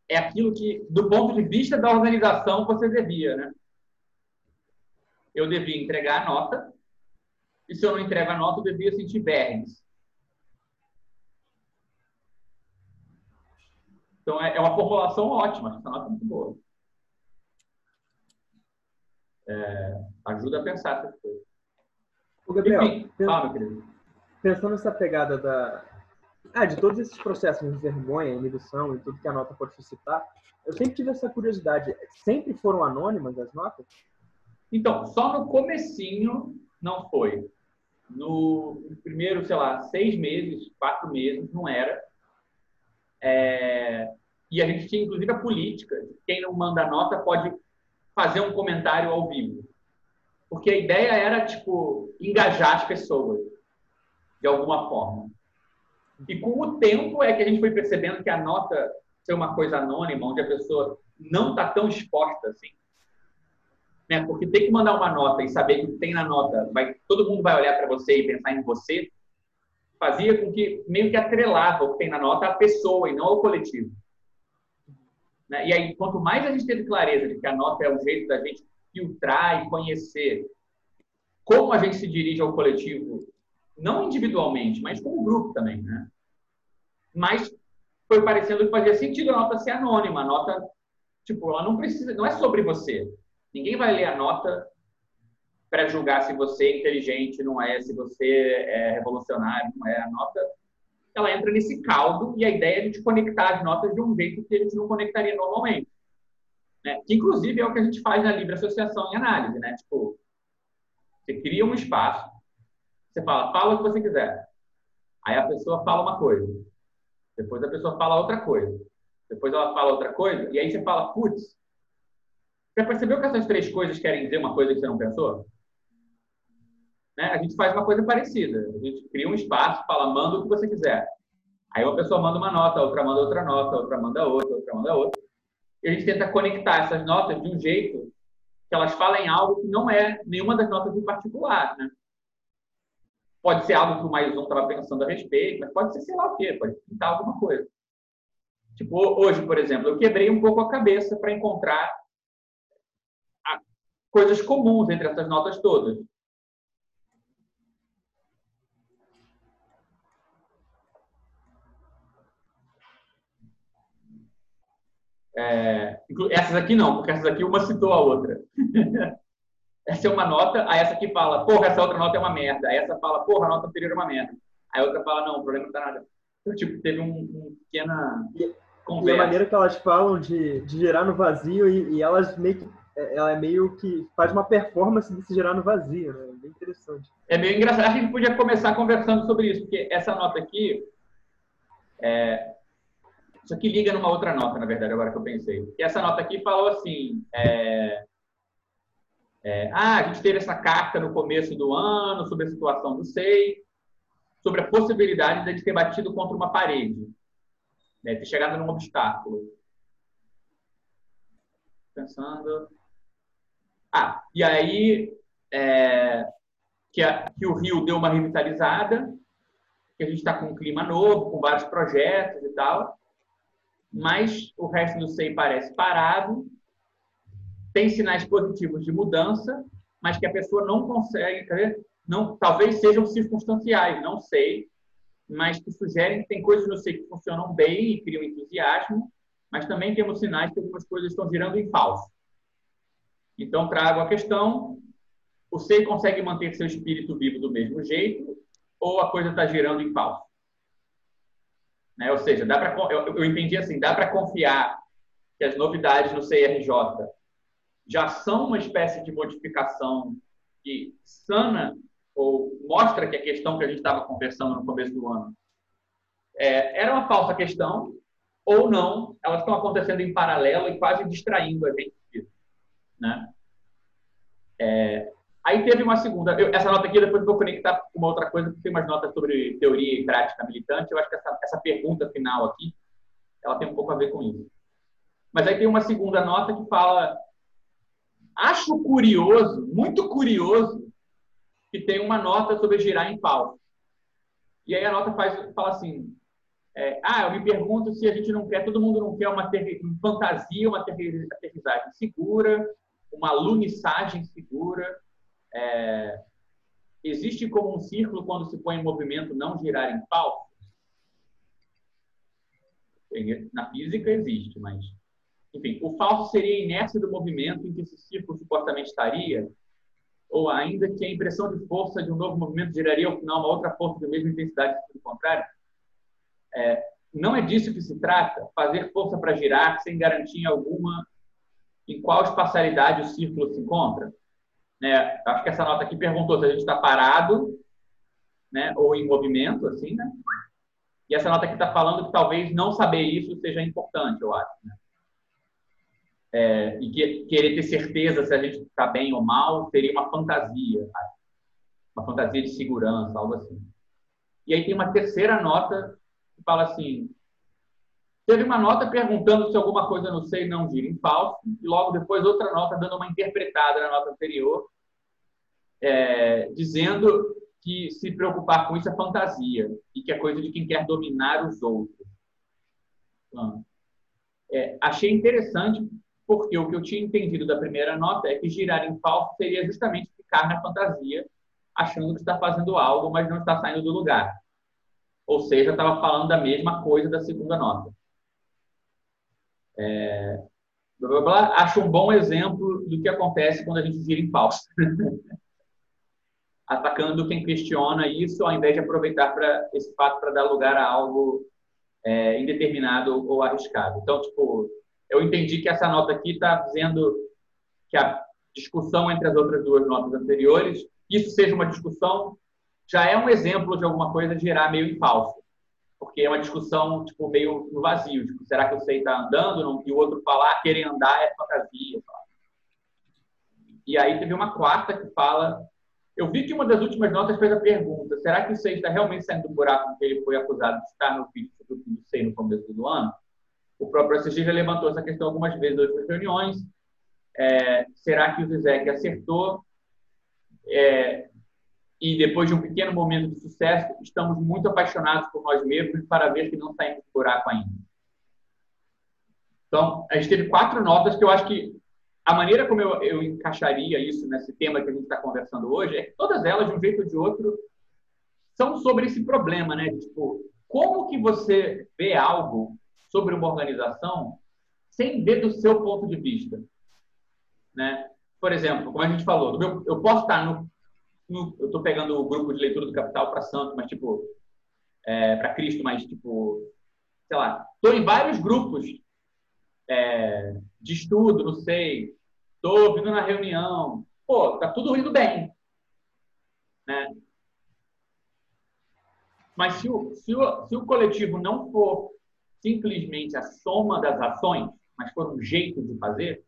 é aquilo que, do ponto de vista da organização, você devia, né? Eu devia entregar a nota, e se eu não entrego a nota, eu devia sentir vermes. Então, é, é uma formulação ótima, essa nota é muito boa. É, ajuda a pensar essas coisas. Gabriel, Enfim, fala, querido. Pensando nessa pegada da, ah, de todos esses processos de vergonha, inibição e tudo que a nota pode suscitar, eu sempre tive essa curiosidade. Sempre foram anônimas as notas? Então, só no comecinho não foi. No primeiro, sei lá, seis meses, quatro meses, não era. É... E a gente tinha, inclusive, a política. Quem não manda nota pode fazer um comentário ao vivo. Porque a ideia era, tipo, engajar as pessoas, de alguma forma. E com o tempo é que a gente foi percebendo que a nota ser uma coisa anônima, onde a pessoa não está tão exposta assim. Né? Porque ter que mandar uma nota e saber que tem na nota, vai, todo mundo vai olhar para você e pensar em você, fazia com que meio que atrelava o que tem na nota à pessoa e não ao coletivo. Né? E aí, quanto mais a gente teve clareza de que a nota é o jeito da gente filtrar e conhecer como a gente se dirige ao coletivo não individualmente, mas como grupo também, né? Mas foi parecendo que fazia sentido a nota ser anônima, a nota, tipo, ela não precisa, não é sobre você. Ninguém vai ler a nota para julgar se você é inteligente, não é, se você é revolucionário, não é. A nota, ela entra nesse caldo e a ideia é de conectar as notas de um jeito que a gente não conectaria normalmente. Né? Que, inclusive, é o que a gente faz na livre associação e análise, né? Tipo, você cria um espaço você fala, fala o que você quiser. Aí a pessoa fala uma coisa. Depois a pessoa fala outra coisa. Depois ela fala outra coisa. E aí você fala, putz, você percebeu que essas três coisas querem dizer uma coisa que você não pensou? Né? A gente faz uma coisa parecida. A gente cria um espaço, fala, manda o que você quiser. Aí uma pessoa manda uma nota, outra manda outra nota, outra manda outra, outra manda outra. E a gente tenta conectar essas notas de um jeito que elas falem algo que não é nenhuma das notas em particular, né? Pode ser algo que o mais um estava pensando a respeito, mas pode ser sei lá o quê, pode pintar alguma coisa. Tipo, hoje, por exemplo, eu quebrei um pouco a cabeça para encontrar coisas comuns entre essas notas todas. É, essas aqui não, porque essas aqui uma citou a outra. [laughs] essa é uma nota, aí essa aqui fala, porra, essa outra nota é uma merda. Aí essa fala, porra, a nota anterior é uma merda. Aí a outra fala, não, o problema não tá nada. Então, tipo, teve um, um pequena conversa. E a maneira que elas falam de, de gerar no vazio e, e, elas meio que, é, ela é meio que faz uma performance de se gerar no vazio, né? É bem interessante. É meio engraçado. A gente podia começar conversando sobre isso, porque essa nota aqui, é... isso aqui liga numa outra nota, na verdade, agora que eu pensei. E essa nota aqui falou assim, é... É, ah, a gente teve essa carta no começo do ano sobre a situação do SEI, sobre a possibilidade de a gente ter batido contra uma parede, né, ter chegado num obstáculo. Pensando. Ah, e aí é, que, a, que o Rio deu uma revitalizada, que a gente está com um clima novo, com vários projetos e tal, mas o resto do SEI parece parado, tem sinais positivos de mudança, mas que a pessoa não consegue, não, talvez sejam circunstanciais, não sei, mas que sugerem que tem coisas no SEI que funcionam bem e criam entusiasmo, mas também temos sinais que algumas coisas estão girando em falso. Então, trago a questão: o SEI consegue manter seu espírito vivo do mesmo jeito ou a coisa está girando em falso? Né? Ou seja, dá pra, eu, eu entendi assim: dá para confiar que as novidades no CRJ já são uma espécie de modificação que sana ou mostra que a questão que a gente estava conversando no começo do ano é, era uma falsa questão ou não, elas estão acontecendo em paralelo e quase distraindo a gente disso. Né? É, aí teve uma segunda, eu, essa nota aqui depois vou conectar com uma outra coisa, porque tem umas notas sobre teoria e prática militante, eu acho que essa, essa pergunta final aqui, ela tem um pouco a ver com isso. Mas aí tem uma segunda nota que fala, acho curioso, muito curioso, que tem uma nota sobre girar em falso. E aí a nota faz, fala assim, é, ah, eu me pergunto se a gente não quer, todo mundo não quer uma, ter, uma fantasia, uma aterrissagem segura, uma lunissagem segura. É, existe como um círculo quando se põe em movimento não girar em falso? Na física existe, mas enfim, o falso seria a inércia do movimento em que esse círculo supostamente estaria, ou ainda que a impressão de força de um novo movimento geraria ao final uma outra força de mesma intensidade, se contrário. É, não é disso que se trata, fazer força para girar sem garantia alguma em qual espacialidade o círculo se encontra. Né? Acho que essa nota aqui perguntou se a gente está parado né, ou em movimento, assim, né? E essa nota aqui está falando que talvez não saber isso seja importante, eu acho. Né? É, e que, querer ter certeza se a gente está bem ou mal seria uma fantasia, uma fantasia de segurança, algo assim. E aí tem uma terceira nota que fala assim: teve uma nota perguntando se alguma coisa no sei não gira em falso, e logo depois outra nota dando uma interpretada na nota anterior, é, dizendo que se preocupar com isso é fantasia e que é coisa de quem quer dominar os outros. Então, é, achei interessante porque o que eu tinha entendido da primeira nota é que girar em falso seria justamente ficar na fantasia, achando que está fazendo algo, mas não está saindo do lugar. Ou seja, estava falando da mesma coisa da segunda nota. É, blá, blá, blá, acho um bom exemplo do que acontece quando a gente gira em falso. [laughs] Atacando quem questiona isso, ao invés de aproveitar para esse fato para dar lugar a algo é, indeterminado ou arriscado. Então, tipo, eu entendi que essa nota aqui está dizendo que a discussão entre as outras duas notas anteriores, isso seja uma discussão já é um exemplo de alguma coisa girar meio em falso. Porque é uma discussão tipo, meio no vazio. Tipo, será que eu sei está andando? Não? E o outro falar, querer andar é fantasia. E aí teve uma quarta que fala... Eu vi que uma das últimas notas fez a pergunta, será que o Sei está realmente saindo do buraco que ele foi acusado de estar no vídeo do Sei no começo do ano? O próprio SG já levantou essa questão algumas vezes em outras reuniões. É, será que o Zizek acertou? É, e depois de um pequeno momento de sucesso, estamos muito apaixonados por nós mesmos para ver que não saímos do buraco ainda. Então, a gente teve quatro notas que eu acho que a maneira como eu, eu encaixaria isso nesse tema que a gente está conversando hoje é que todas elas, de um jeito ou de outro, são sobre esse problema, né? Tipo, como que você vê algo sobre uma organização sem ver do seu ponto de vista, né? Por exemplo, como a gente falou, eu posso estar no no, eu estou pegando o grupo de leitura do Capital para Santo, mas tipo, é, para Cristo, mas tipo, sei lá, estou em vários grupos é, de estudo, não sei, estou vindo na reunião, pô, tá tudo indo bem, né? Mas se o, se o, se o coletivo não for simplesmente a soma das ações, mas for um jeito de fazer,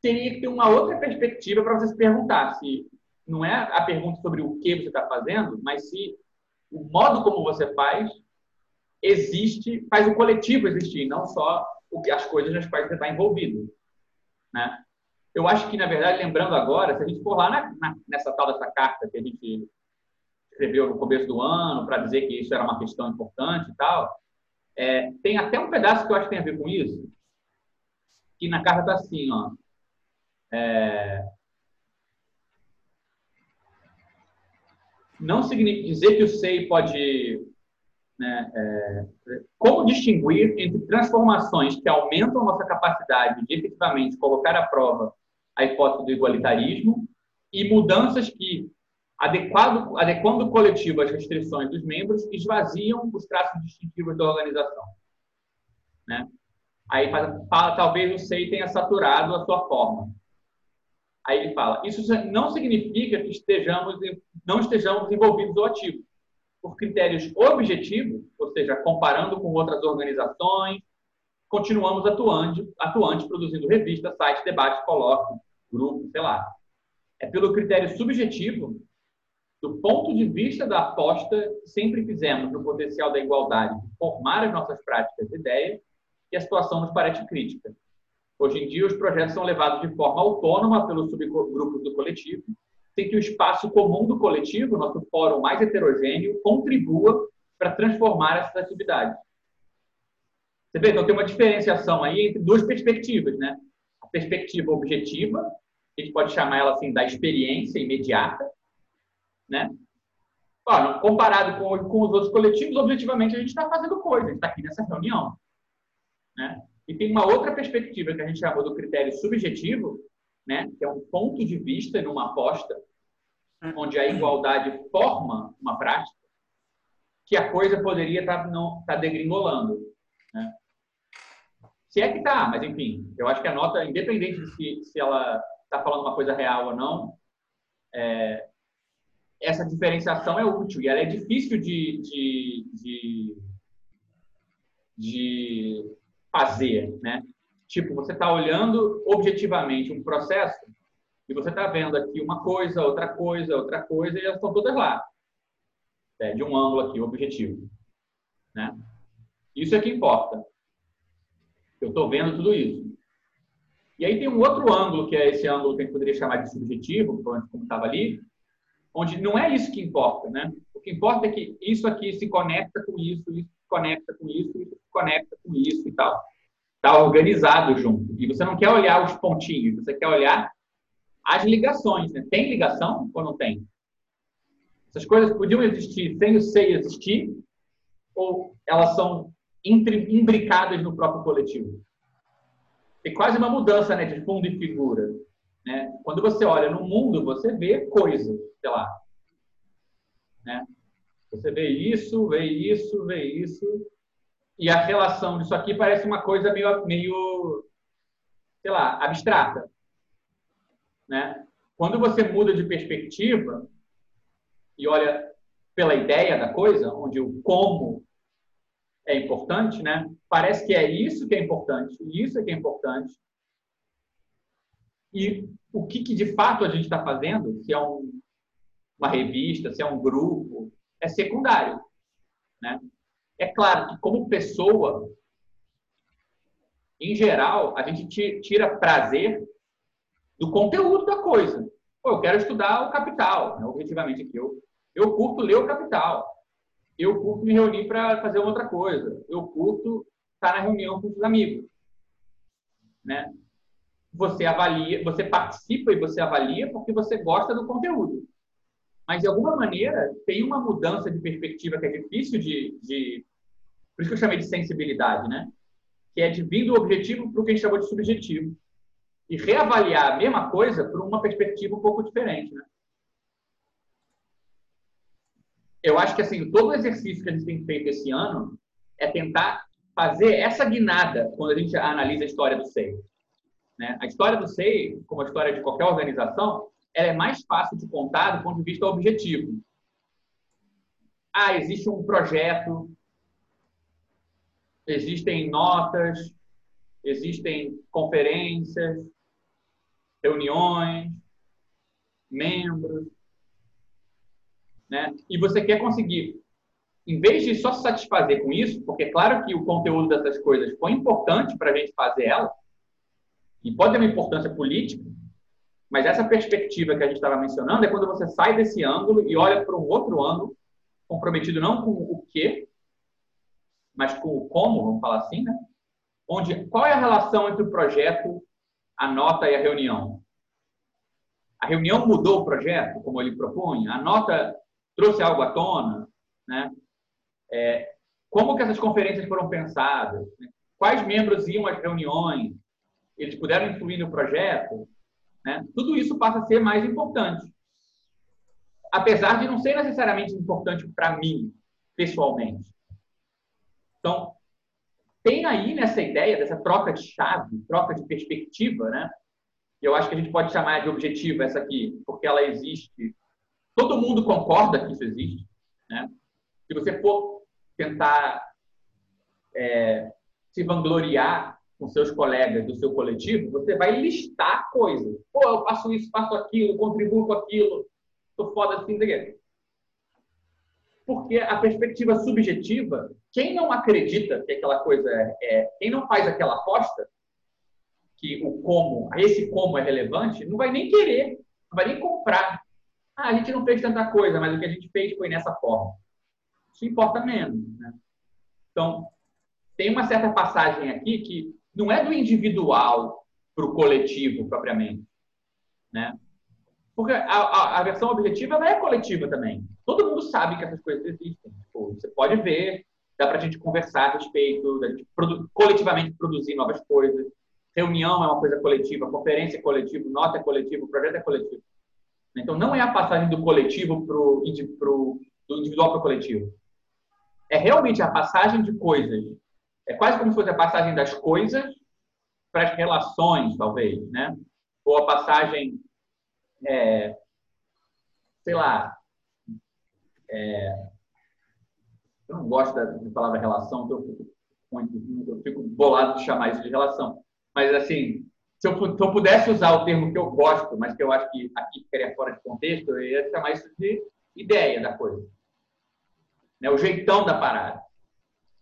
teria que ter uma outra perspectiva para você se perguntar se não é a pergunta sobre o que você está fazendo, mas se o modo como você faz existe, faz o coletivo existir, não só o que as coisas nas quais você está envolvido, né? eu acho que, na verdade, lembrando agora, se a gente for lá na, na, nessa tal dessa carta que a gente escreveu no começo do ano para dizer que isso era uma questão importante e tal, é, tem até um pedaço que eu acho que tem a ver com isso, que na carta está assim, ó. É, não significa dizer que o SEI pode. Né, é, como distinguir entre transformações que aumentam a nossa capacidade de efetivamente colocar à prova a hipótese do igualitarismo e mudanças que, adequado, adequando o coletivo às restrições dos membros, esvaziam os traços distintivos da organização. Né? Aí fala, talvez o SEI tenha saturado a sua forma. Aí ele fala: isso não significa que estejamos, não estejamos envolvidos ou ativos. Por critérios objetivos, ou seja, comparando com outras organizações, continuamos atuando, atuantes, produzindo revistas, sites, debates, colóquios, grupos, sei lá. É pelo critério subjetivo, do ponto de vista da aposta que sempre fizemos no potencial da igualdade, formar as nossas práticas e ideias, que a situação nos parece crítica. Hoje em dia, os projetos são levados de forma autônoma pelos subgrupos do coletivo, sem que o espaço comum do coletivo, nosso fórum mais heterogêneo, contribua para transformar essas atividades. Você vê, então tem uma diferenciação aí entre duas perspectivas, né? A perspectiva objetiva, a gente pode chamar ela assim da experiência imediata, né? Comparado com, com os outros coletivos, objetivamente a gente está fazendo coisa, a gente está aqui nessa reunião, né? E tem uma outra perspectiva que a gente chamou do critério subjetivo, né, que é um ponto de vista numa aposta, onde a igualdade forma uma prática, que a coisa poderia estar tá, tá degringolando. Né? Se é que está, mas enfim, eu acho que a nota, independente de se, se ela está falando uma coisa real ou não, é, essa diferenciação é útil e ela é difícil de, de, de, de fazer, né? Tipo, você está olhando objetivamente um processo e você está vendo aqui uma coisa, outra coisa, outra coisa, e elas estão todas lá. É, de um ângulo aqui, objetivo. Né? Isso é que importa. Eu estou vendo tudo isso. E aí tem um outro ângulo, que é esse ângulo que a gente poderia chamar de subjetivo, como estava ali, onde não é isso que importa, né? O que importa é que isso aqui se conecta com isso, isso se conecta com isso, isso se conecta com isso e tal. Está organizado junto. E você não quer olhar os pontinhos, você quer olhar as ligações. Né? Tem ligação ou não tem? Essas coisas podiam existir sem o sei existir ou elas são imbricadas no próprio coletivo? Tem quase uma mudança né, de fundo e figura. Né? Quando você olha no mundo, você vê coisas, sei lá. Né? Você vê isso, vê isso, vê isso, e a relação disso aqui parece uma coisa meio, meio sei lá, abstrata. Né? Quando você muda de perspectiva e olha pela ideia da coisa, onde o como é importante, né? Parece que é isso que é importante, isso é que é importante. E o que, que de fato a gente está fazendo, se é um, uma revista, se é um grupo, é secundário, né? É claro que, como pessoa, em geral, a gente tira prazer do conteúdo da coisa. Pô, eu quero estudar o capital, né? objetivamente aqui. Eu, eu curto ler o capital. Eu curto me reunir para fazer outra coisa. Eu curto estar na reunião com os amigos. Né? Você avalia, você participa e você avalia porque você gosta do conteúdo mas de alguma maneira tem uma mudança de perspectiva que é difícil de, de por isso que eu chamei de sensibilidade, né? Que é de vir do objetivo para o que a gente chamou de subjetivo e reavaliar a mesma coisa por uma perspectiva um pouco diferente, né? Eu acho que assim todo o exercício que a gente tem feito esse ano é tentar fazer essa guinada quando a gente analisa a história do SEI. Né? A história do SEI, como a história de qualquer organização, ela é mais fácil de contar do ponto de vista objetivo. Ah, existe um projeto, existem notas, existem conferências, reuniões, membros, né? E você quer conseguir, em vez de só se satisfazer com isso, porque é claro que o conteúdo dessas coisas foi importante para a gente fazer ela, e pode ter uma importância política, Mas essa perspectiva que a gente estava mencionando é quando você sai desse ângulo e olha para um outro ângulo, comprometido não com o que, mas com o como, vamos falar assim, né? Onde, qual é a relação entre o projeto, a nota e a reunião? A reunião mudou o projeto, como ele propunha? A nota trouxe algo à tona? Né? É, como que essas conferências foram pensadas? Quais membros iam às reuniões? Eles puderam influir no projeto? Né? Tudo isso passa a ser mais importante. Apesar de não ser necessariamente importante para mim, pessoalmente. Então, tem aí nessa ideia dessa troca de chave, troca de perspectiva, né? Eu acho que a gente pode chamar de objetivo essa aqui, porque ela existe. Todo mundo concorda que isso existe, né? Se você for tentar é, se vangloriar com seus colegas do seu coletivo, você vai listar coisas. Pô, eu faço isso, faço aquilo, contribuo com aquilo, tô foda assim, daqui. Porque a perspectiva subjetiva, quem não acredita que aquela coisa é, é, quem não faz aquela aposta, que o como, esse como é relevante, não vai nem querer, não vai nem comprar. Ah, a gente não fez tanta coisa, mas o que a gente fez foi nessa forma. Isso importa menos. Né? Então, tem uma certa passagem aqui que não é do individual para o coletivo propriamente, né? Porque a, a, a, versão objetiva ela é coletiva também. Todo mundo sabe que essas coisas existem. Tipo, você pode ver, dá para a gente conversar a respeito, da gente produ coletivamente produzir novas coisas. Reunião é uma coisa coletiva, conferência é coletivo, nota é coletivo, projeto é coletivo. Então, não é a passagem do coletivo pro, pro, do individual para o coletivo. É realmente a passagem de coisas é quase como se fosse a passagem das coisas para as relações, talvez, né? Ou a passagem, é, sei lá, é, eu não gosto da palavra relação, então eu fico, eu fico bolado de chamar isso de relação. Mas, assim, se eu, se eu, pudesse usar o termo que eu gosto, mas que eu acho que aqui ficaria fora de contexto, eu ia chamar isso de ideia da coisa. Né? O jeitão da parada.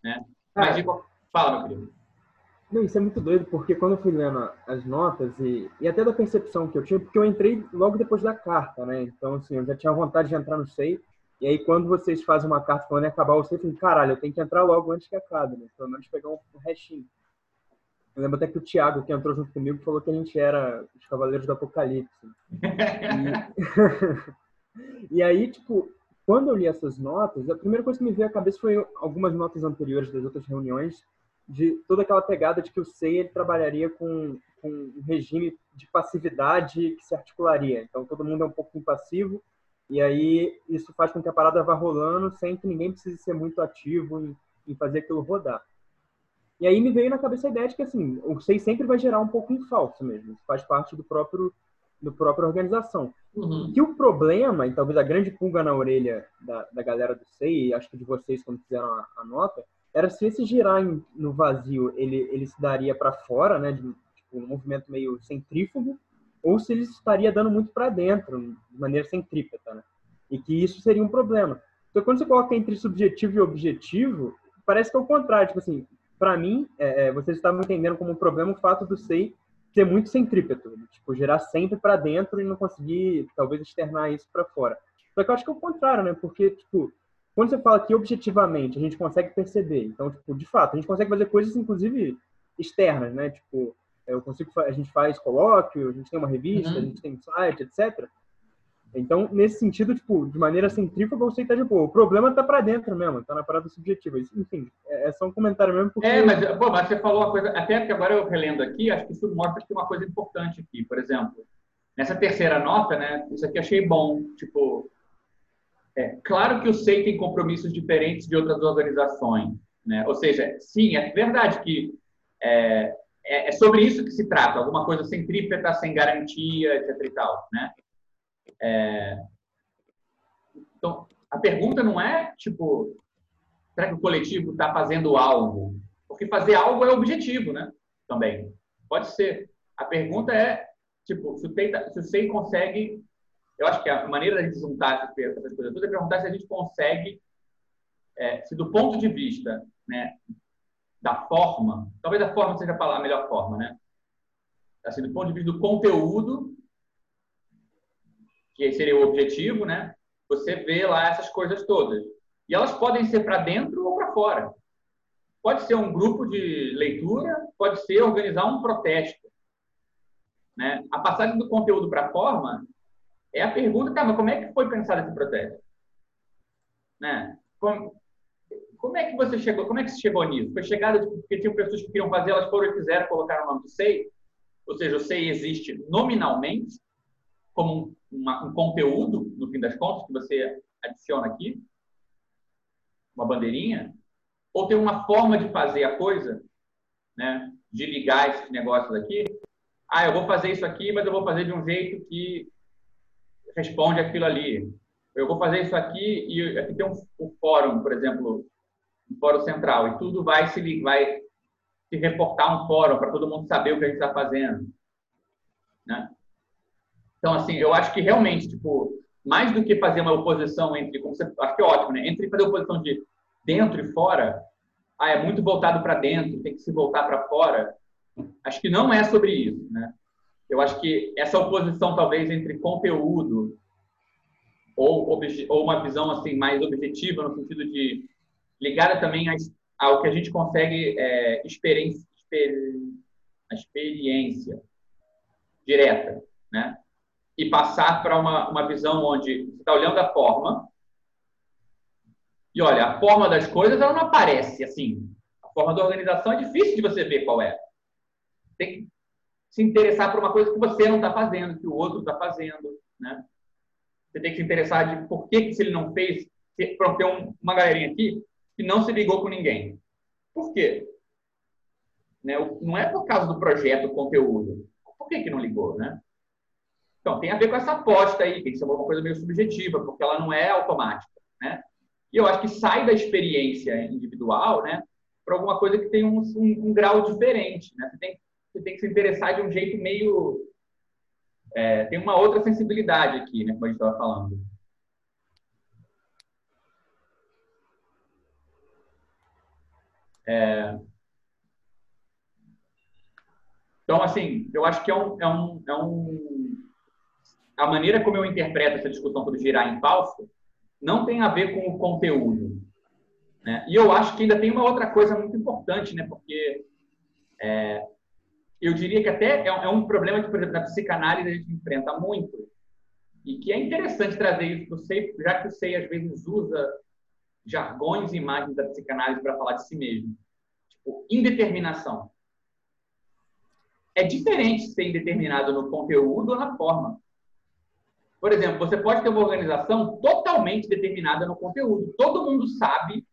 Né? Mas, de, Fala, meu querido. Não, isso é muito doido, porque quando eu fui lendo as notas e, e até da percepção que eu tinha, porque eu entrei logo depois da carta, né? Então, assim, eu já tinha vontade de entrar no SEI. E aí, quando vocês fazem uma carta falando em acabar o SEI, eu falei, caralho, eu tenho que entrar logo antes que acabe, né? Pelo menos pegar um, um restinho. Eu lembro até que o Thiago, que entrou junto comigo, falou que a gente era os Cavaleiros do Apocalipse. E, [laughs] e aí, tipo, quando eu li essas notas, a primeira coisa que me veio à cabeça foi algumas notas anteriores das outras reuniões, de toda aquela pegada de que o SEI ele trabalharia com, com um regime de passividade que se articularia. Então, todo mundo é um pouco impassivo, e aí isso faz com que a parada vá rolando sem que ninguém precise ser muito ativo em, em fazer aquilo rodar. E aí me veio na cabeça a ideia de que assim, o SEI sempre vai gerar um pouco em falso mesmo. Isso faz parte do próprio do própria organização. Uhum. Que o problema, e talvez a grande pulga na orelha da, da galera do SEI, acho que de vocês quando fizeram a, a nota, era se esse girar em, no vazio ele, ele se daria para fora, né, de tipo, um movimento meio centrífugo, ou se ele estaria dando muito para dentro, de maneira centrípeta, né? E que isso seria um problema. Então, quando você coloca entre subjetivo e objetivo, parece que é o contrário. Tipo assim, para mim, é, é, vocês estavam entendendo como um problema o fato do SEI ser muito centrípeto, né? tipo, gerar sempre para dentro e não conseguir, talvez, externar isso para fora. Só que eu acho que é o contrário, né? Porque, tipo, quando você fala que objetivamente a gente consegue perceber, então, tipo, de fato, a gente consegue fazer coisas, inclusive, externas, né? Tipo, eu consigo, a gente faz colóquio, a gente tem uma revista, uhum. a gente tem um site, etc. Então, nesse sentido, tipo, de maneira centrífuga, você tá de boa. O problema tá para dentro mesmo, tá na parada subjetiva. Enfim, é, é só um comentário mesmo. Porque... É, mas, pô, mas você falou uma coisa, até que agora eu relendo aqui, acho que isso mostra que uma coisa importante aqui. Por exemplo, nessa terceira nota, né, isso aqui achei bom. Tipo, é, claro que o SEI tem compromissos diferentes de outras organizações, né? Ou seja, sim, é verdade que é, é, é sobre isso que se trata, alguma coisa centrípeta, sem garantia, etc e tal, né? É, então, a pergunta não é, tipo, será que o coletivo está fazendo algo? Porque fazer algo é objetivo, né? Também. Pode ser. A pergunta é, tipo, se o SEI, tá, consegue eu acho que a maneira da gente juntar essas, essas coisas todas é perguntar se a gente consegue, é, se do ponto de vista né, da forma, talvez a forma seja a melhor forma, né? Assim, do ponto de vista do conteúdo, que seria o objetivo, né? Você vê lá essas coisas todas. E elas podem ser para dentro ou para fora. Pode ser um grupo de leitura, pode ser organizar um protesto. Né? A passagem do conteúdo para a forma é a pergunta, tá, mas como é que foi pensado esse protesto? Né? Como, como é que você chegou? Como é que você chegou nisso? Foi chegada porque tinham pessoas que queriam fazer, elas foram e fizeram, colocaram o nome do SEI? Ou seja, o SEI existe nominalmente como uma, um conteúdo, no fim das contas, que você adiciona aqui, uma bandeirinha, ou tem uma forma de fazer a coisa, né, de ligar esses negócios aqui. Ah, eu vou fazer isso aqui, mas eu vou fazer de um jeito que responde aquilo ali. Eu vou fazer isso aqui e aqui tem um, um fórum, por exemplo, um fórum central, e tudo vai se vai se reportar um fórum para todo mundo saber o que a gente está fazendo, né? Então, assim, eu acho que realmente, tipo, mais do que fazer uma oposição entre, como você, acho que é ótimo, né? Entre fazer oposição de dentro e fora, ah, é muito voltado para dentro, tem que se voltar para fora. Acho que não é sobre isso, né? Eu acho que essa oposição, talvez, entre conteúdo ou, ou uma visão assim mais objetiva, no sentido de ligada também ao que a gente consegue é, experiência, experiência direta, né? e passar para uma, uma visão onde você está olhando a forma e olha, a forma das coisas ela não aparece assim. A forma da organização é difícil de você ver qual é. Tem que se interessar por uma coisa que você não está fazendo, que o outro está fazendo, né? Você tem que se interessar de por que, que se ele não fez. Pronto, tem um, uma galerinha aqui que não se ligou com ninguém. Por quê? Né? Não é por causa do projeto, do conteúdo. Por que, que não ligou, né? Então, tem a ver com essa aposta aí, que ser uma coisa meio subjetiva, porque ela não é automática, né? E eu acho que sai da experiência individual, né, para alguma coisa que tem um, um, um, grau diferente, né? Você tem, você tem que se interessar de um jeito meio... É, tem uma outra sensibilidade aqui, né, como a gente estava falando. É... Então, assim, eu acho que é um, é um, é um a maneira como eu interpreto essa discussão sobre girar em falso não tem a ver com o conteúdo. Né? E eu acho que ainda tem uma outra coisa muito importante, né? porque é, eu diria que até é, é, um problema que, por exemplo, na psicanálise a gente enfrenta muito e que é interessante trazer isso para o SEI, já que o SEI às vezes usa jargões e imagens da psicanálise para falar de si mesmo. Tipo, indeterminação. É diferente ser indeterminado no conteúdo ou na forma. Por exemplo, você pode ter uma organização totalmente determinada no conteúdo. Todo mundo sabe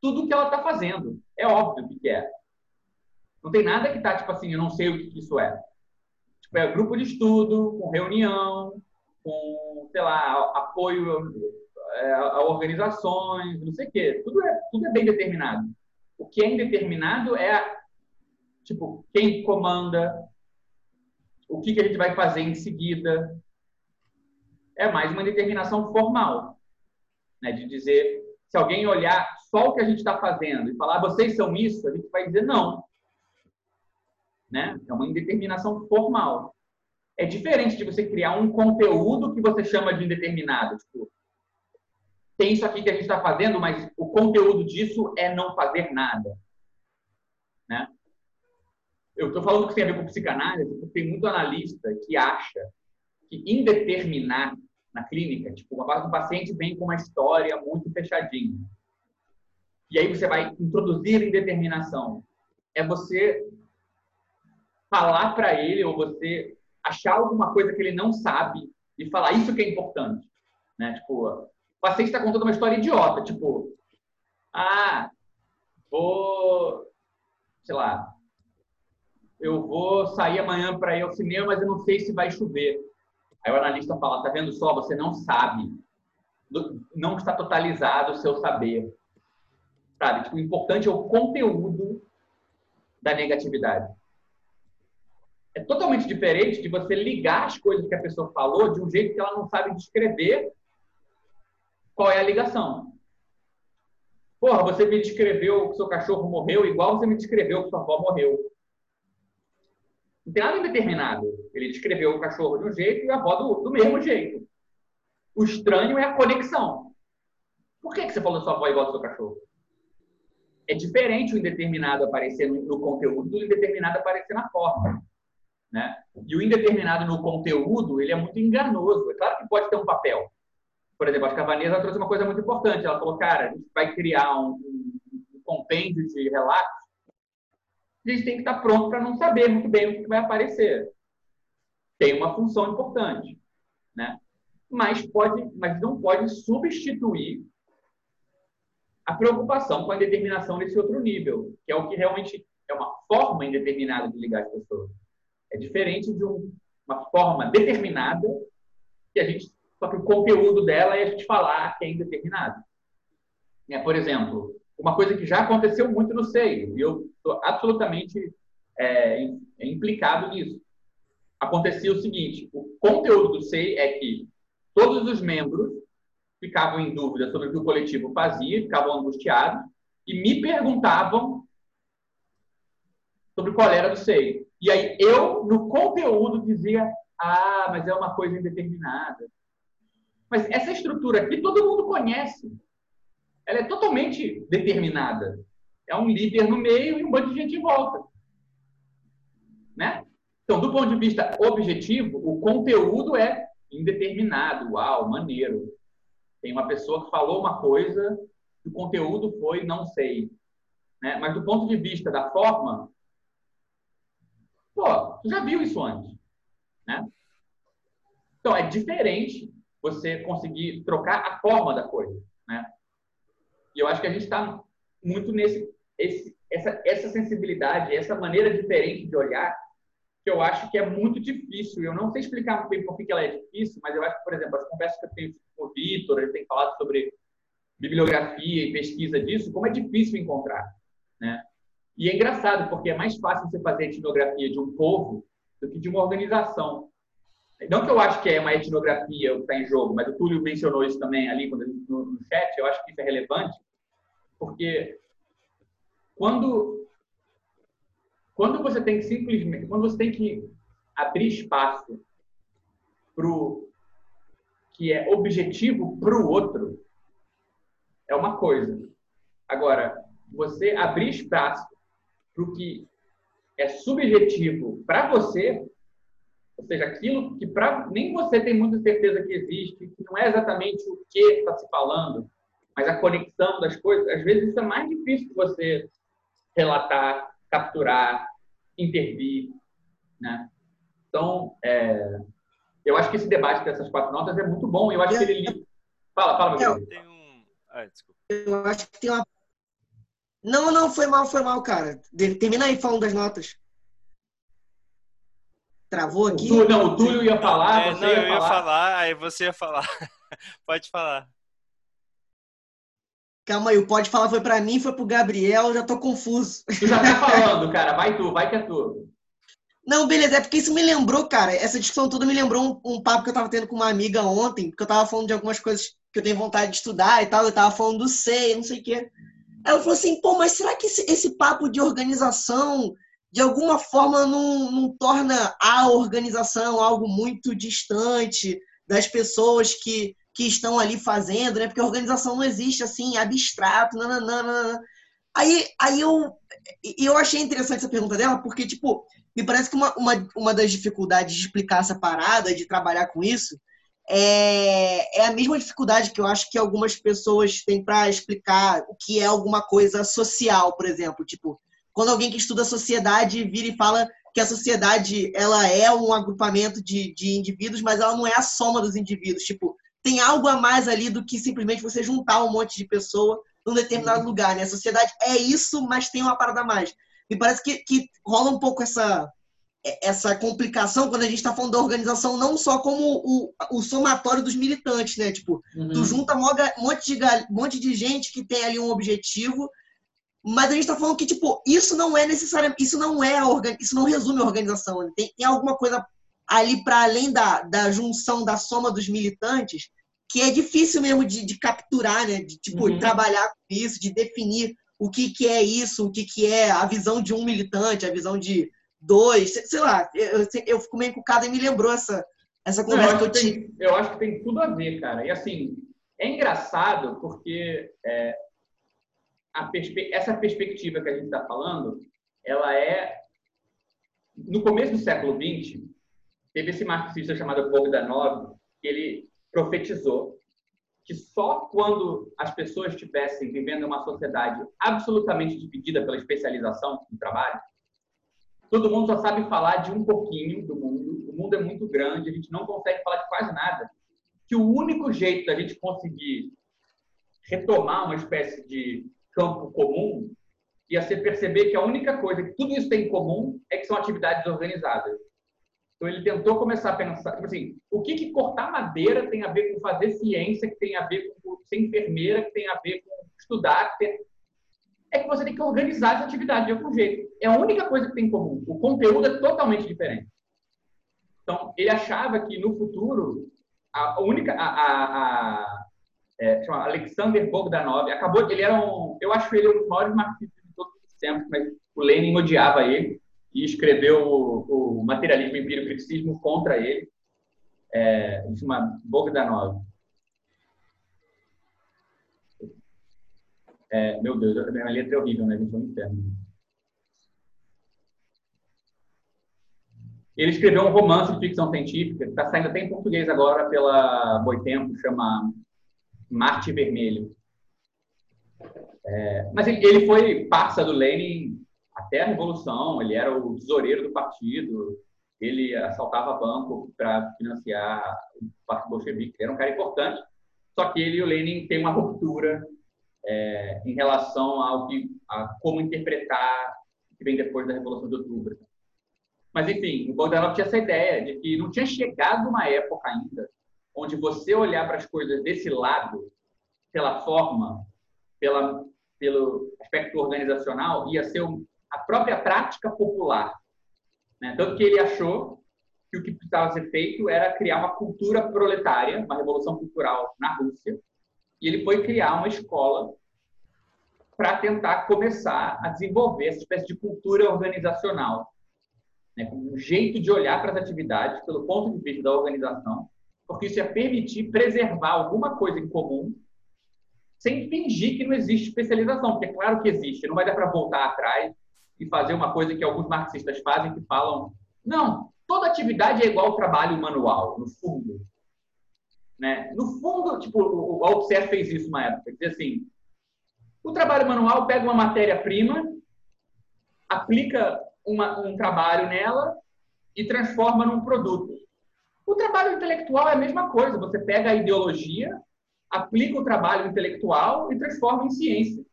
tudo o que ela está fazendo. É óbvio que é. Não tem nada que está, tipo assim, eu não sei o que isso é. Tipo, é grupo de estudo, com reunião, com, sei lá, apoio é, a organizações, não sei o quê. Tudo é, tudo é bem determinado. O que é indeterminado é, tipo, quem comanda, o que, que a gente vai fazer em seguida, é mais uma determinação formal, né? de dizer, se alguém olhar só o que a gente está fazendo e falar, vocês são isso, a gente vai dizer não. Né? É uma indeterminação formal. É diferente de você criar um conteúdo que você chama de indeterminado. Tipo, tem isso aqui que a gente está fazendo, mas o conteúdo disso é não fazer nada. Né? Eu estou falando que tem a ver com psicanálise, porque tem muito analista que acha que indeterminar na clínica, tipo, do paciente vem com uma história muito fechadinha. E aí você vai introduzir indeterminação. É você falar para ele ou você achar alguma coisa que ele não sabe e falar isso que é importante, né? Tipo, o paciente está contando uma história idiota, tipo, ah, vou, sei lá, eu vou sair amanhã para ir ao cinema, mas eu não sei se vai chover. Aí o analista fala, tá vendo só, você não sabe, não está totalizado o seu saber. Sabe? Tipo, o importante é o conteúdo da negatividade. É totalmente diferente de você ligar as coisas que a pessoa falou de um jeito que ela não sabe descrever qual é a ligação. Porra, você me descreveu que seu cachorro morreu igual você me descreveu que sua avó morreu. Não tem nada indeterminado. Ele descreveu o cachorro de um jeito e a avó do, do mesmo jeito. O estranho é a conexão. Por que, que você falou sua avó igual ao seu cachorro? É diferente o indeterminado aparecer no, no conteúdo do indeterminado aparecer na forma. Né? E o indeterminado no conteúdo, ele é muito enganoso. É claro que pode ter um papel. Por exemplo, acho que a Vanessa trouxe uma coisa muito importante. Ela falou, cara, a gente vai criar um, um, um compêndio de relatos. A gente tem que estar pronto para não saber muito bem o que vai aparecer. Tem uma função importante, né? Mas pode, mas não pode substituir a preocupação com a determinação desse outro nível, que é o que realmente é uma forma indeterminada de ligar as pessoas. É diferente de um, uma forma determinada que a gente só que o conteúdo dela é a gente falar que é indeterminado. É, por exemplo, uma coisa que já aconteceu muito no SEI, e eu estou absolutamente é, implicado nisso. Acontecia o seguinte: o conteúdo do SEI é que todos os membros ficavam em dúvida sobre o que o coletivo fazia, ficavam angustiados e me perguntavam sobre qual era do SEI. E aí eu, no conteúdo, dizia: ah, mas é uma coisa indeterminada. Mas essa estrutura aqui todo mundo conhece. Ela é totalmente determinada. É um líder no meio e um monte de gente em volta. Né? Então, do ponto de vista objetivo, o conteúdo é indeterminado. Uau, maneiro. Tem uma pessoa que falou uma coisa, o conteúdo foi não sei. Né? Mas do ponto de vista da forma, Pô, tu já viu isso antes, né? Então, é diferente você conseguir trocar a forma da coisa, né? E eu acho que a gente está muito nesse esse, essa, essa sensibilidade, essa maneira diferente de olhar, que eu acho que é muito difícil. Eu não sei explicar muito bem por que ela é difícil, mas eu acho que, por exemplo, as conversas que eu tenho com o Vitor, ele tem falado sobre bibliografia e pesquisa disso, como é difícil encontrar, né? E é engraçado, porque é mais fácil você fazer etnografia de um povo do que de uma organização. Não que eu acho que é uma etnografia o que está em jogo, mas o Túlio mencionou isso também ali no, chat, eu acho que isso é relevante, porque quando, quando você tem que simplesmente, quando você tem que abrir espaço para o que é objetivo para o outro, é uma coisa. Agora, você abrir espaço para o que é subjetivo para você, ou seja, aquilo que pra, nem você tem muita certeza que existe, que não é exatamente o que está se falando, mas a conexão das coisas, às vezes isso é mais difícil de você relatar, capturar, intervir, né? Então, é, eu acho que esse debate dessas quatro notas é muito bom. Eu acho que ele fala, fala, meu. Tem um, ah. Eu acho que tem uma não, não, foi mal, foi mal, cara. Termina aí falando das notas. Travou aqui? O Túlio, não, o Túlio ia falar, é, você não, ia eu ia falar. falar, aí você ia falar. [laughs] pode falar. Calma aí, o pode falar foi para mim, foi pro Gabriel, já tô confuso. Tu já tá [laughs] falando, cara. Vai tu, vai que é tu. Não, beleza, é porque isso me lembrou, cara, essa discussão toda me lembrou um, um, papo que eu tava tendo com uma amiga ontem, porque eu tava falando de algumas coisas que eu tenho vontade de estudar e tal, eu tava falando do SEI, não sei o quê. Ela falou assim, pô, mas será que esse, esse papo de organização, de alguma forma, não, não torna a organização algo muito distante das pessoas que, que estão ali fazendo, né? Porque a organização não existe assim, abstrato, nananana. Aí, aí eu, eu achei interessante essa pergunta dela, porque, tipo, me parece que uma, uma, uma das dificuldades de explicar essa parada, de trabalhar com isso, é, é a mesma dificuldade que eu acho que algumas pessoas têm para explicar o que é alguma coisa social, por exemplo. Tipo, quando alguém que estuda sociedade vira e fala que a sociedade ela é um agrupamento de, de indivíduos, mas ela não é a soma dos indivíduos. Tipo, tem algo a mais ali do que simplesmente você juntar um monte de pessoa num determinado lugar. Né? A sociedade é isso, mas tem uma parada a mais. Me parece que, que rola um pouco essa, essa complicação quando a gente está falando da organização não só como o, o somatório dos militantes, né? Tipo, uhum. tu junta um monte de, monte de gente que tem ali um objetivo, mas a gente está falando que, tipo, isso não é necessariamente, isso não é isso não resume a organização. Né? Tem, tem alguma coisa ali para além da, da junção, da soma dos militantes, que é difícil mesmo de, de capturar, né? De, tipo, uhum. trabalhar com isso, de definir o que, que é isso, o que, que é a visão de um militante, a visão de dois, sei lá, eu, eu fico meio encucado e me lembrou essa, essa Não, eu, conversa que eu tive. eu acho que tem tudo a ver, cara. E assim, é engraçado porque é, perspe- essa perspectiva que a gente está falando, ela é. No começo do século XX, teve esse marxista chamado Bogdanov, que ele profetizou que só quando as pessoas estivessem vivendo uma sociedade absolutamente dividida pela especialização do trabalho, todo mundo só sabe falar de um pouquinho do mundo, o mundo é muito grande, a gente não consegue falar de quase nada, que o único jeito da gente conseguir retomar uma espécie de campo comum ia ser perceber que a única coisa que tudo isso tem em comum é que são atividades organizadas. Então ele tentou começar a pensar, tipo assim, o que, que cortar madeira tem a ver com fazer ciência, que tem a ver com ser enfermeira, que tem a ver com estudar, que tem... é que você tem que organizar essa atividade de algum jeito. É a única coisa que tem em comum. O conteúdo é totalmente diferente. Então ele achava que no futuro a única a, a, a é, chama Alexander Bogdanov acabou ele era um eu acho ele um dos maiores marxistas de todos os tempos, mas o Lenin odiava ele e escreveu o, o materialismo empírico criticismo contra ele. É, chama Bogdanov. É, meu Deus, a minha letra é horrível, né? Gente, é um inferno. Ele escreveu um romance de ficção científica, que está saindo até em português agora pela Boitempo, chama Marte Vermelho. É, mas ele, ele foi parça do Lenin até a Revolução, ele era o tesoureiro do partido, ele assaltava banco para financiar o Partido Bolchevique, era um cara importante, só que ele e o Lenin têm uma ruptura é, em relação ao que, a como interpretar o que vem depois da Revolução de Outubro. Mas, enfim, o Bogdanov tinha essa ideia de que não tinha chegado uma época ainda onde você olhar para as coisas desse lado, pela forma, pela, pelo aspecto organizacional, ia ser a própria prática popular. Né? Tanto que ele achou que o que precisava ser feito era criar uma cultura proletária, uma revolução cultural na Rússia, e ele foi criar uma escola para tentar começar a desenvolver essa espécie de cultura organizacional, né? um jeito de olhar para as atividades pelo ponto de vista da organização, porque isso ia permitir preservar alguma coisa em comum sem fingir que não existe especialização, porque é claro que existe, não vai dar para voltar atrás e fazer uma coisa que alguns marxistas fazem, que falam, não, toda atividade é igual ao trabalho manual, no fundo. Né? No fundo, tipo, o Althusser fez isso uma época, dizia assim, o trabalho manual pega uma matéria-prima, aplica uma, um trabalho nela e transforma num produto. O trabalho intelectual é a mesma coisa. Você pega a ideologia, aplica o trabalho intelectual e transforma em ciência.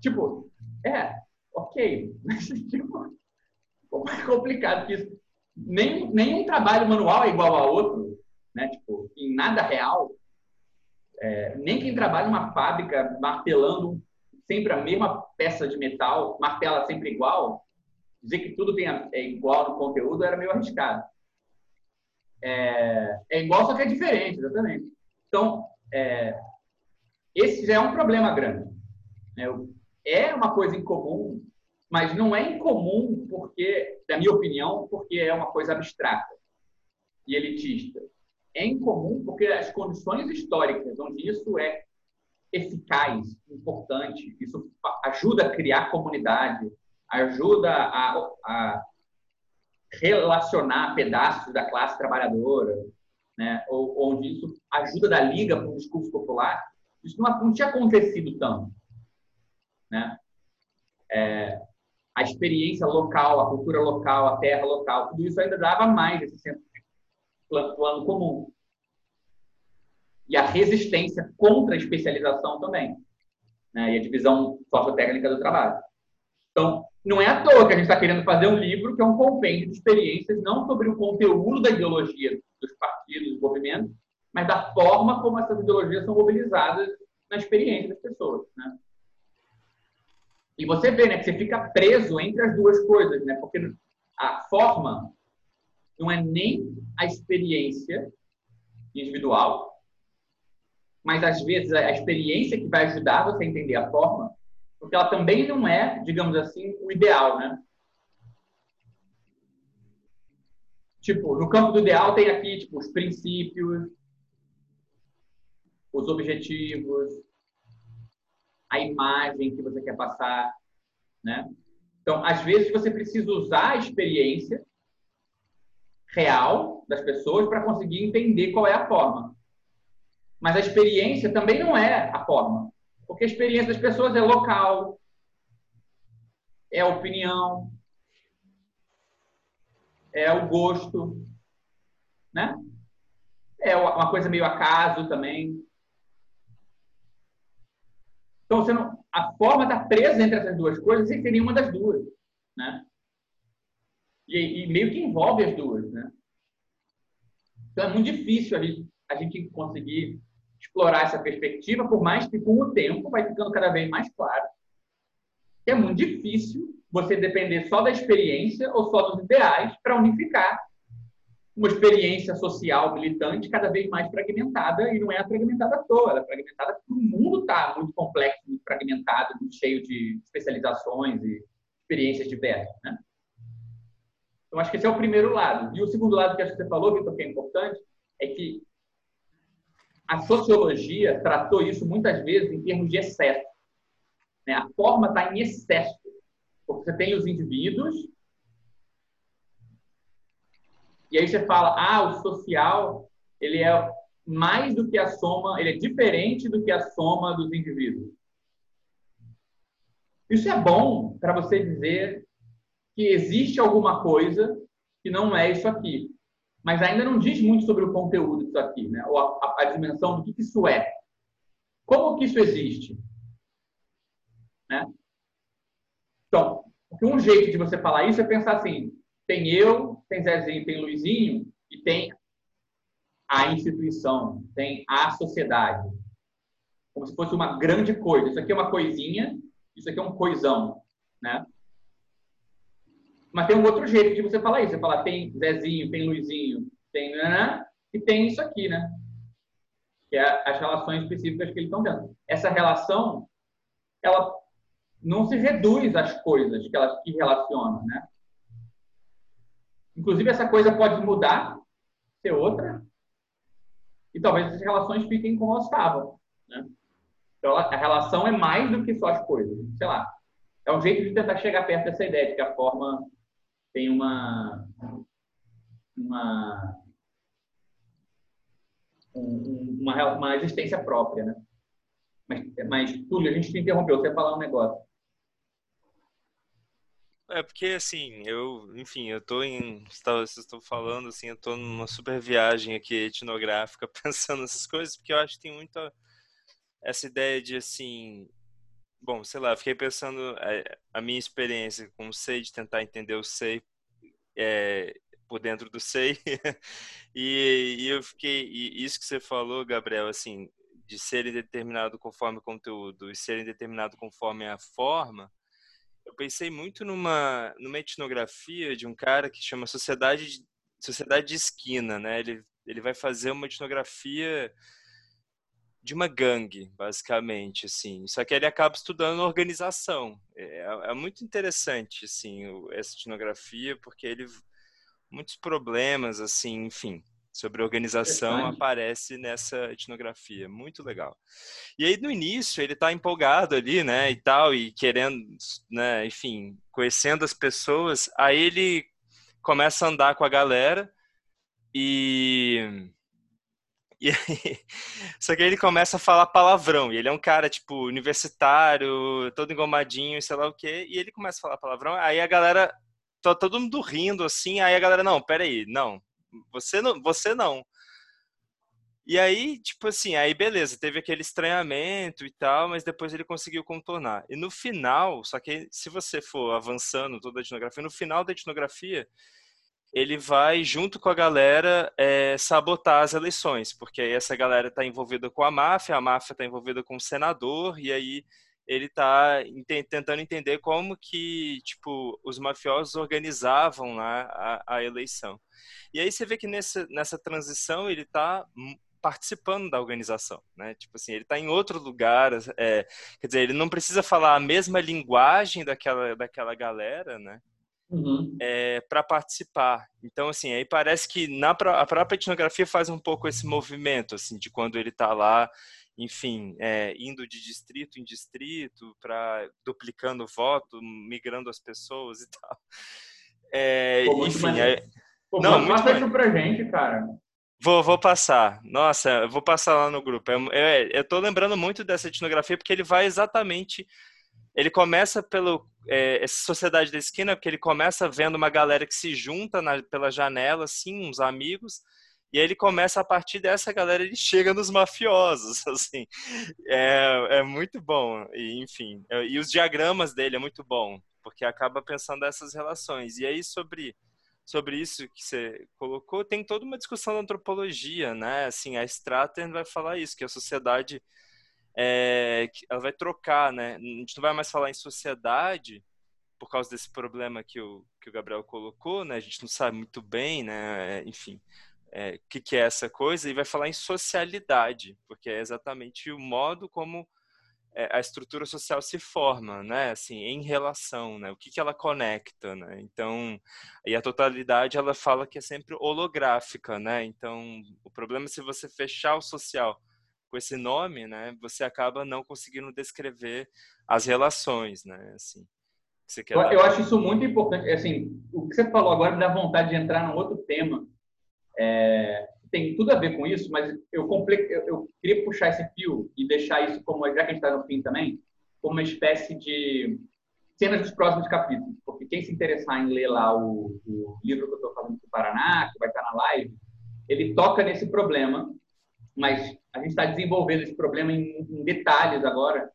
Tipo, é, ok. [laughs] Mas, tipo, é complicado que isso. Nem, nenhum trabalho manual é igual a outro, né? Tipo, em nada real. É, nem quem trabalha numa fábrica martelando sempre a mesma peça de metal, martela sempre igual, dizer que tudo tem, é igual no conteúdo era meio arriscado. É, é igual, só que é diferente, exatamente. Então, é, esse já é um problema grande. Né? É uma coisa incomum, mas não é incomum porque, na minha opinião, porque é uma coisa abstrata e elitista. É incomum porque as condições históricas onde isso é eficaz, importante, isso ajuda a criar comunidade, ajuda a, a relacionar pedaços da classe trabalhadora, né? Ou, onde isso ajuda da liga para o discurso popular, isso não, não tinha acontecido tanto, né? É, a experiência local, a cultura local, a terra local, tudo isso ainda dava mais esse plano, comum. E a resistência contra a especialização também, né? E a divisão sociotécnica do trabalho. Então, não é à toa que a gente está querendo fazer um livro que é um compêndio de experiências, não sobre o conteúdo da ideologia dos partidos, dos movimentos, mas da forma como essas ideologias são mobilizadas na experiência das pessoas. Né? E você vê né, que você fica preso entre as duas coisas, né? porque a forma não é nem a experiência individual, mas às vezes a experiência que vai ajudar você a entender a forma porque ela também não é, digamos assim, o ideal, né? Tipo, no campo do ideal tem aqui tipo, os princípios, os objetivos, a imagem que você quer passar, né? Então, às vezes você precisa usar a experiência real das pessoas para conseguir entender qual é a forma. Mas a experiência também não é a forma, porque a experiência das pessoas é local, é opinião, é o gosto, né? É uma coisa meio acaso também. Então, você não, a forma está presa entre essas duas coisas sem ter nenhuma das duas, né? E, e, meio que envolve as duas, né? Então, é muito difícil a gente, a gente conseguir explorar essa perspectiva, por mais que com o tempo vai ficando cada vez mais claro. É muito difícil você depender só da experiência ou só dos ideais para unificar uma experiência social militante cada vez mais fragmentada e não é fragmentada à toa, ela é fragmentada porque o mundo está muito complexo, muito fragmentado, muito cheio de especializações e experiências diversas, né? Então acho que esse é o primeiro lado. E o segundo lado que acho que você falou, Vitor, que é importante, é que a sociologia tratou isso muitas vezes em termos de excesso. Né? A forma está em excesso porque você tem os indivíduos, e aí você fala, ah, o social, ele é mais do que a soma, ele é diferente do que a soma dos indivíduos. Isso é bom para você dizer que existe alguma coisa que não é isso aqui. Mas ainda não diz muito sobre o conteúdo disso aqui, né? ou a, a, dimensão do que isso é. Como que isso existe? Né? Então, um jeito de você falar isso é pensar assim: tem eu, tem Zezinho, tem Luizinho e tem a instituição, tem a sociedade. Como se fosse uma grande coisa. Isso aqui é uma coisinha, isso aqui é um coisão, né? Mas tem um outro jeito de você falar isso. Você fala tem Zezinho, tem Luizinho, tem né, e tem isso aqui, né? Que é as relações específicas que eles estão dando. Essa relação, ela não se reduz às coisas que elas que relacionam, né? Inclusive essa coisa pode mudar, ser outra, e talvez essas relações fiquem como elas estavam, né? Então a relação é mais do que só as coisas, sei lá. É um jeito de tentar chegar perto dessa ideia de que a forma tem uma uma uma, uma existência própria, né? Mas, mas Túlio, a gente te interrompeu, você ia falar um negócio. É porque assim, eu, enfim, eu tô em, vocês estão falando assim, eu tô numa super viagem aqui etnográfica [laughs] pensando nessas coisas, porque eu acho que tem muita essa ideia de assim, bom, sei lá, fiquei pensando a, é, a minha experiência com o SEI, de tentar entender o SEI é, por dentro do SEI, [laughs] e, e, eu fiquei, e isso que você falou, Gabriel, assim, de ser determinado conforme o conteúdo e ser determinado conforme a forma, eu pensei muito numa, numa etnografia de um cara que chama Sociedade de, Sociedade de Esquina, né? Ele, ele vai fazer uma etnografia de uma gangue, basicamente, assim. Só que ele acaba estudando organização. É, é muito interessante, assim, essa etnografia, porque ele muitos problemas, assim, enfim sobre organização aparece nessa etnografia. Muito legal. E aí, no início, ele está empolgado ali, né, e tal, e querendo, né, enfim, conhecendo as pessoas. Aí ele começa a andar com a galera e... E aí, só que aí ele começa a falar palavrão, e ele é um cara, tipo, universitário, todo engomadinho, sei lá o quê, e ele começa a falar palavrão, aí a galera, tá todo mundo rindo, assim, aí a galera, não, peraí, não, você não, você não. E aí, tipo assim, aí beleza, teve aquele estranhamento e tal, mas depois ele conseguiu contornar. E no final, só que se você for avançando toda a etnografia, no final da etnografia, ele vai, junto com a galera, é, sabotar as eleições, porque aí essa galera está envolvida com a máfia, a máfia está envolvida com o senador, e aí ele está tentando entender como que tipo os mafiosos organizavam lá a, a, eleição. E aí você vê que nessa, nessa transição ele está participando da organização, né? Tipo assim, ele está em outro lugar, é, quer dizer, ele não precisa falar a mesma linguagem daquela daquela galera, né? Uhum. é, para participar. Então, assim, aí parece que na a própria etnografia faz um pouco esse movimento, assim, de quando ele está lá, enfim, é, indo de distrito em distrito, para duplicando o voto, migrando as pessoas e [laughs] tal. É, Pô, enfim, aí- Pô, Não, muito passa isso pra gente, cara. Vou, vou passar. Nossa, eu vou passar lá no grupo. Eu, eu, eu tô lembrando muito dessa etnografia porque ele vai exatamente. Ele começa pelo é, sociedade da esquina, porque ele começa vendo uma galera que se junta na, pela janela, assim, uns amigos, e aí ele começa a partir dessa galera ele chega nos mafiosos, [laughs] assim. É, é muito bom. E, enfim, é- e os diagramas dele é muito bom, porque acaba pensando nessas relações. E aí sobre sobre isso que você colocou, tem toda uma discussão da antropologia, né? Assim, a Straten vai falar isso, que a sociedade é, ela vai trocar, né? A gente não vai mais falar em sociedade por causa desse problema que o, que o Gabriel colocou, né? A gente não sabe muito bem, né? Enfim, é, o que, que é essa coisa, e vai falar em socialidade, porque é exatamente o modo como é, a estrutura social se forma, né? Assim, em relação, né? O que, que ela conecta, né? Então, e a totalidade ela fala que é sempre holográfica, né? Então, o problema é se você fechar o social com esse nome, né? Você acaba não conseguindo descrever as relações, né? Assim, que você quer Eu, eu acho isso muito importante. Assim, o que você falou agora me dá vontade de entrar num outro tema. É, tem tudo a ver com isso, mas eu, comple... eu, queria puxar esse fio e deixar isso como, já que a gente está no fim também, como uma espécie de cenas dos próximos capítulos. Porque quem se interessar em ler lá o, o livro que eu estou falando do Paraná, que vai estar na live, ele toca nesse problema, mas a gente está desenvolvendo esse problema em, em detalhes agora,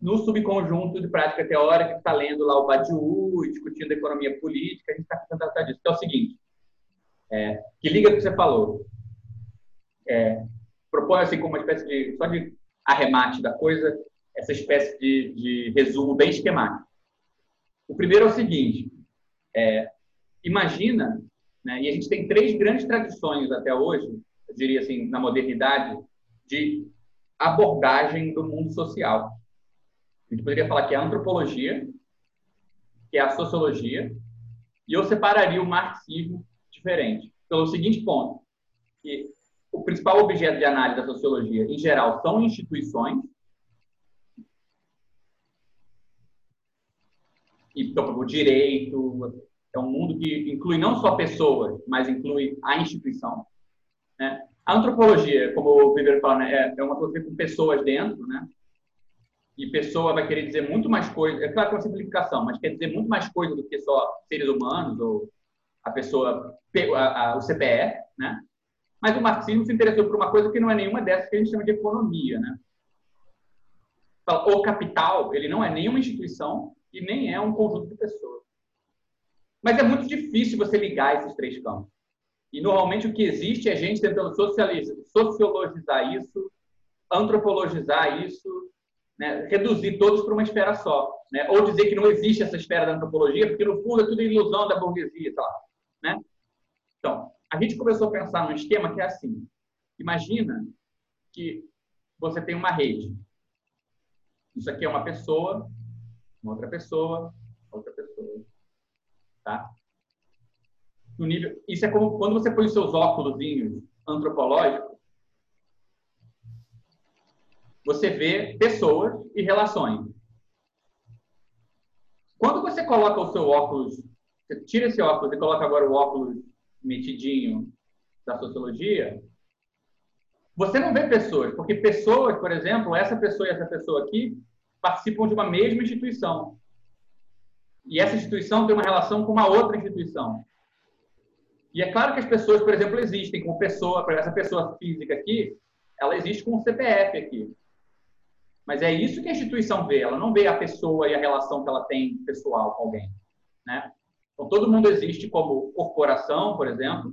no subconjunto de prática teórica, que está lendo lá o Badiou, discutindo economia política, a gente está tentando tratar disso. Que é o seguinte, é, que liga o que você falou. É, propõe assim como uma espécie de, só de arremate da coisa, essa espécie de, de resumo bem esquemático. O primeiro é o seguinte, é, imagina, né, e a gente tem três grandes tradições até hoje, diria assim, na modernidade, de abordagem do mundo social. A gente poderia falar que é a antropologia, que é a sociologia, e eu separaria o marxismo diferente, pelo seguinte ponto, que o principal objeto de análise da sociologia, em geral, são instituições, e então, o direito é um mundo que inclui não só pessoas, mas inclui a instituição. Né? A antropologia, como o Weber fala, né, é, é uma coisa com pessoas dentro, né? E pessoa vai querer dizer muito mais coisa. É claro que é uma simplificação, mas quer dizer muito mais coisa do que só seres humanos ou a pessoa, a, a, o CPF, né? Mas o marxismo se interessou por uma coisa que não é nenhuma dessas que a gente chama de economia, né? O capital, ele não é nenhuma instituição e nem é um conjunto de pessoas. Mas é muito difícil você ligar esses três campos. E normalmente o que existe é gente tentando sociologizar isso, antropologizar isso, né? reduzir todos para uma esfera só. Né? Ou dizer que não existe essa esfera da antropologia, porque no fundo é tudo ilusão da burguesia. Tá? Né? Então, a gente começou a pensar num esquema que é assim. Imagina que você tem uma rede. Isso aqui é uma pessoa, uma outra pessoa, outra pessoa. Tá? No nível, isso é como quando você põe os seus óculos antropológicos, você vê pessoas e relações. Quando você coloca o seu óculos, você tira esse óculos e coloca agora o óculos metidinho da sociologia, você não vê pessoas, porque pessoas, por exemplo, essa pessoa e essa pessoa aqui participam de uma mesma instituição. E essa instituição tem uma relação com uma outra instituição. E é claro que as pessoas, por exemplo, existem como pessoa, essa pessoa física aqui, ela existe com o CPF aqui. Mas é isso que a instituição vê, ela não vê a pessoa e a relação que ela tem pessoal com alguém. Né? Então, todo mundo existe como corporação, por exemplo,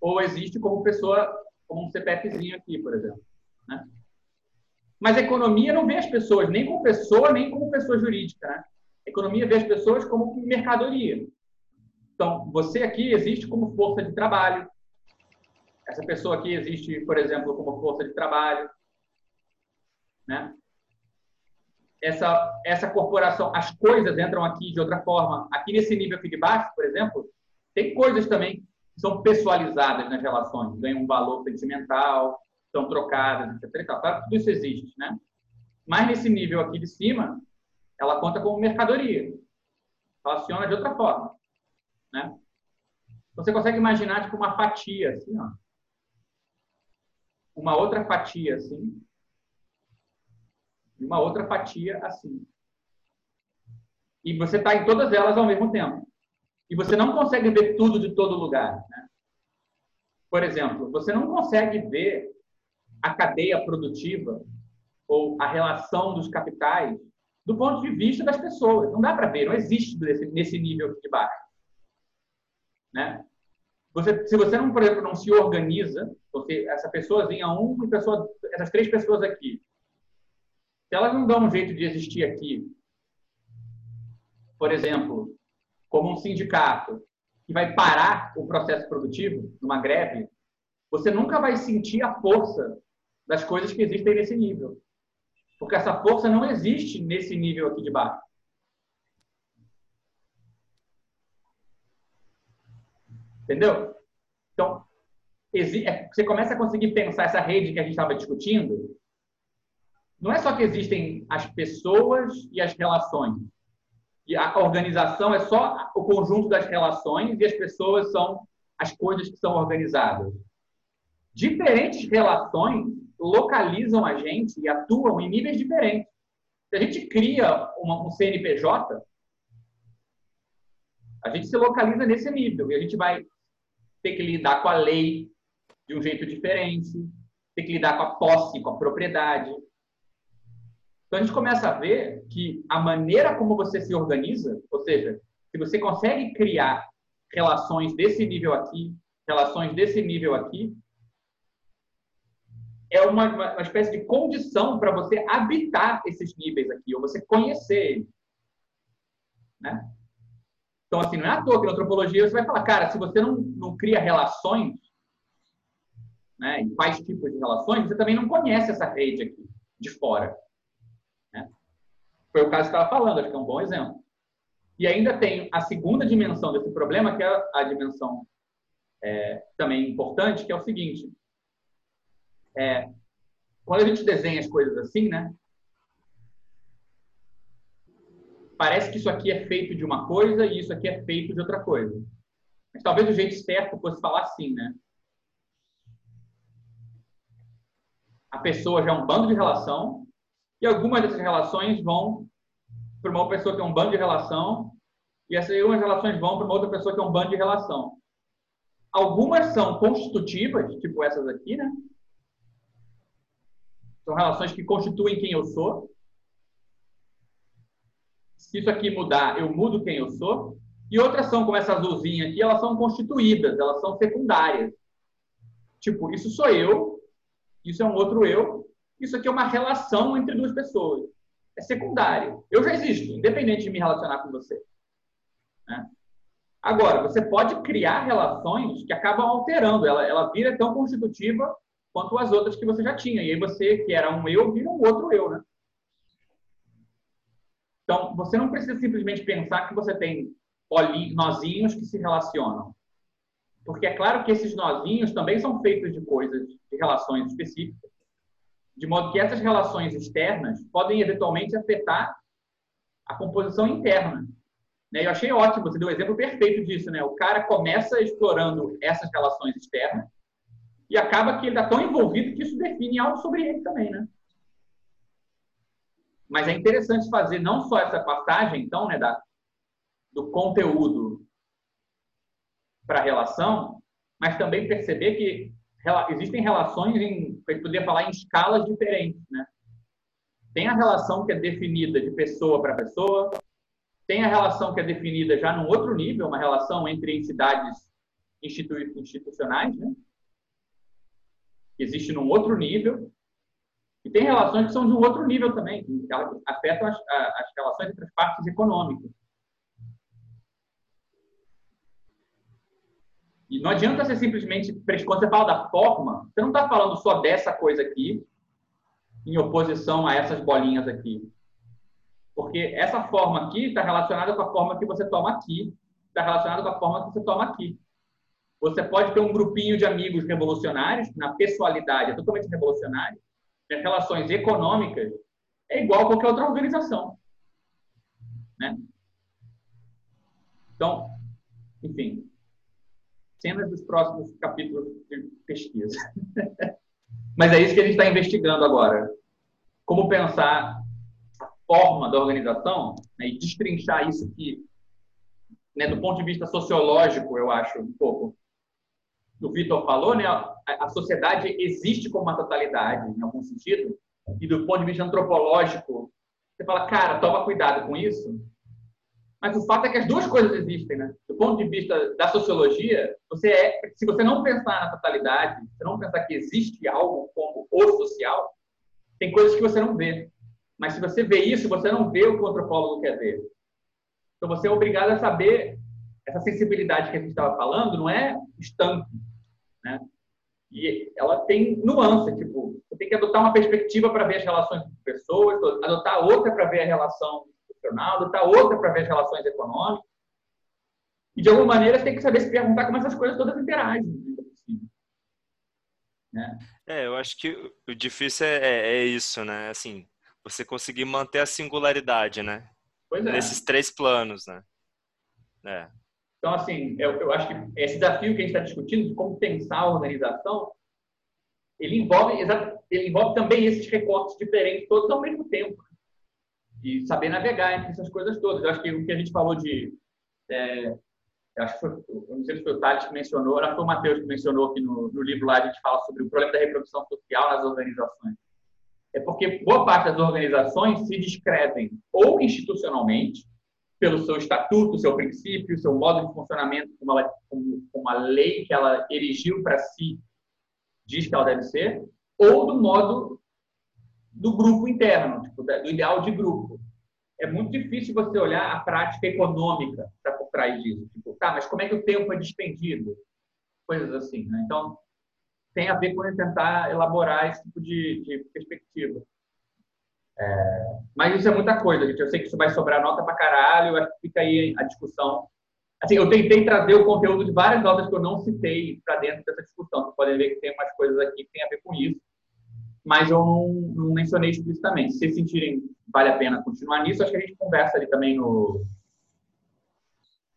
ou existe como pessoa, como um CPFzinho aqui, por exemplo. Né? Mas a economia não vê as pessoas nem como pessoa, nem como pessoa jurídica. Né? A economia vê as pessoas como mercadoria. Então, você aqui existe como força de trabalho. Essa pessoa aqui existe, por exemplo, como força de trabalho. Né? essa, essa corporação, as coisas entram aqui de outra forma. Aqui nesse nível aqui de baixo, por exemplo, tem coisas também que são pessoalizadas nas relações, ganham um valor sentimental, são trocadas, etc. Claro, tudo isso existe, né? Mas nesse nível aqui de cima, ela conta como mercadoria. Relaciona de outra forma, né? Você consegue imaginar tipo uma fatia assim, ó. Uma outra fatia assim, e uma outra fatia assim. E você está em todas elas ao mesmo tempo. E você não consegue ver tudo de todo lugar. Né? Por exemplo, você não consegue ver a cadeia produtiva ou a relação dos capitais do ponto de vista das pessoas. Não dá para ver, não existe nesse, nível de baixo. Né? Você, se você não, por exemplo, não se organiza, você, essa pessoazinha um e pessoa, essas três pessoas aqui, se elas não dão um jeito de existir aqui, por exemplo, como um sindicato que vai parar o processo produtivo numa greve, você nunca vai sentir a força das coisas que existem nesse nível. Porque essa força não existe nesse nível aqui de baixo. Entendeu? Então, é, você começa a conseguir pensar essa rede que a gente estava discutindo, não é só que existem as pessoas e as relações. E a organização é só o conjunto das relações e as pessoas são as coisas que são organizadas. Diferentes relações localizam a gente e atuam em níveis diferentes. Se a gente cria uma, um CNPJ, a gente se localiza nesse nível e a gente vai ter que lidar com a lei de um jeito diferente, ter que lidar com a posse, com a propriedade, então a gente começa a ver que a maneira como você se organiza, ou seja, se você consegue criar relações desse nível aqui, relações desse nível aqui, é uma, uma espécie de condição para você habitar esses níveis aqui, ou você conhecer eles. Né? Então, assim, não é à toa que na antropologia você vai falar, cara, se você não, não cria relações, né, e faz tipos de relações, você também não conhece essa rede aqui, de fora. Foi o caso que estava falando, acho que é um bom exemplo. E ainda tem a segunda dimensão desse problema, que é a dimensão é, também importante, que é o seguinte. É, quando a gente desenha as coisas assim, né? Parece que isso aqui é feito de uma coisa e isso aqui é feito de outra coisa. Mas talvez o jeito certo fosse falar assim, né? A pessoa já é um bando de relação e algumas dessas relações vão para uma pessoa que é um bando de relação, e essas algumas relações vão para uma outra pessoa que é um bando de relação. Algumas são constitutivas, tipo essas aqui, né? São relações que constituem quem eu sou. Se isso aqui mudar, eu mudo quem eu sou. E outras são, como essa azulzinha aqui, elas são constituídas, elas são secundárias. Tipo, isso sou eu, isso é um outro eu, isso aqui é uma relação entre duas pessoas. É secundário. Eu já existo, independente de me relacionar com você. Né? Agora, você pode criar relações que acabam alterando. Ela, ela vira tão constitutiva quanto as outras que você já tinha. E aí você, que era um eu, vira um outro eu, né? Então, você não precisa simplesmente pensar que você tem nozinhos que se relacionam. Porque é claro que esses nozinhos também são feitos de coisas, de relações específicas de modo que essas relações externas podem eventualmente afetar a composição interna. Né? Eu achei ótimo, você deu um exemplo perfeito disso. Né? O cara começa explorando essas relações externas e acaba que ele está tão envolvido que isso define algo sobre ele também. Né? Mas é interessante fazer não só essa passagem, então, né, da, do conteúdo para a relação, mas também perceber que existem relações em, gente poderia falar em escalas diferentes, né? Tem a relação que é definida de pessoa para pessoa, tem a relação que é definida já num outro nível, uma relação entre entidades institu institucionais, né? Que existe num outro nível. E tem relações que são de um outro nível também, que afetam as, as relações entre as partes econômicas. E não adianta você simplesmente, quando você fala da forma, você não está falando só dessa coisa aqui, em oposição a essas bolinhas aqui. Porque essa forma aqui está relacionada com a forma que você toma aqui, está relacionada com a forma que você toma aqui. Você pode ter um grupinho de amigos revolucionários, na pessoalidade é totalmente revolucionário, nas relações econômicas, é igual a qualquer outra organização. Né? Então, enfim, cenas dos próximos capítulos de pesquisa. [laughs] Mas é isso que a gente está investigando agora. Como pensar a forma da organização né, e destrinchar isso que, né, do ponto de vista sociológico, eu acho um pouco, o Vitor falou, né, a, sociedade existe como uma totalidade, em algum sentido, e do ponto de vista antropológico, você fala, cara, toma cuidado com isso. Mas o fato é que as duas coisas existem, né? Do ponto de vista da sociologia, você é, se você não pensar na totalidade, se não pensar que existe algo como o social, tem coisas que você não vê. Mas se você vê isso, você não vê o que o antropólogo quer ver. Então você é obrigado a saber essa sensibilidade que a gente estava falando, não é estanque, né? E ela tem nuance, tipo, você tem que adotar uma perspectiva para ver as relações com pessoas, adotar outra para ver a relação institucional, adotar outra para ver as relações econômicas. E, de alguma maneira, você tem que saber se perguntar como essas coisas todas interagem. Né? É, eu acho que o difícil é, é, é, isso, né? Assim, você conseguir manter a singularidade, né? É. Nesses três planos, né? É. Então, assim, eu, eu acho que esse desafio que a gente está discutindo de como pensar a organização, ele envolve, ele envolve também esses recortes diferentes todos ao mesmo tempo. E saber navegar entre essas coisas todas. Eu acho que o que a gente falou de... É, acho que foi, não sei se foi o Thales que mencionou, não foi o Matheus que mencionou aqui no, no livro lá, a gente fala sobre o problema da reprodução social nas organizações. É porque boa parte das organizações se descrevem ou institucionalmente, pelo seu estatuto, seu princípio, seu modo de funcionamento, como, ela, como, como a lei que ela erigiu para si diz que ela deve ser, ou do modo do grupo interno, tipo, do ideal de grupo. É muito difícil você olhar a prática econômica que por trás disso. Tipo, tá, mas como é que o tempo é dispendido? Coisas assim, né? Então, tem a ver com tentar elaborar esse tipo de, de perspectiva. É, mas isso é muita coisa, gente. Eu sei que isso vai sobrar nota pra caralho, acho que fica aí a discussão. Assim, eu tentei trazer o conteúdo de várias notas que eu não citei para dentro dessa discussão. Vocês podem ver que tem umas coisas aqui que tem a ver com isso, mas eu não, não mencionei explicitamente. Se vocês sentirem vale a pena continuar nisso, acho que a gente conversa ali também no.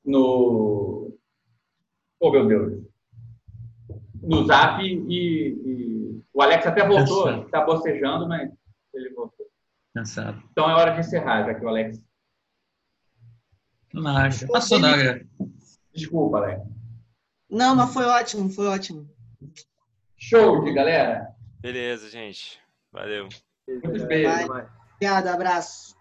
No. Oh, meu Deus. No zap e, e o Alex até voltou, está bocejando, mas ele voltou. Cansado. Então é hora de encerrar, já que o Alex. Não acho. Passou da hora. Desculpa, Alex. Não, mas foi ótimo, foi ótimo. Show de galera. Beleza, gente. Valeu. Muitos beijos. Obrigado, abraço.